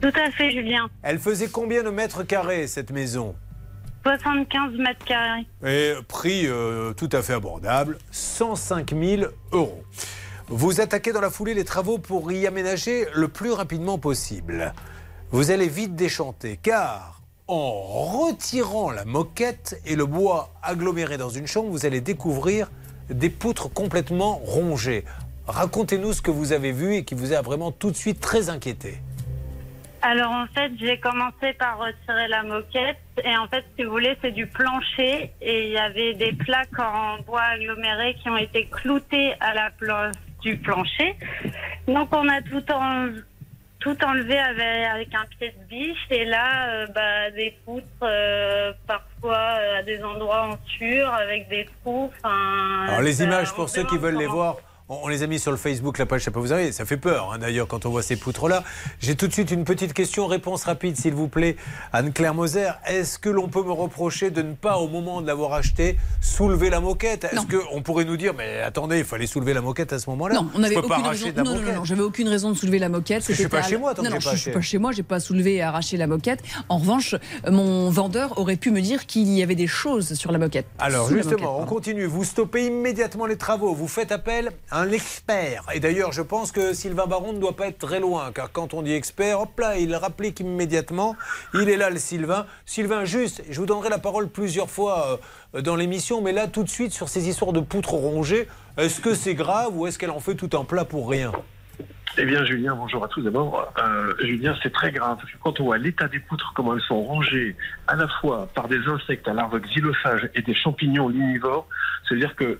Tout à fait, Julien. Elle faisait combien de mètres carrés, cette maison? 75 mètres carrés. Et prix euh, tout à fait abordable, 105 000 euros. Vous attaquez dans la foulée les travaux pour y aménager le plus rapidement possible. Vous allez vite déchanter, car en retirant la moquette et le bois aggloméré dans une chambre, vous allez découvrir des poutres complètement rongées. Racontez-nous ce que vous avez vu et qui vous a vraiment tout de suite très inquiété. Alors en fait, j'ai commencé par retirer la moquette et en fait, si vous voulez, c'est du plancher et il y avait des plaques en bois aggloméré qui ont été cloutées à la du plancher. Donc on a tout en tout enlevé avec, avec un pied de biche et là, euh, bah, des poutres euh, parfois euh, à des endroits en sur avec des trous. Alors les images, pour ceux qui veulent les voir, On, les a mis sur le Facebook, la page, ça peut vous arriver. Ça fait peur, hein, d'ailleurs, quand on voit ces poutres-là. J'ai tout de suite une petite question, réponse rapide, s'il vous plaît. Anne-Claire Moser, est-ce que l'on peut me reprocher de ne pas, au moment de l'avoir acheté, soulever la moquette? Est-ce qu'on pourrait nous dire, mais attendez, il fallait soulever la moquette à ce moment-là Non, on n'avait pas aucune raison. la Non, non, non, non, j'avais aucune raison de soulever la moquette. que je suis pas à- chez moi tant non, que non, pas je suis pas chez moi, j'ai pas soulevé et arraché la moquette. En revanche, mon vendeur aurait pu me dire qu'il y avait des choses sur la moquette. Alors justement, moquette, on continue. Vous stoppez immédiatement les travaux. Vous faites appel à un expert. Et d'ailleurs, je pense que Sylvain Baron ne doit pas être très loin, car quand on dit expert, hop là, il rapplique immédiatement. Il est là, le Sylvain. Sylvain, juste, je vous donnerai la parole plusieurs fois euh, dans l'émission, mais là, tout de suite, sur ces histoires de poutres rongées, est-ce que c'est grave ou est-ce qu'elle en fait tout un plat pour rien? Eh bien, Julien, bonjour à tous. D'abord, euh, Julien, c'est très grave quand on voit l'état des poutres, comment elles sont rongées à la fois par des insectes à larves xylophages et des champignons lunivores, c'est-à-dire que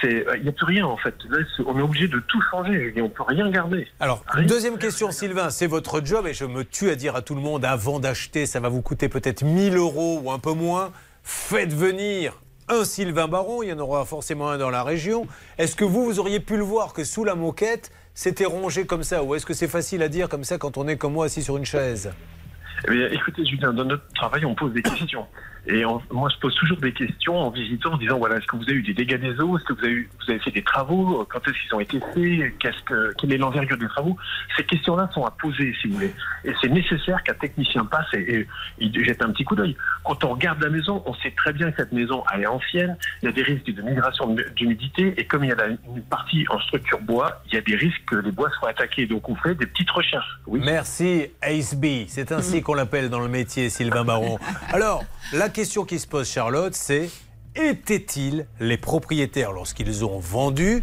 c'est, il n'y a plus rien en fait. Là, on est obligé de tout changer. On peut rien garder. Alors, deuxième question, Sylvain, c'est votre job et je me tue à dire à tout le monde avant d'acheter, ça va vous coûter peut-être 1000 euros ou un peu moins. Faites venir un Sylvain Baron, il y en aura forcément un dans la région. Est-ce que vous, vous auriez pu le voir que sous la moquette, c'était rongé comme ça Ou est-ce que c'est facile à dire comme ça quand on est comme moi assis sur une chaise? Eh bien, écoutez, Julien, dans notre travail, on pose des questions. Et moi, je pose toujours des questions en visitant, en disant voilà, est-ce que vous avez eu des dégâts des eaux? Est-ce que vous avez, eu- vous avez fait des travaux? Quand est-ce qu'ils ont été faits? Qu'est-ce que, Quelle est l'envergure des travaux? Ces questions-là sont à poser, si vous voulez. Et c'est nécessaire qu'un technicien passe et, il jette un petit coup d'œil. Quand on regarde la maison, on sait très bien que cette maison elle est ancienne. Il y a des risques de migration d'humidité. Et comme il y a une partie en structure bois, il y a des risques que les bois soient attaqués. Donc, on fait des petites recherches. Oui. Merci Ace B. C'est ainsi qu'on l'appelle dans le métier, Sylvain Baron. Alors, la question qui se pose, Charlotte, c'est étaient-ils les propriétaires, lorsqu'ils ont vendu,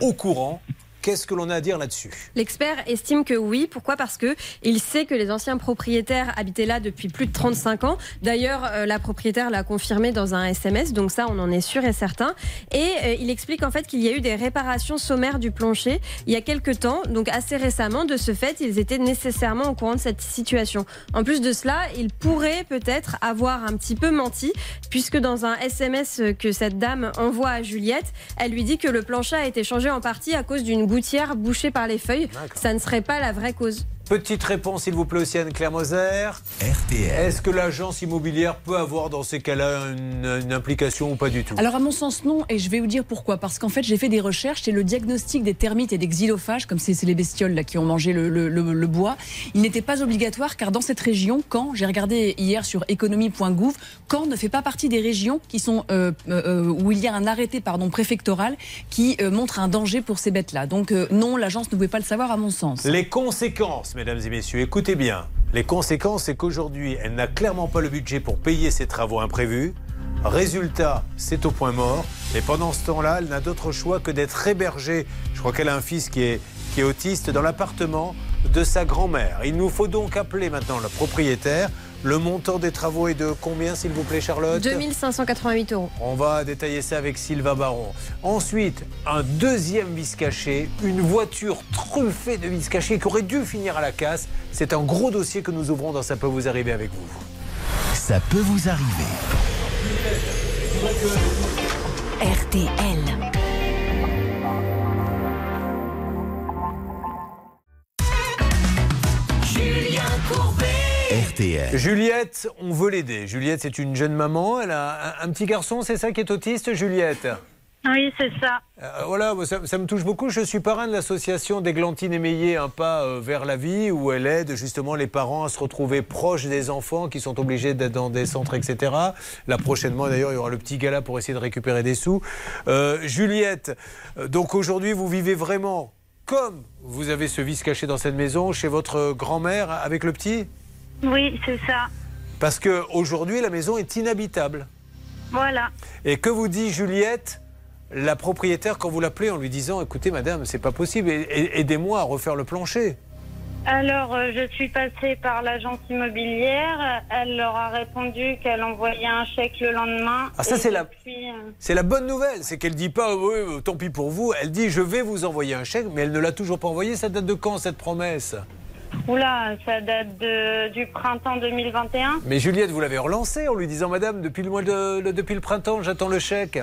au courant Qu'est-ce que l'on a à dire là-dessus L'expert estime que oui. Pourquoi? Parce que il sait que les anciens propriétaires habitaient là depuis plus de 35 ans. D'ailleurs, euh, la propriétaire l'a confirmé dans un SMS, donc ça, on en est sûr et certain. Et euh, il explique en fait qu'il y a eu des réparations sommaires du plancher il y a quelques temps, donc assez récemment. De ce fait, ils étaient nécessairement au courant de cette situation. En plus de cela, il pourrait peut-être avoir un petit peu menti, puisque dans un SMS que cette dame envoie à Juliette, elle lui dit que le plancher a été changé en partie à cause d'une gouttière bouchée par les feuilles. Ça ne serait pas la vraie cause. Petite réponse, s'il vous plaît, aussi Anne-Claire Moser. RTL. Est-ce que l'agence immobilière peut avoir dans ces cas-là une, une implication ou pas du tout? Alors à mon sens non, et je vais vous dire pourquoi. Parce qu'en fait j'ai fait des recherches et le diagnostic des termites et des xylophages, comme c'est c'est les bestioles là, qui ont mangé le, le- le- le bois, il n'était pas obligatoire car dans cette région, Caen, j'ai regardé hier sur économie.gouv, Caen ne fait pas partie des régions qui sont euh, euh, où il y a un arrêté pardon préfectoral qui euh, montre un danger pour ces bêtes-là. Donc euh, non, l'agence ne pouvait pas le savoir à mon sens. Les conséquences, mesdames et messieurs, écoutez bien. Les conséquences, c'est qu'aujourd'hui, elle n'a clairement pas le budget pour payer ses travaux imprévus. Résultat, c'est au point mort. Et pendant ce temps-là, elle n'a d'autre choix que d'être hébergée. Je crois qu'elle a un fils qui est, qui est autiste dans l'appartement de sa grand-mère. Il nous faut donc appeler maintenant le propriétaire. Le montant des travaux est de combien, s'il vous plaît, Charlotte 2588 euros. on va détailler ça avec Sylvain Baron. Ensuite, un deuxième vice caché, une voiture truffée de vis cachés qui aurait dû finir à la casse. C'est un gros dossier que nous ouvrons dans Ça peut vous arriver avec vous. Ça peut vous arriver. RTL. Julien Courbet. RTL. Juliette, on veut l'aider. Juliette, c'est une jeune maman. Elle a un, un petit garçon, c'est ça qui est autiste, Juliette? Oui, c'est ça. Euh, voilà, ça, ça me touche beaucoup. Je suis parrain de l'association d'Églantine Émeillé, un pas euh, vers la vie, où elle aide justement les parents à se retrouver proches des enfants qui sont obligés d'être dans des centres, etc. Là, prochainement, d'ailleurs, il y aura le petit gala pour essayer de récupérer des sous. Euh, Juliette, donc aujourd'hui, vous vivez vraiment comme vous avez ce vice caché dans cette maison, chez votre grand-mère avec le petit? Oui, c'est ça. Parce qu'aujourd'hui, la maison est inhabitable. Voilà. Et que vous dit Juliette, la propriétaire, quand vous l'appelez en lui disant Écoutez, madame, c'est pas possible, aidez-moi à refaire le plancher Alors, euh, je suis passée par l'agence immobilière. Elle leur a répondu qu'elle envoyait un chèque le lendemain. Ah, ça, c'est la- euh, C'est la bonne nouvelle, c'est qu'elle dit pas Oui, tant pis pour vous. Elle dit Je vais vous envoyer un chèque, mais elle ne l'a toujours pas envoyé. Ça date de quand cette promesse? Oula, ça date de, du printemps 2021. Mais Juliette, vous l'avez relancée en lui disant Madame, depuis le, mois de, depuis le printemps, j'attends le chèque.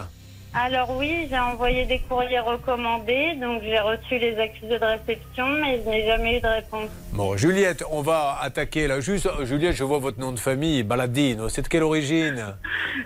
Alors oui, j'ai envoyé des courriers recommandés, donc j'ai reçu les accusés de réception, mais je n'ai jamais eu de réponse. Bon, Juliette, on va attaquer là. Juste, Juliette, je vois votre nom de famille, Baladino. C'est de quelle origine?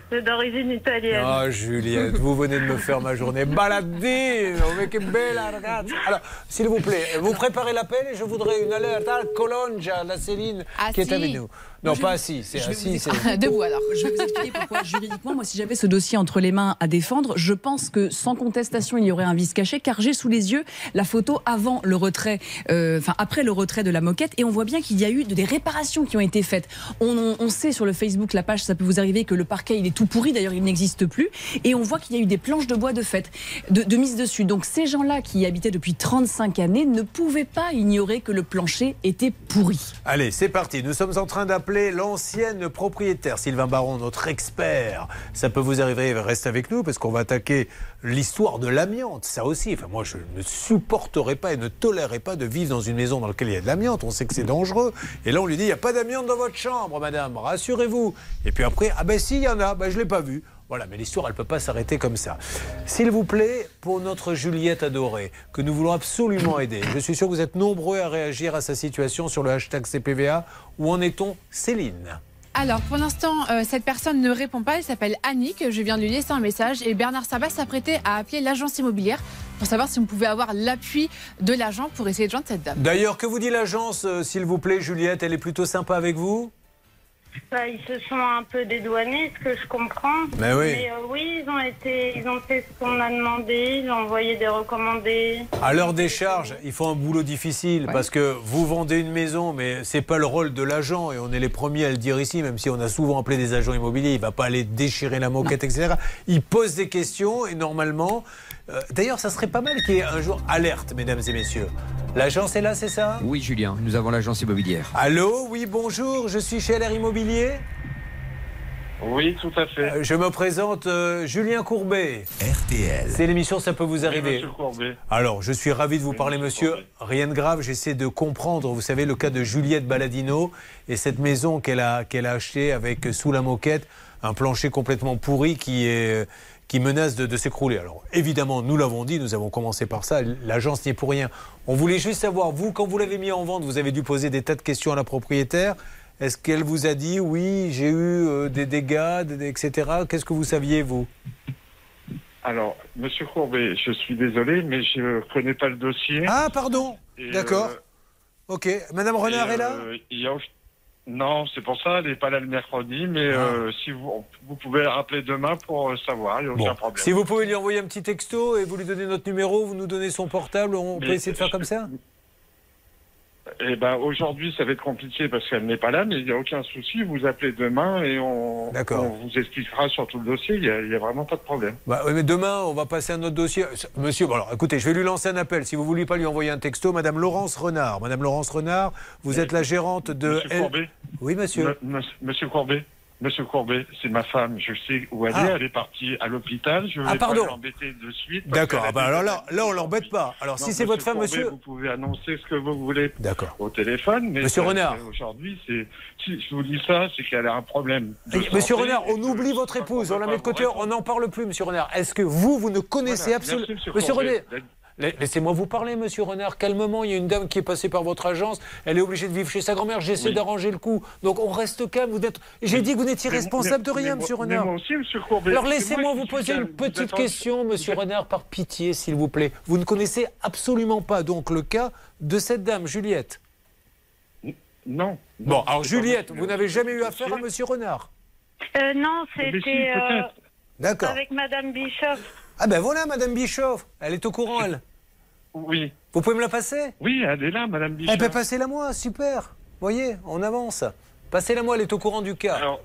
C'est d'origine italienne. Ah, Juliette, vous venez de me faire ma journée. Baladino, mais que bella ragazza. Alors, s'il vous plaît, vous préparez l'appel et je voudrais une alerte à Colongia, la Céline, qui est avec nous. Non, Je- pas assis, c'est vais assis. vous c'est- expliquer- Debout alors. Je vais vous expliquer pourquoi juridiquement, moi si j'avais ce dossier entre les mains à défendre, je pense que sans contestation il y aurait un vice caché car j'ai sous les yeux la photo avant le retrait, euh, enfin après le retrait de la moquette et on voit bien qu'il y a eu des réparations qui ont été faites. On, on- on sait sur le Facebook, la page, ça peut vous arriver que le parquet il est tout pourri, d'ailleurs il n'existe plus et on voit qu'il y a eu des planches de bois de fait, de, de mise dessus. Donc ces gens-là qui y habitaient depuis 35 années ne pouvaient pas ignorer que le plancher était pourri. Allez, c'est parti. Nous sommes en train d'appeler l'ancienne propriétaire, Sylvain Baron, notre expert. Ça peut vous arriver, reste avec nous, parce qu'on va attaquer l'histoire de l'amiante. Ça aussi, enfin, moi, je ne supporterai pas et ne tolérerai pas de vivre dans une maison dans laquelle il y a de l'amiante. On sait que c'est dangereux. Et là, on lui dit, il n'y a pas d'amiante dans votre chambre, madame, rassurez-vous. Et puis après, ah ben si, il y en a, ben, je ne l'ai pas vu. Voilà, mais l'histoire, elle ne peut pas s'arrêter comme ça. S'il vous plaît, pour notre Juliette adorée, que nous voulons absolument aider, je suis sûr que vous êtes nombreux à réagir à sa situation sur le hashtag CPVA. Où en est-on, Céline? Alors, pour l'instant, euh, cette personne ne répond pas. Elle s'appelle Annick. Je viens de lui laisser un message. Et Bernard Sabat s'apprêtait à appeler l'agence immobilière pour savoir si on pouvait avoir l'appui de l'agent pour essayer de joindre cette dame. D'ailleurs, que vous dit l'agence, euh, s'il vous plaît, Juliette? Elle est plutôt sympa avec vous? Bah, ils se sont un peu dédouanés, ce que je comprends. Mais oui. euh, oui, ils ont été, ils ont fait ce qu'on a demandé, ils ont envoyé des recommandés. À leur décharge, il faut un boulot difficile parce que vous vendez une maison, mais c'est pas le rôle de l'agent et on est les premiers à le dire ici, même si on a souvent appelé des agents immobiliers. Il va pas aller déchirer la moquette, etc. Il pose des questions et normalement, euh, d'ailleurs, ça serait pas mal qu'il y ait un jour alerte, mesdames et messieurs. L'agence est là, c'est ça? Oui, Julien, nous avons l'agence immobilière. Allô, oui, bonjour, je suis chez LR Immobilier. Oui, tout à fait. Euh, Je me présente euh, Julien Courbet. RTL. C'est l'émission Ça peut vous arriver. Monsieur Courbet. Alors, je suis ravi de vous parler, monsieur. Rien de grave, j'essaie de comprendre, vous savez, le cas de Juliette Baladino et cette maison qu'elle a, qu'elle a achetée avec, sous la moquette, un plancher complètement pourri qui, est, qui menace de, de s'écrouler. Alors, évidemment, nous l'avons dit, nous avons commencé par ça, l'agence n'y est pour rien. On voulait juste savoir, vous, quand vous l'avez mis en vente, vous avez dû poser des tas de questions à la propriétaire. Est-ce qu'elle vous a dit, oui, j'ai eu euh, des dégâts, des- etc. Qu'est-ce que vous saviez, vous? Alors, Monsieur Courbet, je suis désolé, mais je ne connais pas le dossier. Ah, pardon. D'accord. euh, Ok. Madame Renard est là? euh, il y a- Non, c'est pour ça, elle n'est pas là le mercredi, mais Ah. euh, si vous, vous pouvez la rappeler demain pour euh, savoir, il n'y a aucun problème. si vous pouvez lui envoyer un petit texto et vous lui donnez notre numéro, vous nous donnez son portable, on peut essayer de faire comme ça? Eh ben, aujourd'hui, ça va être compliqué parce qu'elle n'est pas là, mais il n'y a aucun souci. Vous appelez demain et on, vous expliquera sur tout le dossier. Il n'y a, il y a vraiment pas de problème. bah, oui, mais demain, on va passer à notre dossier. Monsieur, bon, alors écoutez, je vais lui lancer un appel. Si vous ne voulez pas lui envoyer un texto, Madame Laurence Renard. Madame Laurence Renard, vous êtes la gérante de. Monsieur L- Courbet Oui, monsieur. M- monsieur- Monsieur Courbet Monsieur Courbet, c'est ma femme. Je sais où elle Ah. est. Elle est partie à l'hôpital. Je vais Ah, pardon. pas l'embêter de suite. D'accord. Ah, bah, alors là, là, on l'embête pas. Alors, Non, si c'est votre femme, Courbet, monsieur. Vous pouvez annoncer ce que vous voulez D'accord. au téléphone. Mais Monsieur ça, Renard. Aujourd'hui, c'est si je vous dis ça, c'est qu'elle a un problème. Monsieur Renard, on oublie votre épouse, on la met de côté, on n'en parle plus, Monsieur Renard. Est-ce que vous, vous ne connaissez Voilà, absolument. Monsieur Monsieur. Renard, Laissez-moi vous parler, monsieur Renard, calmement. Il y a une dame qui est passée par votre agence. Elle est obligée de vivre chez sa grand-mère. J'essaie Oui. d'arranger le coup. Donc on reste calme. Vous êtes... J'ai dit que vous n'étiez Mais- responsable de rien, mais monsieur mais Renard. moi aussi, monsieur Courbet. Alors laissez-moi vous poser calme. une petite question, monsieur êtes- Renard, par pitié, s'il vous plaît. Vous ne connaissez absolument pas donc le cas de cette dame, Juliette. Non. Bon, Non, alors Juliette, vous n'avez jamais eu affaire à monsieur Renard. Euh, non, Mais si, c'était euh, avec Madame Bischoff. Ah ben voilà, Madame Bischoff. Elle est au courant, elle. Oui. Vous pouvez me la passer? Oui, elle est là, Madame Bichat. Eh ben passez-la moi, super. Voyez, on avance. Passez-la moi, elle est au courant du cas.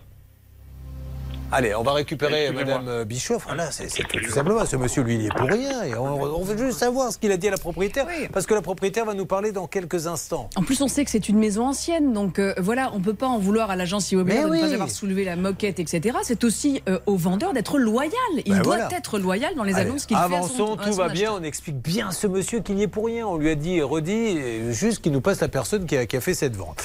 Allez, on va récupérer. Madame euh, Bischoff. Voilà, c'est c'est tout, tout simplement. Ce monsieur, lui, il est pour rien. Et on, on veut juste savoir ce qu'il a dit à la propriétaire, parce que la propriétaire va nous parler dans quelques instants. En plus, on sait que c'est une maison ancienne, donc euh, voilà, on peut pas en vouloir à l'agence immobilière Mais de ne oui. pas avoir soulevé la moquette, etc. C'est aussi euh, au vendeur d'être loyal. Il Ben doit voilà. être loyal dans les Allez, annonces qu'il fait. Avançons, tout va bien. On explique bien à ce monsieur qu'il n'y est pour rien. On lui a dit et redit, juste qu'il nous passe la personne qui a, qui a fait cette vente.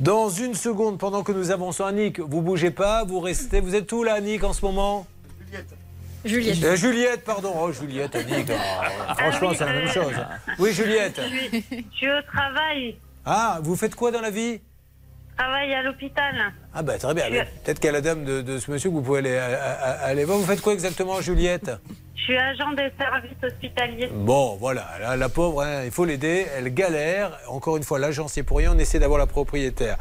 Dans une seconde, pendant que nous avançons, Annick, vous bougez pas, vous restez. Vous êtes où là, Annick, en ce moment Juliette. Euh, Juliette, pardon. Oh, Juliette, Annick. <laughs> oh, franchement, c'est la même chose. Oui, Juliette. Je suis, au travail. Ah, vous faites quoi dans la vie? Je travaille à l'hôpital. Ah, bah très bien. Peut-être qu'à la dame de, de ce monsieur, que vous pouvez aller, aller voir. Vous faites quoi exactement, Juliette? Je suis agent des services hospitaliers. Bon, voilà, la, la pauvre, hein, il faut l'aider, elle galère. Encore une fois, l'agence est pour rien, on essaie d'avoir la propriétaire.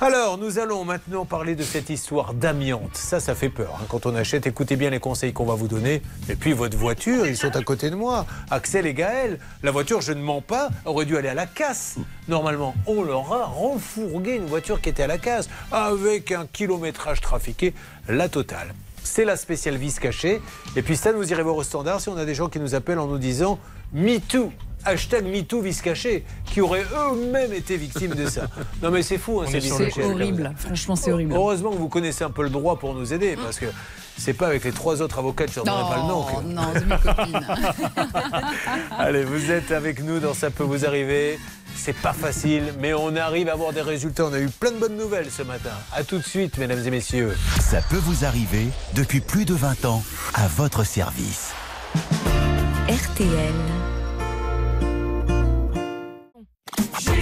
Alors, nous allons maintenant parler de cette histoire d'amiante. Ça, ça fait peur. hein, quand on achète, écoutez bien les conseils qu'on va vous donner. Et puis, votre voiture, ils sont à côté de moi. Axel et Gaël, la voiture, je ne mens pas, aurait dû aller à la casse. Normalement, on leur a renfourgué une voiture qui était à la casse, avec un kilométrage trafiqué, la totale. C'est la spéciale vis cachée. Et puis ça, vous irez voir au standard si on a des gens qui nous appellent en nous disant MeToo. Hashtag MeToo vis caché, qui auraient eux-mêmes été victimes de ça. <laughs> Non mais c'est fou, hein, On ces est sur vis le cachées, coup. comme ça. horrible. Franchement, c'est horrible. Heureusement que vous connaissez un peu le droit pour nous aider, parce que c'est pas avec les trois autres avocats que je ne donnerai pas le nom. que- non, c'est mes copines. <laughs> Allez, vous êtes avec nous dans Ça peut vous arriver. C'est pas facile, mais on arrive à avoir des résultats. On a eu plein de bonnes nouvelles ce matin. À tout de suite, mesdames et messieurs. Ça peut vous arriver depuis plus de 20 ans à votre service. RTL. G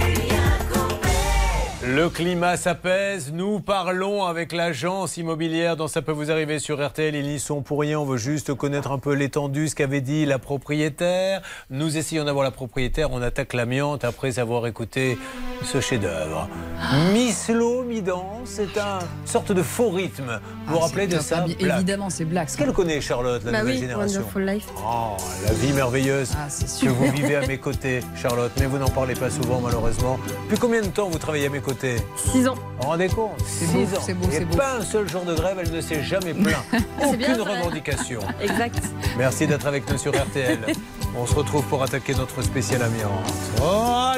Le climat s'apaise. Nous parlons avec l'agence immobilière dont ça peut vous arriver sur RTL. Ils y sont pour rien. On veut juste connaître un peu l'étendue, ce qu'avait dit la propriétaire. Nous essayons d'avoir la propriétaire. On attaque l'amiante après avoir écouté ce chef-d'œuvre. Miss Lo, mi-danse, c'est un sorte de faux rythme. Vous vous Ah, rappelez c'est de ça? Ah, Black. Évidemment, c'est Black. Est-ce qu'elle connaît Charlotte, la Bah nouvelle oui, génération? Wonderful Life. Oh, la vie merveilleuse Ah, c'est que sûr. vous vivez à mes côtés, Charlotte. Mais vous n'en parlez pas souvent, malheureusement. Depuis combien de temps vous travaillez à mes côtés? 6 ans. Vous vous rendez compte C'est 6 beau, ans. c'est beau, Il n'y c'est beau. pas un seul jour de grève, elle ne s'est jamais plaint. <laughs> Bien Aucune revendication. <laughs> Exact. Merci d'être avec nous sur RTL. On se retrouve pour attaquer notre spécial amiante. Oh.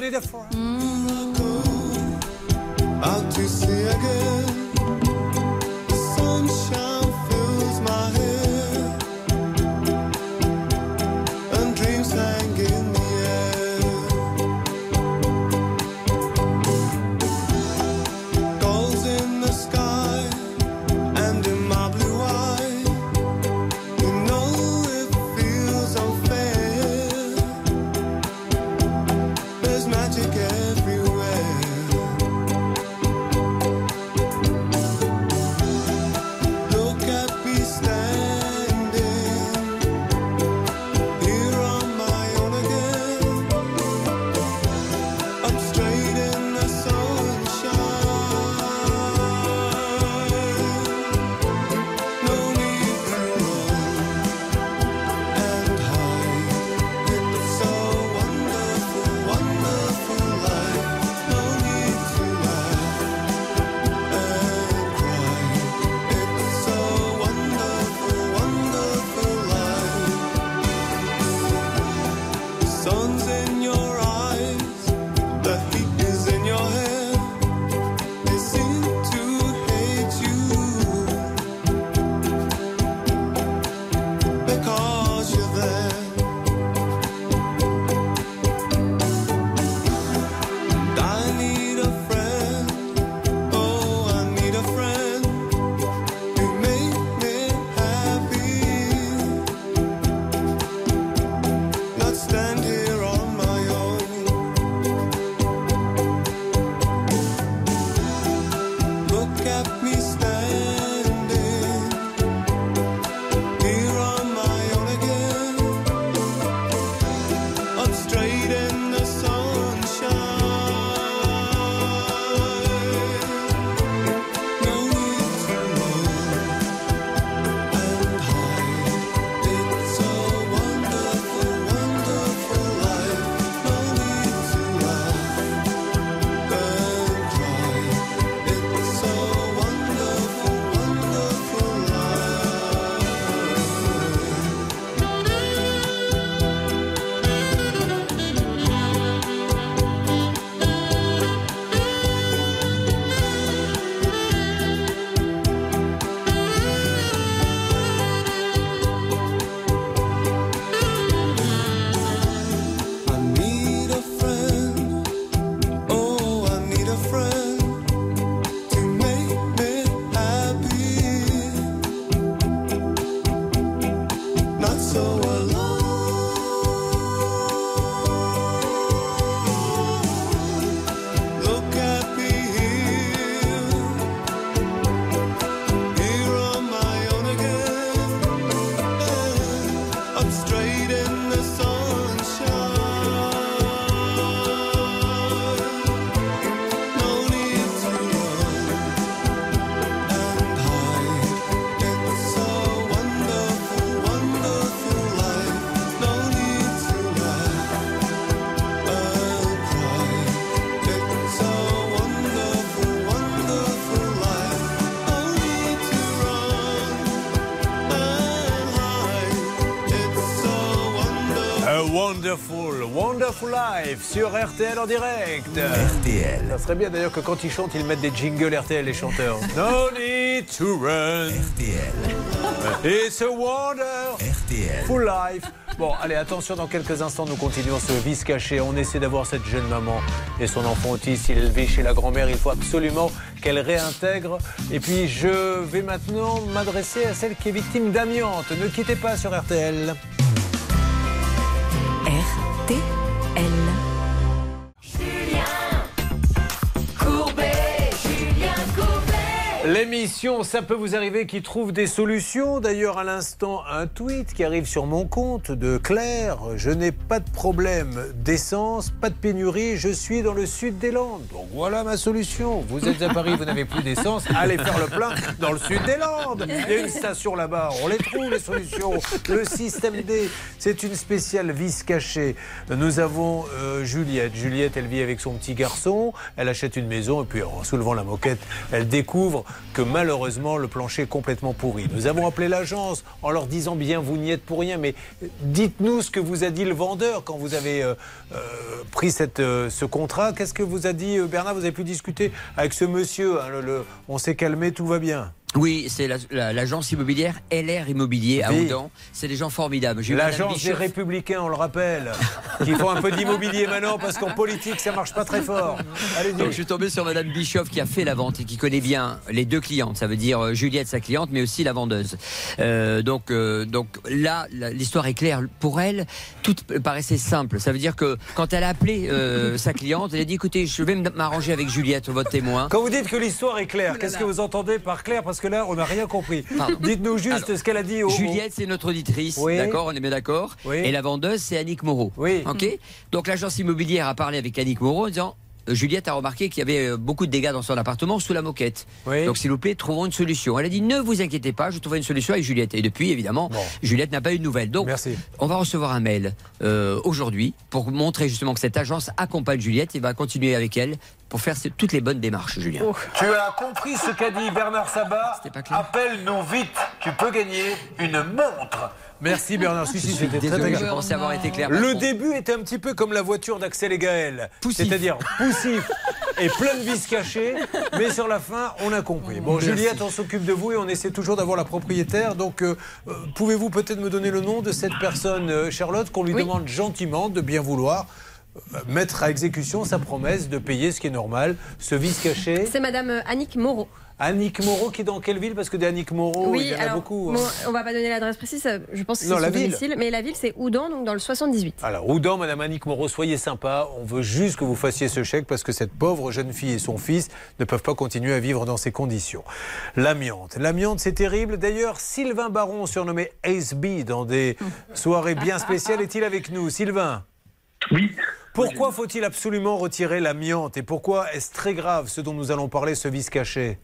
Wonderful, Wonderful Life sur RTL en direct. RTL. Ça serait bien d'ailleurs que quand ils chantent, ils mettent des jingles RTL, les chanteurs. <laughs> No need to run. RTL. It's a wonder. RTL. Full life. Bon, allez, attention, dans quelques instants, nous continuons ce vice caché. On essaie d'avoir cette jeune maman et son enfant autiste. Il est élevé chez la grand-mère. Il faut absolument qu'elle réintègre. Et puis, je vais maintenant m'adresser à celle qui est victime d'amiante. Ne quittez pas sur RTL. Ça peut vous arriver qui trouve des solutions. D'ailleurs, à l'instant, un tweet qui arrive sur mon compte de Claire. Je n'ai pas de problème d'essence, pas de pénurie. Je suis dans le sud des Landes. Donc voilà ma solution. Vous êtes à Paris, vous n'avez plus d'essence. Allez faire le plein dans le sud des Landes. Il y a une station là-bas. On les trouve, les solutions. Le système D, c'est une spéciale vis cachée. Nous avons euh, Juliette. Juliette, elle vit avec son petit garçon. Elle achète une maison et puis en soulevant la moquette, elle découvre que malheureusement le plancher est complètement pourri. Nous avons appelé l'agence en leur disant bien vous n'y êtes pour rien, mais dites-nous ce que vous a dit le vendeur quand vous avez euh, euh, pris euh, ce contrat. Qu'est-ce que vous a dit euh, Bernard? Vous avez pu discuter avec ce monsieur. hein, on s'est calmé, tout va bien. Oui, c'est la- la- l'agence immobilière LR Immobilier à. Oudan. C'est des gens formidables. L'agence des. Républicains, on le rappelle, qui font un peu d'immobilier maintenant parce qu'en politique ça marche pas très fort. Allez-y. Donc, je suis tombé sur Madame Bischoff qui a fait la vente et qui connaît bien les deux clientes. Ça veut dire euh, Juliette, sa cliente, mais aussi la vendeuse. Euh, donc, euh, donc là, l'histoire est claire pour elle. Tout paraissait simple. Ça veut dire que quand elle a appelé euh, sa cliente, elle a dit écoutez, je vais m'arranger avec Juliette, votre témoin. Quand vous dites que l'histoire est claire, qu'est-ce que vous entendez par clair? Parce que là, on n'a rien compris. Dites-nous juste Alors, ce qu'elle a dit au. Juliette, c'est notre auditrice, Oui. d'accord, on est bien d'accord. Oui. Et la vendeuse, c'est Annick Moreau. Oui. Ok. Donc l'agence immobilière a parlé avec Annick Moreau en disant. euh, Juliette a remarqué qu'il y avait euh, beaucoup de dégâts dans son appartement sous la moquette. Oui. Donc, s'il vous plaît, trouvons une solution. Elle a dit ne vous inquiétez pas, je trouverai une solution avec Juliette. Et depuis, évidemment, Juliette n'a pas eu de nouvelles. Donc, Merci. on va recevoir un mail euh, aujourd'hui pour montrer justement que cette agence accompagne Juliette et va continuer avec elle pour faire toutes les bonnes démarches, Julien. Tu as compris ce qu'a dit Bernard Sabat Appelle-nous vite, tu peux gagner une montre. Merci Bernard. Si, si, Je suis c'était très, je pensais avoir été clair, Le début était un petit peu comme la voiture d'Axel et Gaël. C'est-à-dire poussif et plein de vis cachées. Mais sur la fin, on a compris. Bon, Merci. Juliette, on s'occupe de vous et on essaie toujours d'avoir la propriétaire. Donc, euh, euh, pouvez-vous peut-être me donner le nom de cette personne, euh, Charlotte, qu'on lui demande gentiment de bien vouloir mettre à exécution sa promesse de payer ce qui est normal, ce vice caché. C'est Madame Annick Moreau. Annick Moreau qui est dans quelle ville? Parce que des Annick Moreau, il y en a beaucoup. hein. bon, on va pas donner l'adresse précise, euh, je pense que c'est son domicile, mais la ville c'est Oudan, donc dans le 78. Alors, Oudan, Madame Annick Moreau, soyez sympa. On veut juste que vous fassiez ce chèque parce que cette pauvre jeune fille et son fils ne peuvent pas continuer à vivre dans ces conditions. L'amiante. L'amiante, c'est terrible. D'ailleurs, Sylvain Baron, surnommé Ace B dans des <laughs> soirées bien spéciales, est-il avec nous? Sylvain? Oui. Pourquoi faut-il absolument retirer l'amiante et pourquoi est-ce très grave ce dont nous allons parler, ce vice caché?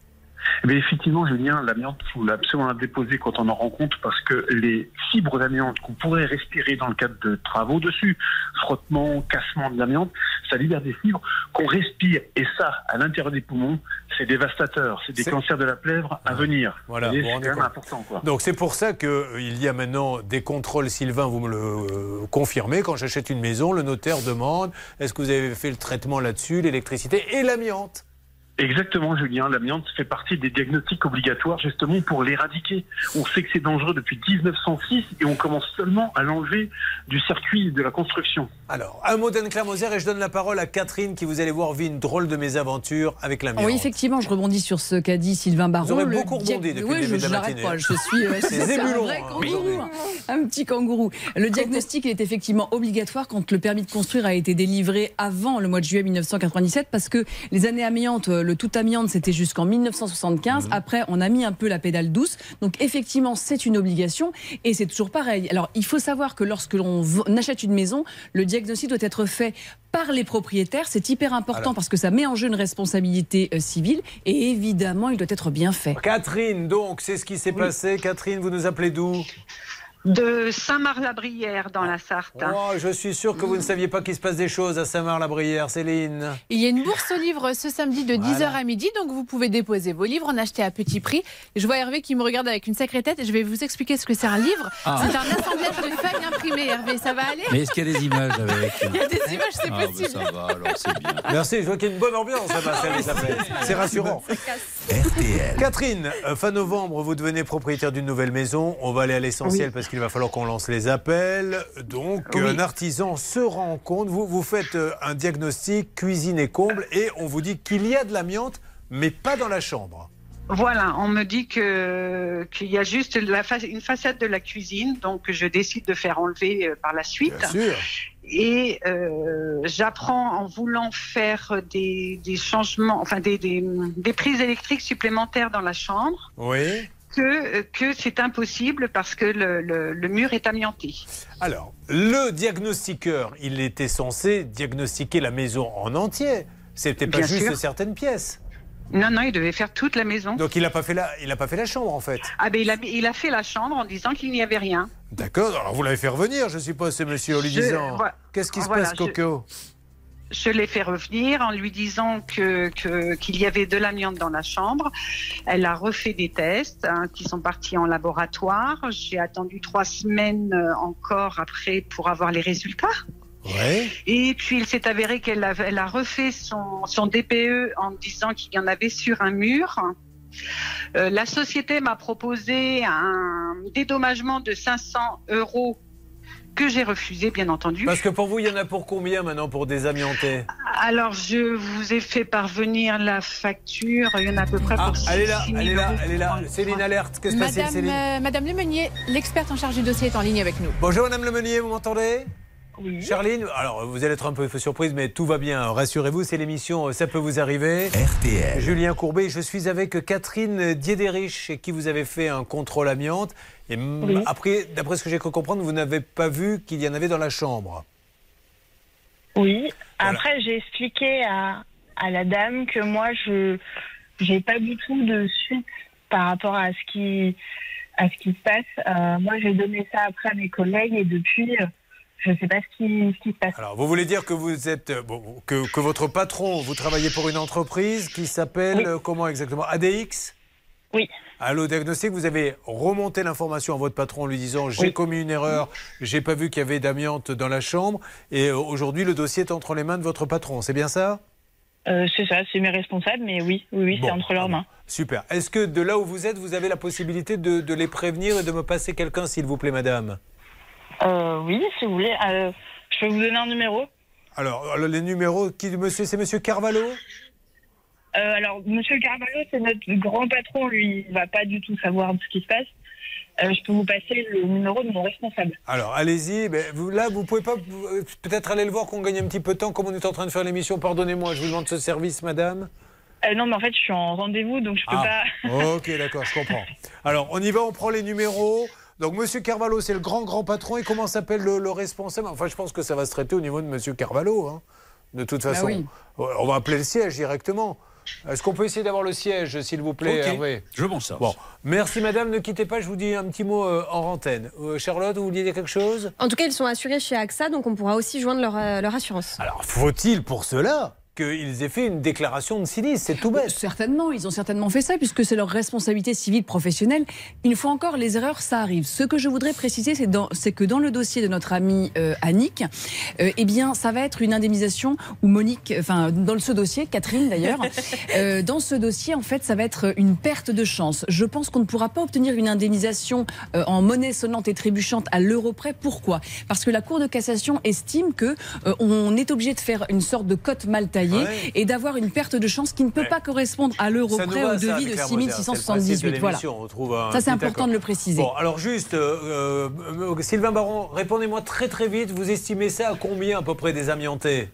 Mais effectivement, Julien, l'amiante, il faut absolument la déposer quand on en rend compte parce que les fibres d'amiante qu'on pourrait respirer dans le cadre de travaux dessus, frottement, cassement de l'amiante, ça libère des fibres qu'on respire. Et ça, à l'intérieur des poumons, c'est dévastateur. C'est des cancers de la plèvre à venir. Voilà, c'est quand même important. Quoi. Donc c'est pour ça qu'il y a maintenant des contrôles, Sylvain, vous me le euh, confirmez, quand j'achète une maison, le notaire demande est-ce que vous avez fait le traitement là-dessus, l'électricité et l'amiante? Exactement, Julien. L'amiante fait partie des diagnostics obligatoires justement pour l'éradiquer. On sait que c'est dangereux depuis 1906 et on commence seulement à l'enlever du circuit de la construction. Alors, un mot d'Anne-Claire Moser et je donne la parole à Catherine qui, vous allez voir, vit une drôle de mésaventure avec l'amiante. Oui, effectivement, je rebondis sur ce qu'a dit Sylvain Baron. Vous aurez beaucoup rebondi depuis oui, le début je, de la je n'arrête matinée. pas. Je suis euh, <laughs> C'est c'est un vrai hein, kangourou, aujourd'hui. un petit kangourou. Le diagnostic est effectivement obligatoire quand le permis de construire a été délivré avant le mois de juillet 1997 parce que les années amiantes, le tout amiante, c'était jusqu'en 1975. Mhm. Après, on a mis un peu la pédale douce. Donc effectivement, c'est une obligation et c'est toujours pareil. Alors, il faut savoir que lorsque l'on achète une maison, le diagnostic doit être fait par les propriétaires. C'est hyper important Alors. parce que ça met en jeu une responsabilité euh, civile et évidemment, il doit être bien fait. Catherine, donc, c'est ce qui s'est passé. Catherine, vous nous appelez d'où? De Saint-Marc-la-Brière dans la Sarthe. Oh, je suis sûr que vous ne saviez pas qu'il se passe des choses à Saint-Marc-la-Brière, Céline. Il y a une bourse aux livres ce samedi de 10h à midi, donc vous pouvez déposer vos livres, en acheter à petit prix. Je vois Hervé qui me regarde avec une sacrée tête. Je vais vous expliquer ce que c'est un livre. Ah. C'est un assemblage de feuilles imprimées, Hervé. Ça va aller? Mais est-ce qu'il y a des images avec Il y a des images, c'est Ah, bah, possible. ça va, alors c'est bien. Merci, je vois qu'il y a une bonne ambiance là-bas, ça, Elisabeth. Catherine, euh, fin novembre, vous devenez propriétaire d'une nouvelle maison. On va aller à l'essentiel Oui. parce qu'il va falloir qu'on lance les appels. Donc, Oui. un artisan se rend compte, vous, vous faites euh, un diagnostic cuisine et comble et on vous dit qu'il y a de l'amiante, mais pas dans la chambre. Voilà, on me dit que qu'il y a juste la fa- une façade de la cuisine, donc je décide de faire enlever euh, par la suite. Bien sûr. Et euh, j'apprends en voulant faire des, des changements, enfin des, des, des prises électriques supplémentaires dans la chambre, Oui. que, que c'est impossible parce que le, le- le mur est amianté. Alors, le diagnostiqueur, il était censé diagnostiquer la maison en entier. C'était pas Bien juste sûr. certaines pièces. Non, non, il devait faire toute la maison. Donc il n'a pas fait la, il a pas fait la chambre en fait. Ah ben il a, il a fait la chambre en disant qu'il n'y avait rien. D'accord. Alors vous l'avez fait revenir, je suppose, ce monsieur en lui Je- disant. voilà. Qu'est-ce qui se Voilà, passe, Coco? Je l'ai fait revenir en lui disant que qu'il y avait de l'amiante dans la chambre. Elle a refait des tests hein, qui sont partis en laboratoire. J'ai attendu trois semaines euh, encore après pour avoir les résultats. Ouais. Et puis il s'est avéré qu'elle a, elle a refait son, son DPE en disant qu'il y en avait sur un mur. Euh, la société m'a proposé un dédommagement de 500 euros que j'ai refusé, bien entendu. Parce que pour vous, il y en a pour combien maintenant pour désamianter Alors, je vous ai fait parvenir la facture. Il y en a à peu près Ah, pour elle est là, 6 000 elle est là, euros. elle est là. Céline Alerte, qu'est-ce qui se passe, Céline? euh, Madame Lemeunier, l'experte en charge du dossier est en ligne avec nous. Bonjour Madame Lemeunier, vous m'entendez? Oui. Charline, alors vous allez être un peu surprise, mais tout va bien. Rassurez-vous, c'est l'émission euh, Ça peut vous arriver. RTL. Julien Courbet, je suis avec Catherine Diederich, chez qui vous avez fait un contrôle amiante. Et Oui. après, d'après ce que j'ai cru comprendre, vous n'avez pas vu qu'il y en avait dans la chambre. Oui. Après, j'ai expliqué à, à la dame que moi, je j'ai pas du tout de suite par rapport à ce qui à ce qui se passe. Euh, moi, j'ai donné ça après à mes collègues et depuis, je sais pas ce qui, ce qui se passe. Alors, vous voulez dire que vous êtes euh, bon, que, que votre patron, vous travaillez pour une entreprise qui s'appelle Oui. euh, comment exactement ADX Oui. Allô Diagnostic, vous avez remonté l'information à votre patron en lui disant j'ai Oui. commis une erreur, j'ai pas vu qu'il y avait d'amiante dans la chambre et euh, aujourd'hui le dossier est entre les mains de votre patron, c'est bien ça? Euh, c'est ça, c'est mes responsables, mais oui, oui, oui, c'est entre leurs mains. Super. Est-ce que de là où vous êtes, vous avez la possibilité de, de les prévenir et de me passer quelqu'un s'il vous plaît madame? Euh, oui, si vous voulez, euh, je peux vous donner un numéro. alors, alors, les numéros, qui, monsieur, c'est monsieur Carvalho Euh, alors, Monsieur Carvalho, c'est notre grand patron. Lui, il va pas du tout savoir ce qui se passe. Euh, je peux vous passer le numéro de mon responsable. Alors, allez-y. Ben, vous, là, vous pouvez pas euh, peut-être aller le voir qu'on gagne un petit peu de temps comme on est en train de faire l'émission. Pardonnez-moi, je vous demande ce service, madame. Euh, non, mais en fait, je suis en rendez-vous, donc je peux Ah, pas. ok, d'accord, je comprends. Alors, on y va, on prend les numéros. Donc, Monsieur Carvalho, c'est le grand, grand patron. Et comment s'appelle le, le responsable? Enfin, je pense que ça va se traiter au niveau de Monsieur Carvalho. hein. De toute Bah façon, oui. on va appeler le siège directement. Est-ce qu'on peut essayer d'avoir le siège, s'il vous plaît, Hervé? Je m'en sors. Bon, merci madame, ne quittez pas, je vous dis un petit mot euh, en antenne. Euh, Charlotte, vous vouliez dire quelque chose? En tout cas, ils sont assurés chez AXA, donc on pourra aussi joindre leur, euh, leur assurance. Alors, faut-il pour cela qu'ils aient fait une déclaration de sinistre C'est tout bête. Certainement, ils ont certainement fait ça puisque c'est leur responsabilité civile professionnelle. Une fois encore, les erreurs, ça arrive. Ce que je voudrais préciser, c'est dans- c'est que dans le dossier de notre amie euh, Annick, euh, eh bien, ça va être une indemnisation où Monique, enfin, dans ce dossier, Catherine d'ailleurs, <laughs> euh, dans ce dossier, en fait, ça va être une perte de chance. Je pense qu'on ne pourra pas obtenir une indemnisation euh, en monnaie sonnante et trébuchante à l'euro près. Pourquoi? Parce que la Cour de cassation estime que euh, on est obligé de faire une sorte de cote mal taillée Ouais. et d'avoir une perte de chance qui ne peut pas correspondre à l'euro près au devis de Claire Moser, c'est le principe 6678. de Voilà. Ça, c'est important de le préciser. Bon, alors juste, euh, euh, Sylvain Baron, répondez-moi très très vite. Vous estimez ça à combien à peu près des amiantés?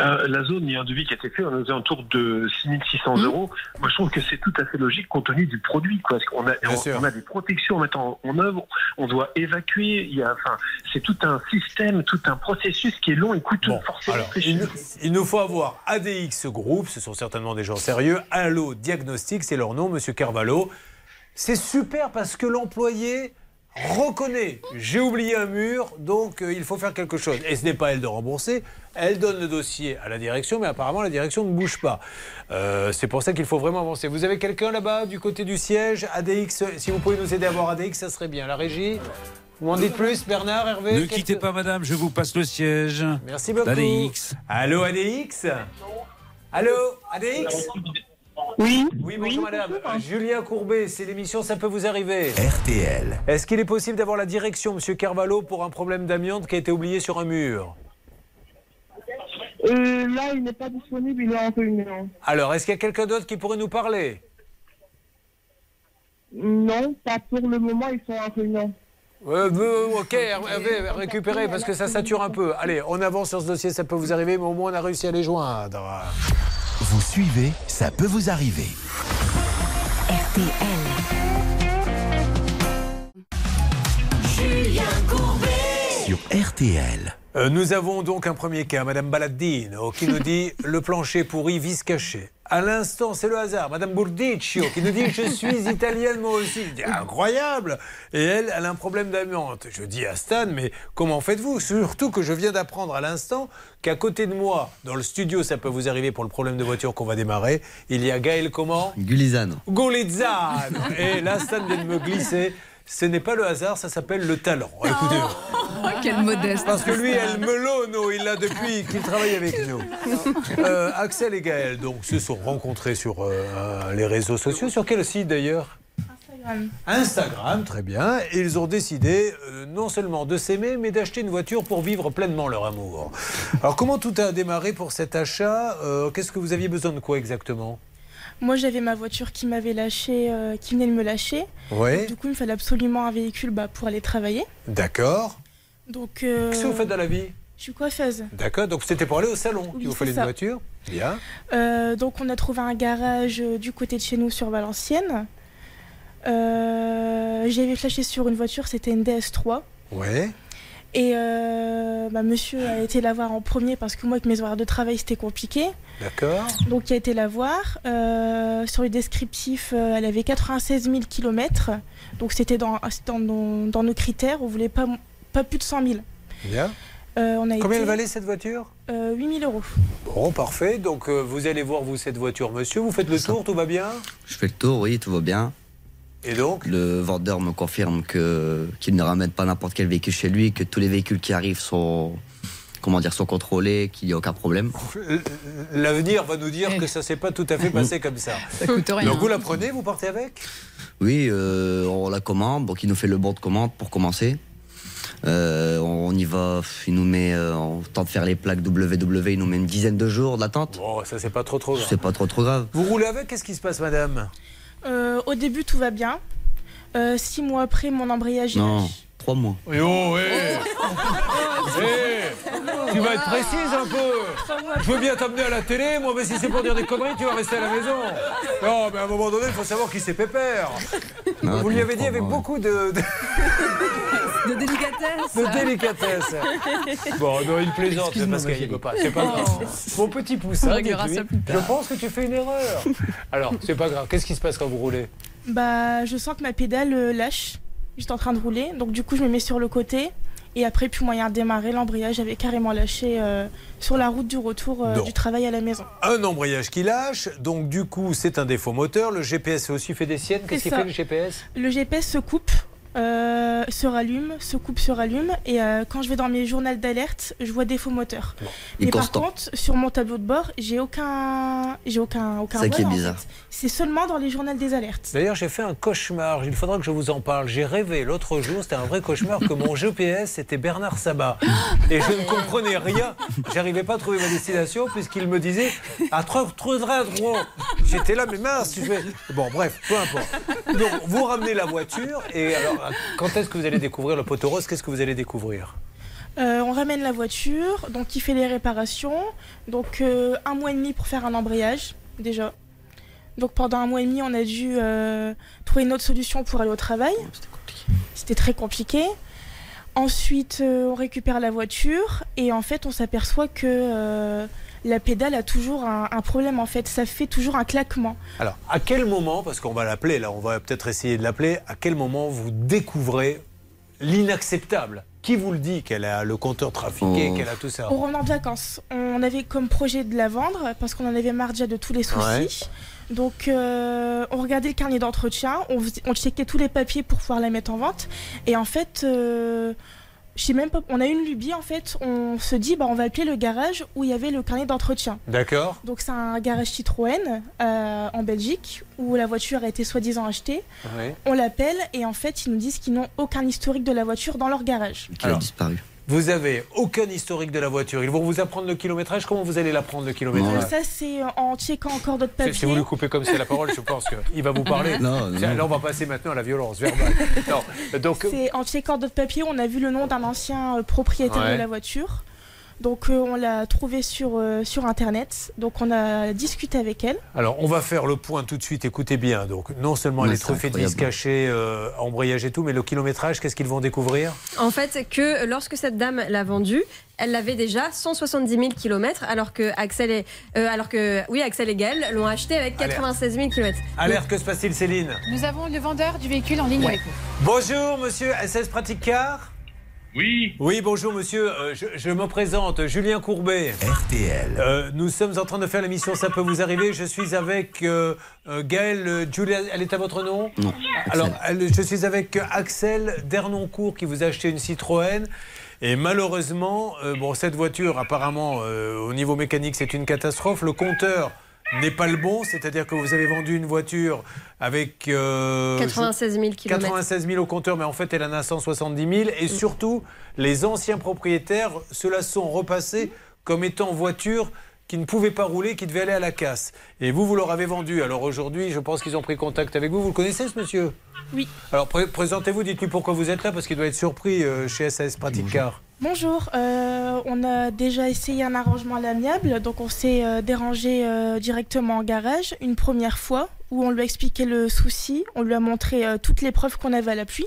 Euh, la zone, il y a un devis qui a été fait, on est aux alentours de 6600 euros. Moi, je trouve que c'est tout à fait logique compte tenu du produit. Quoi. Parce qu'on a, on, a des protections à mettre en, en œuvre, on doit évacuer. Il y a, enfin, c'est tout un système, tout un processus qui est long et coûteux. forcément Alors, nous- il nous faut avoir ADX Group, ce sont certainement des gens sérieux. Allo Diagnostic, c'est leur nom, Monsieur Carvalho. C'est super parce que l'employé reconnaît j'ai oublié un mur, donc euh, il faut faire quelque chose. Et ce n'est pas elle de rembourser. Elle donne le dossier à la direction, mais apparemment la direction ne bouge pas. Euh, c'est pour ça qu'il faut vraiment avancer. Vous avez quelqu'un là-bas du côté du siège ADX, si vous pouvez nous aider à voir ADX, ça serait bien. La régie vous m'en dites plus, Bernard, Hervé Ne quittez pas, madame, je vous passe le siège. Merci beaucoup. D'ADX. Allô, ADX Allô, ADX Oui. Oui, bonjour madame. Julien Courbet, c'est l'émission Ça peut vous arriver. RTL. Est-ce qu'il est possible d'avoir la direction, monsieur Carvalho, pour un problème d'amiante qui a été oublié sur un mur? Euh, là, il n'est pas disponible, il est en réunion. Alors, est-ce qu'il y a quelqu'un d'autre qui pourrait nous parler? Non, pas pour le moment, ils sont en réunion. Euh, euh, ok, Hervé, récupérez parce que ça sature un peu. Allez, on avance sur ce dossier, ça peut vous arriver, mais au moins on a réussi à les joindre. Vous suivez, ça peut vous arriver. Julien Courbet. Sur RTL. Euh, nous avons donc un premier cas, Madame Baladino, qui nous dit le plancher pourri, vis caché. À l'instant, c'est le hasard. Madame Burdicchio qui nous dit je suis italienne moi aussi. Je dis incroyable. Et elle, elle a un problème d'amiante. Je dis à Stan, mais comment faites-vous? Surtout que je viens d'apprendre à l'instant qu'à côté de moi, dans le studio, ça peut vous arriver pour le problème de voiture qu'on va démarrer. Il y a Gaël comment? Gulizano. Golizzano. Et là, Stan vient de me glisser. Ce n'est pas le hasard, ça s'appelle le talent. Écoutez. <laughs> Oh, quel modeste. Parce que lui, elle melono, il l'a depuis qu'il travaille avec nous. Euh, Axel et Gaël donc, se sont rencontrés sur euh, les réseaux sociaux. Sur quel site d'ailleurs? Instagram, très bien. Et ils ont décidé euh, non seulement de s'aimer, mais d'acheter une voiture pour vivre pleinement leur amour. Alors, comment tout a démarré pour cet achat? Euh, Qu'est-ce que vous aviez besoin de quoi exactement? Moi, j'avais ma voiture qui m'avait lâché, euh, qui venait de me lâcher. Ouais. Du coup, il me fallait absolument un véhicule bah, pour aller travailler. D'accord. Donc, euh, Qu'est-ce que vous faites dans la vie? Je suis coiffeuse. D'accord, donc c'était pour aller au salon Oui, qu'il vous fallait une voiture Bien. Euh, donc, on a trouvé un garage euh, du côté de chez nous sur Valenciennes. J'avais flashé sur une voiture, c'était une DS3. Ouais. Et bah, monsieur a été la voir en premier parce que moi, avec mes horaires de travail, c'était compliqué. D'accord. Donc, il a été la voir. Euh, sur le descriptif, euh, elle avait 96 000 km. Donc, c'était dans, dans, nos- dans nos critères. On voulait pas, pas plus de 100 000. Bien. Euh, on a Combien été, elle valait cette voiture? Euh, 8 000 euros. Bon, parfait. Donc euh, vous allez voir, vous, cette voiture, monsieur. Vous faites le tour, tout va bien? Je fais le tour, oui, tout va bien. Et donc? Le vendeur me confirme que qu'il ne ramène pas n'importe quel véhicule chez lui, que tous les véhicules qui arrivent sont comment dire sont contrôlés, qu'il n'y a aucun problème. Euh, L'avenir va nous dire que ça s'est pas tout à fait passé comme ça. <laughs> Ça coûte rien. Donc vous la prenez, vous partez avec? Oui, euh, on la commande, donc il nous fait le bon de commande pour commencer. Euh, on y va, il nous met, euh, on tente de faire les plaques WW, il nous met une dizaine de jours d'attente. Bon, ça c'est pas trop trop grave. C'est pas trop trop grave. Vous roulez avec? Qu'est-ce qui se passe, madame? Euh, au début, tout va bien. Euh, six mois après, mon embrayage. Non, lâche. Trois mois. Eh oh, eh. Eh, Tu vas être précise un peu. Je veux bien t'amener à la télé, moi, mais si c'est pour dire des conneries, tu vas rester à la maison. Non, mais à un moment donné, il faut savoir qui c'est Pépère. Non, Vous lui avez dit avec mois. beaucoup de, de, De délicatesse. de délicatesse. Bon, non, il plaisante Excuse-moi, parce qu'il ne peut pas. C'est pas grave. Mon petit poussin, je pense que tu fais une erreur. Alors, c'est pas grave. Qu'est-ce qui se passe quand vous roulez? Bah, je sens que ma pédale euh, lâche. J'étais en train de rouler. Donc, du coup, je me mets sur le côté. Et après, plus moyen de démarrer. L'embrayage avait carrément lâché euh, sur la route du retour euh, du travail à la maison. Un embrayage qui lâche, donc du coup, c'est un défaut moteur. Le GPS a aussi fait des siennes. Qu'est-ce C'est qu'il fait le GPS Le GPS se coupe, euh, se rallume, se coupe, se rallume. Et euh, quand je vais dans mes journaux d'alerte, je vois défaut moteur. Mais par contre, sur mon tableau de bord, j'ai aucun, j'ai aucun, aucun. C'est ça qui est bizarre. fait. C'est seulement dans les journaux des alertes. D'ailleurs, j'ai fait un cauchemar. Il faudra que je vous en parle. J'ai rêvé l'autre jour, c'était un vrai cauchemar, que mon GPS c'était Bernard Sabat. Et je ne comprenais rien. J'arrivais pas à trouver ma destination puisqu'il me disait à trop trop droit. J'étais là, mais mince. Je fais... Bon, bref, peu importe. Donc, vous ramenez la voiture et alors, <laughs> quand est-ce que vous allez découvrir le poteau rose? Qu'est-ce que vous allez découvrir? Euh, on ramène la voiture, donc il fait les réparations. Donc euh, un mois et demi pour faire un embrayage, déjà. Donc pendant un mois et demi, on a dû euh, trouver une autre solution pour aller au travail. C'était très compliqué. Ensuite, euh, on récupère la voiture et en fait, on s'aperçoit que euh, la pédale a toujours un, un problème. En fait, ça fait toujours un claquement. Alors, à quel moment, parce qu'on va l'appeler là, on va peut-être essayer de l'appeler, à quel moment vous découvrez l'inacceptable? Qui vous le dit qu'elle a le compteur trafiqué, Oh. qu'elle a tout ça? Au revenant de vacances, on avait comme projet de la vendre parce qu'on en avait marre déjà de tous les soucis. Ouais. Donc, euh, on regardait le carnet d'entretien, on, on checkait tous les papiers pour pouvoir la mettre en vente. Et en fait, euh, je sais même pas, on a une lubie en fait. On se dit, bah, on va appeler le garage où il y avait le carnet d'entretien. D'accord Donc, c'est un garage Citroën euh, en Belgique où la voiture a été soi-disant achetée. Ouais. On l'appelle et en fait, ils nous disent qu'ils n'ont aucun historique de la voiture dans leur garage. Qui a disparu? Vous avez aucun historique de la voiture. Ils vont vous apprendre le kilométrage. Comment vous allez l'apprendre le kilométrage ça, c'est en checkant encore d'autres Si- papiers. Si vous lui coupez comme c'est la parole, je pense qu'il va vous parler. <laughs> Non, non. Là, on va passer maintenant à la violence verbale. <laughs> Non, donc, C'est en checkant d'autres papiers, on a vu le nom d'un ancien euh, propriétaire Ouais. de la voiture. Donc euh, on l'a trouvé sur, euh, sur internet. Donc on a discuté avec elle. alors, on va faire le point tout de suite. Écoutez bien. Donc, non seulement les truffes de vis cachés, euh, embrayage et tout, mais le kilométrage, qu'est-ce qu'ils vont découvrir? En fait, que lorsque cette dame l'a vendu, elle l'avait déjà 170 000 km, alors que Axel et euh, alors que oui Axel et Gaël l'ont acheté avec 96 000 km. Alerte, que se passe-t-il, Céline? Nous avons le vendeur du véhicule en ligne avec nous. Bonjour, monsieur SS Pratique Car Oui. Oui, bonjour, monsieur. Euh, je, je me présente, Julien Courbet. RTL. Euh, nous sommes en train de faire l'émission Ça peut vous arriver. Je suis avec euh, euh, Gaëlle euh, Julia. Elle est à votre nom? Non. Alors, elle- je suis avec Axel Dernoncourt qui vous a acheté une Citroën. Et malheureusement, euh, bon, cette voiture, apparemment, euh, au niveau mécanique, c'est une catastrophe. Le compteur n'est pas le bon, c'est-à-dire que vous avez vendu une voiture avec euh, 96 000 km. 96 000 au compteur, mais en fait, elle en a 170 000. Et surtout, les anciens propriétaires se la sont repassés comme étant voiture qui ne pouvait pas rouler, qui devait aller à la casse. Et vous, vous leur avez vendu. Alors aujourd'hui, je pense qu'ils ont pris contact avec vous. Vous le connaissez, ce monsieur? Oui. Alors pré- présentez-vous, dites-lui pourquoi vous êtes là, parce qu'il doit être surpris euh, chez SAS Pratique Car. Bonjour, euh, on a déjà essayé un arrangement à l'amiable, donc on s'est euh, dérangé euh, directement en garage une première fois où on lui a expliqué le souci, on lui a montré euh, toutes les preuves qu'on avait à l'appui,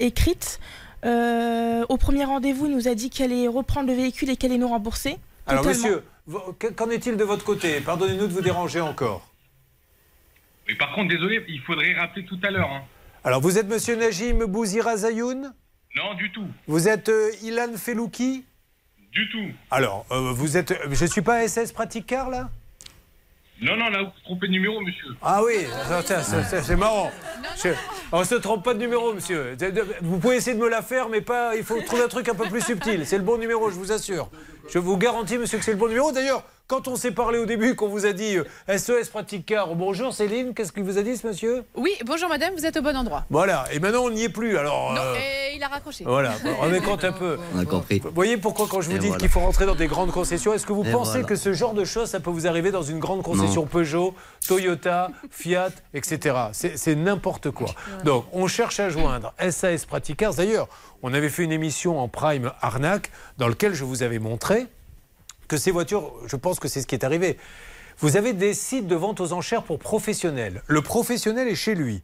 écrites. Euh, au premier rendez-vous, il nous a dit qu'elle allait reprendre le véhicule et qu'elle allait nous rembourser. Alors totalement. monsieur, qu'en est-il de votre côté? Pardonnez-nous de vous déranger encore. Mais par contre, désolé, il faudrait rappeler tout à l'heure. hein. Alors vous êtes monsieur Najim Bouzira Zayoun Non, du tout. Vous êtes euh, Ilan Felouki? Du tout. Alors, euh, vous êtes. Je suis pas SS Pratique Car là? Non, non, là, vous vous trompez de numéro, monsieur. Ah oui, c'est marrant. Je- on se trompe pas de numéro, monsieur. Vous pouvez essayer de me la faire, mais pas. Il faut trouver un truc un peu plus subtil. C'est le bon numéro, je vous assure. Je vous garantis, monsieur, que c'est le bon numéro. D'ailleurs, quand on s'est parlé au début, qu'on vous a dit euh, SES Pratique Car, bonjour Céline, qu'est-ce qu'il vous a dit ce monsieur? Oui, bonjour madame, vous êtes au bon endroit. Voilà, et maintenant on n'y est plus. Alors. Non, euh, et il a raccroché. Voilà, on compte un peu. On a compris. Vous voyez pourquoi quand je vous Et dis voilà. qu'il faut rentrer dans des grandes concessions, est-ce que vous Et pensez voilà. que ce genre de choses, ça peut vous arriver dans une grande concession Non. Peugeot, Toyota, Fiat, etc. C'est c'est n'importe quoi. Donc on cherche à joindre SAS Praticars. D'ailleurs, on avait fait une émission en prime arnaque dans laquelle je vous avais montré que ces voitures, je pense que c'est ce qui est arrivé. Vous avez des sites de vente aux enchères pour professionnels. Le professionnel est chez lui.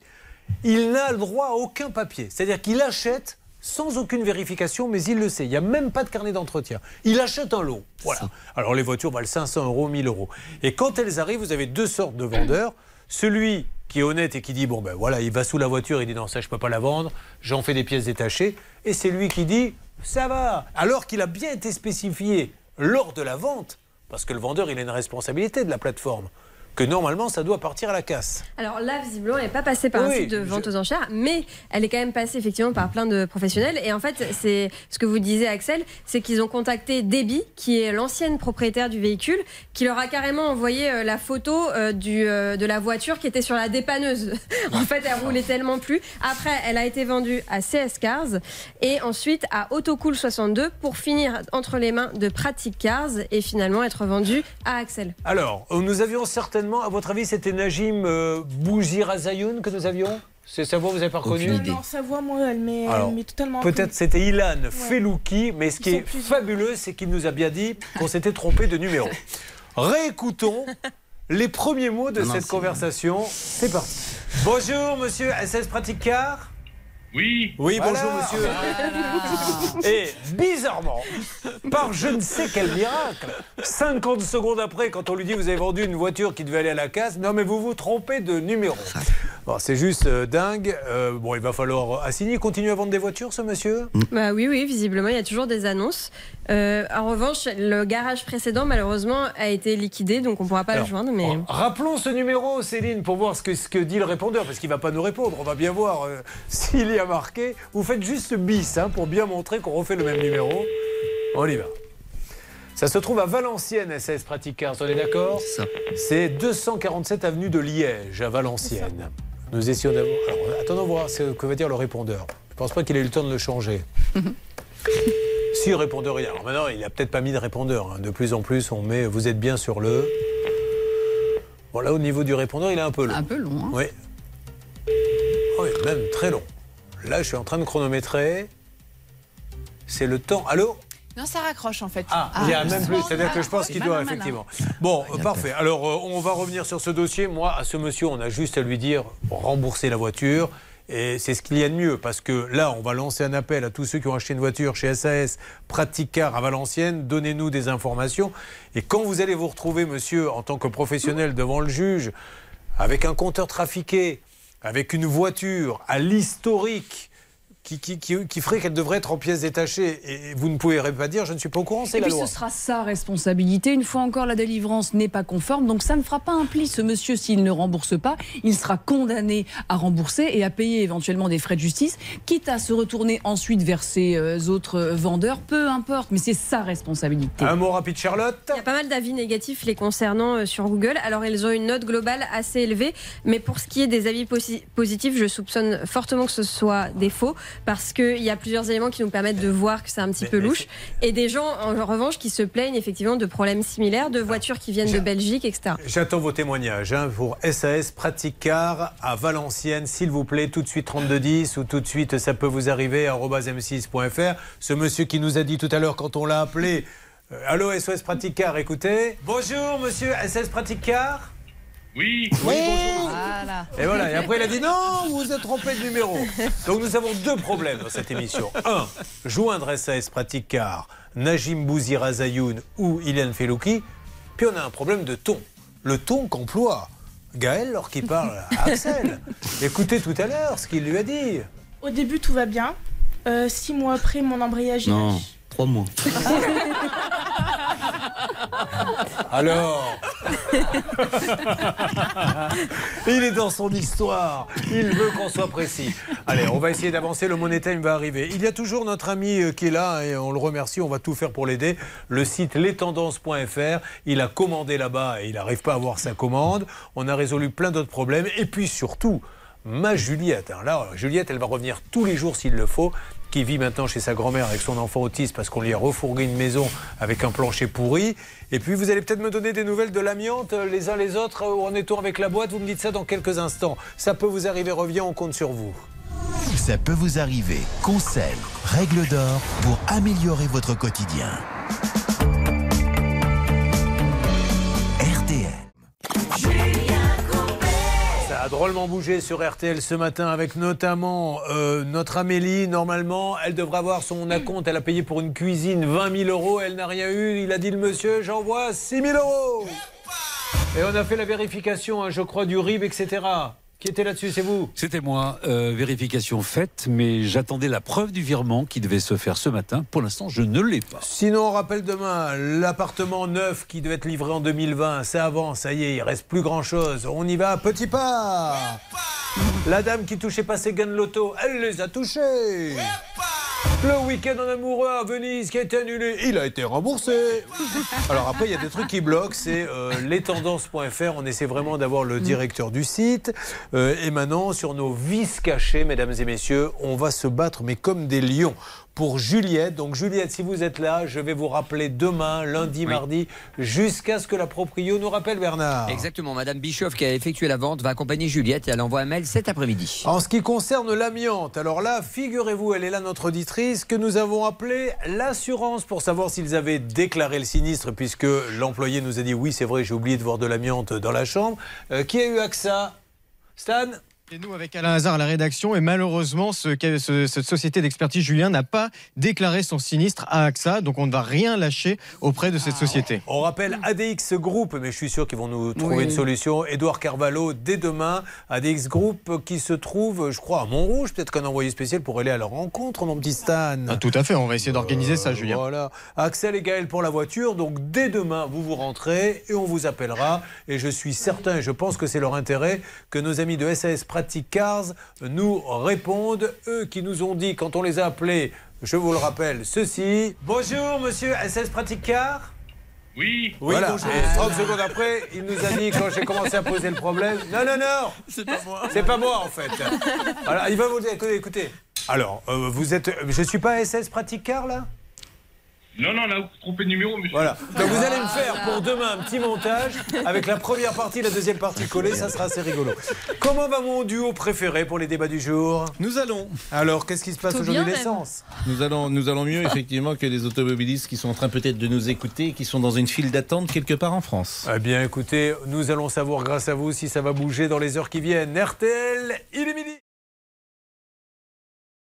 Il n'a le droit à aucun papier. C'est-à-dire qu'il achète sans aucune vérification, mais il le sait. Il n'y a même pas de carnet d'entretien. Il achète un lot. Voilà. Alors les voitures valent 500 euros, 1000 euros. Et quand elles arrivent, vous avez deux sortes de vendeurs. Celui qui est honnête et qui dit bon ben voilà, il va sous la voiture, il dit non ça je peux pas la vendre, j'en fais des pièces détachées. Et c'est lui qui dit ça va, alors qu'il a bien été spécifié lors de la vente, parce que le vendeur il a une responsabilité de la plateforme, que normalement ça doit partir à la casse. Alors là, visiblement, elle n'est pas passée par un site de vente je- aux enchères, mais elle est quand même passée effectivement par plein de professionnels. Et en fait, c'est ce que vous disiez, Axel, c'est qu'ils ont contacté Debbie, qui est l'ancienne propriétaire du véhicule, qui leur a carrément envoyé euh, la photo euh, du, euh, de la voiture qui était sur la dépanneuse. <laughs> en fait, elle roulait tellement plus. Après, elle a été vendue à CS Cars et ensuite à Autocool 62 pour finir entre les mains de Pratique Cars et finalement être vendue à Axel. Alors, nous avions certainement, à votre avis, c'était Najim euh, Bouzirazayoun que nous avions? C'est sa voix, vous n'avez pas reconnu? Non, sa voix, moi, elle m'est totalement. Peut-être c'était Ilan Felouki, mais ce qui est fabuleux, c'est qu'il nous a bien dit qu'on s'était trompé de numéro. <laughs> Réécoutons les premiers mots de Non, non, cette conversation. C'est parti. Bonjour, monsieur SS Pratique Car. Oui. Oui, bonjour monsieur. Et bizarrement, par je ne sais quel miracle, 50 secondes après, quand on lui dit vous avez vendu une voiture qui devait aller à la casse, non mais vous vous trompez de numéro. Bon, c'est juste euh, dingue. Euh, bon, il va falloir assigner, continuer à vendre des voitures, ce monsieur? Bah oui, oui, visiblement, il y a toujours des annonces. Euh, en revanche, le garage précédent, malheureusement, a été liquidé, donc on ne pourra pas Alors, le joindre. Mais... Rappelons ce numéro, Céline, pour voir ce que, ce que dit le répondeur, parce qu'il va pas nous répondre. On va bien voir euh, <laughs> s'il y a marqué. Vous faites juste bis hein, pour bien montrer qu'on refait le même numéro. On y va. Ça se trouve à Valenciennes, SS Praticars, on est d'accord C'est 247 avenue de Liège, à Valenciennes. Nous essayons d'avoir. Alors, attendons voir ce que va dire le répondeur. Je pense pas qu'il ait eu le temps de le changer. <laughs> si, répondeur, il y a. Alors maintenant, il a peut-être pas mis de répondeur. hein. De plus en plus, on met vous êtes bien sur le. Bon, là, au niveau du répondeur, il est un peu long. Un peu long, hein. Oui. Oh, oui, même très long. Là, je suis en train de chronométrer. C'est le temps. Allô Non, ça raccroche en fait. ah, il y a même plus, c'est-à-dire que je pense qu'il doit effectivement. Bon, parfait. Alors, euh, on va revenir sur ce dossier. Moi, à ce monsieur, on a juste à lui dire rembourser la voiture. Et c'est ce qu'il y a de mieux, parce que là, on va lancer un appel à tous ceux qui ont acheté une voiture chez SAS Praticar à Valenciennes. Donnez-nous des informations. Et quand vous allez vous retrouver, monsieur, en tant que professionnel devant le juge, avec un compteur trafiqué, avec une voiture à l'historique, qui, qui, qui- qui ferait qu'elle devrait être en pièces détachées, et vous ne pourrez pas dire je ne suis pas au courant, c'est Et la puis loi. ce sera sa responsabilité. Une fois encore, la délivrance n'est pas conforme, donc ça ne fera pas un pli. Ce monsieur, s'il ne rembourse pas, il sera condamné à rembourser et à payer éventuellement des frais de justice, quitte à se retourner ensuite vers ses euh, autres vendeurs. Peu importe, mais c'est sa responsabilité. Un mot rapide, Charlotte Il y a pas mal d'avis négatifs les concernant euh, sur Google. Alors, ils ont une note globale assez élevée, mais pour ce qui est des avis posi- positifs, je soupçonne fortement que ce soit des faux, parce qu'il y a plusieurs éléments qui nous permettent de voir que c'est un petit peu louche. Et des gens, en revanche, qui se plaignent effectivement de problèmes similaires, de voitures qui viennent de Belgique, etc. J'attends vos témoignages hein, pour SAS Pratique Car à Valenciennes, s'il vous plaît, tout de suite 3210 ou tout de suite ça peut vous arriver arobase m6.fr. Ce monsieur qui nous a dit tout à l'heure quand on l'a appelé, euh, allô SOS Pratique Car, écoutez. Bonjour monsieur SAS Pratique Car. Oui. Oui, bonjour. Voilà. Et voilà, et après il a dit non, vous vous êtes trompé de numéro. Donc nous avons deux problèmes dans cette émission. Un, joindre SAS Pratique Car, Najim Bouzirazayoun ou Ilan Felouki. Puis on a un problème de ton. Le ton qu'emploie Gaël lorsqu'il parle à <laughs> Axel. Écoutez tout à l'heure ce qu'il lui a dit. Au début, tout va bien. Euh, six mois après, mon embrayage. Non, trois mois. <laughs> <laughs> Alors <laughs> Il est dans son histoire. Il veut qu'on soit précis. Allez, on va essayer d'avancer. Le Money Time va arriver. Il y a toujours notre ami euh, qui est là et on le remercie. On va tout faire pour l'aider. Le site lestendances.fr. Il a commandé là-bas et il n'arrive pas à avoir sa commande. On a résolu plein d'autres problèmes. Et puis surtout, ma Juliette. hein, là, Juliette, elle va revenir tous les jours s'il le faut qui vit maintenant chez sa grand-mère avec son enfant autiste parce qu'on lui a refourgué une maison avec un plancher pourri. Et puis vous allez peut-être me donner des nouvelles de l'amiante euh, les uns les autres. euh, Où en est-on avec la boîte Vous me dites ça dans quelques instants. Ça peut vous arriver, reviens, on compte sur vous. Ça peut vous arriver. Conseils, règles d'or pour améliorer votre quotidien. RTL. Ça a drôlement bougé sur RTL ce matin avec notamment euh, notre Amélie. Normalement, elle devrait avoir son acompte. Elle a payé pour une cuisine 20 000 euros. Elle n'a rien eu. Il a dit le monsieur, j'envoie 6 000 euros. Et on a fait la vérification, hein, je crois, du RIB, etc. Qui était là-dessus C'est vous C'était moi. Euh, vérification faite, mais j'attendais la preuve du virement qui devait se faire ce matin. Pour l'instant, je ne l'ai pas. Sinon, on rappelle demain, l'appartement neuf qui devait être livré en 2020, ça avance, ça y est, il reste plus grand-chose. On y va, à petit pas La dame qui touchait pas ses gains de loto, elle les a touchés Le week-end en amoureux à Venise qui a été annulé, il a été remboursé Alors après, il y a des trucs qui bloquent, c'est euh, <laughs> lestendances.fr, on essaie vraiment d'avoir le directeur du site. Euh, et maintenant, sur nos vices cachés, mesdames et messieurs, on va se battre, mais comme des lions pour Juliette. Donc Juliette, si vous êtes là, je vais vous rappeler demain, lundi, mardi, jusqu'à ce que la proprio nous rappelle Bernard. Exactement, Madame Bischoff qui a effectué la vente va accompagner Juliette et elle envoie un mail cet après-midi. En ce qui concerne l'amiante, alors là, figurez-vous, elle est là notre auditrice, que nous avons appelé l'assurance pour savoir s'ils avaient déclaré le sinistre, puisque l'employé nous a dit oui, c'est vrai, j'ai oublié de voir de l'amiante dans la chambre. Euh, qui a eu accès Stan Et nous, avec Alain Hazard à la rédaction, et malheureusement, ce, ce- cette société d'expertise Julien n'a pas déclaré son sinistre à AXA, donc on ne va rien lâcher auprès de cette société. On rappelle ADX Group, mais je suis sûr qu'ils vont nous trouver Oui. une solution. Édouard Carvalho, dès demain, ADX Group qui se trouve, je crois, à Montrouge. Peut-être qu'un envoyé spécial pour aller à leur rencontre, mon petit Stan. Ah, tout à fait, on va essayer d'organiser ça, Julien. Voilà. Axel et Gaël pour la voiture. Donc dès demain, vous vous rentrez et on vous appellera. Et je suis certain, et je pense que c'est leur intérêt, que nos amis de SAS Pratic Cars nous répondent. Eux qui nous ont dit, quand on les a appelés, je vous le rappelle, ceci. Bonjour, monsieur SAS Pratic Car. Oui, Oui, voilà. Et 30 secondes après, il nous a dit, quand j'ai commencé à poser le problème, non, non, non, c'est pas moi. C'est pas moi, en fait. Voilà, il va vous dire, écoutez, écoutez. Alors, euh, vous êtes, je suis pas SS Pratique Car, là? Non, non, là, vous trompez de numéro, monsieur. Voilà. Donc vous allez me faire pour demain un petit montage avec la première partie, la deuxième partie collée, ça sera assez rigolo. Comment va mon duo préféré pour les débats du jour? Nous allons. Alors, qu'est-ce qui se passe Tout aujourd'hui bien, l'essence? Nous allons, nous allons mieux effectivement que les automobilistes qui sont en train peut-être de nous écouter, et qui sont dans une file d'attente quelque part en France. Eh bien, écoutez, nous allons savoir grâce à vous si ça va bouger dans les heures qui viennent. RTL, il est midi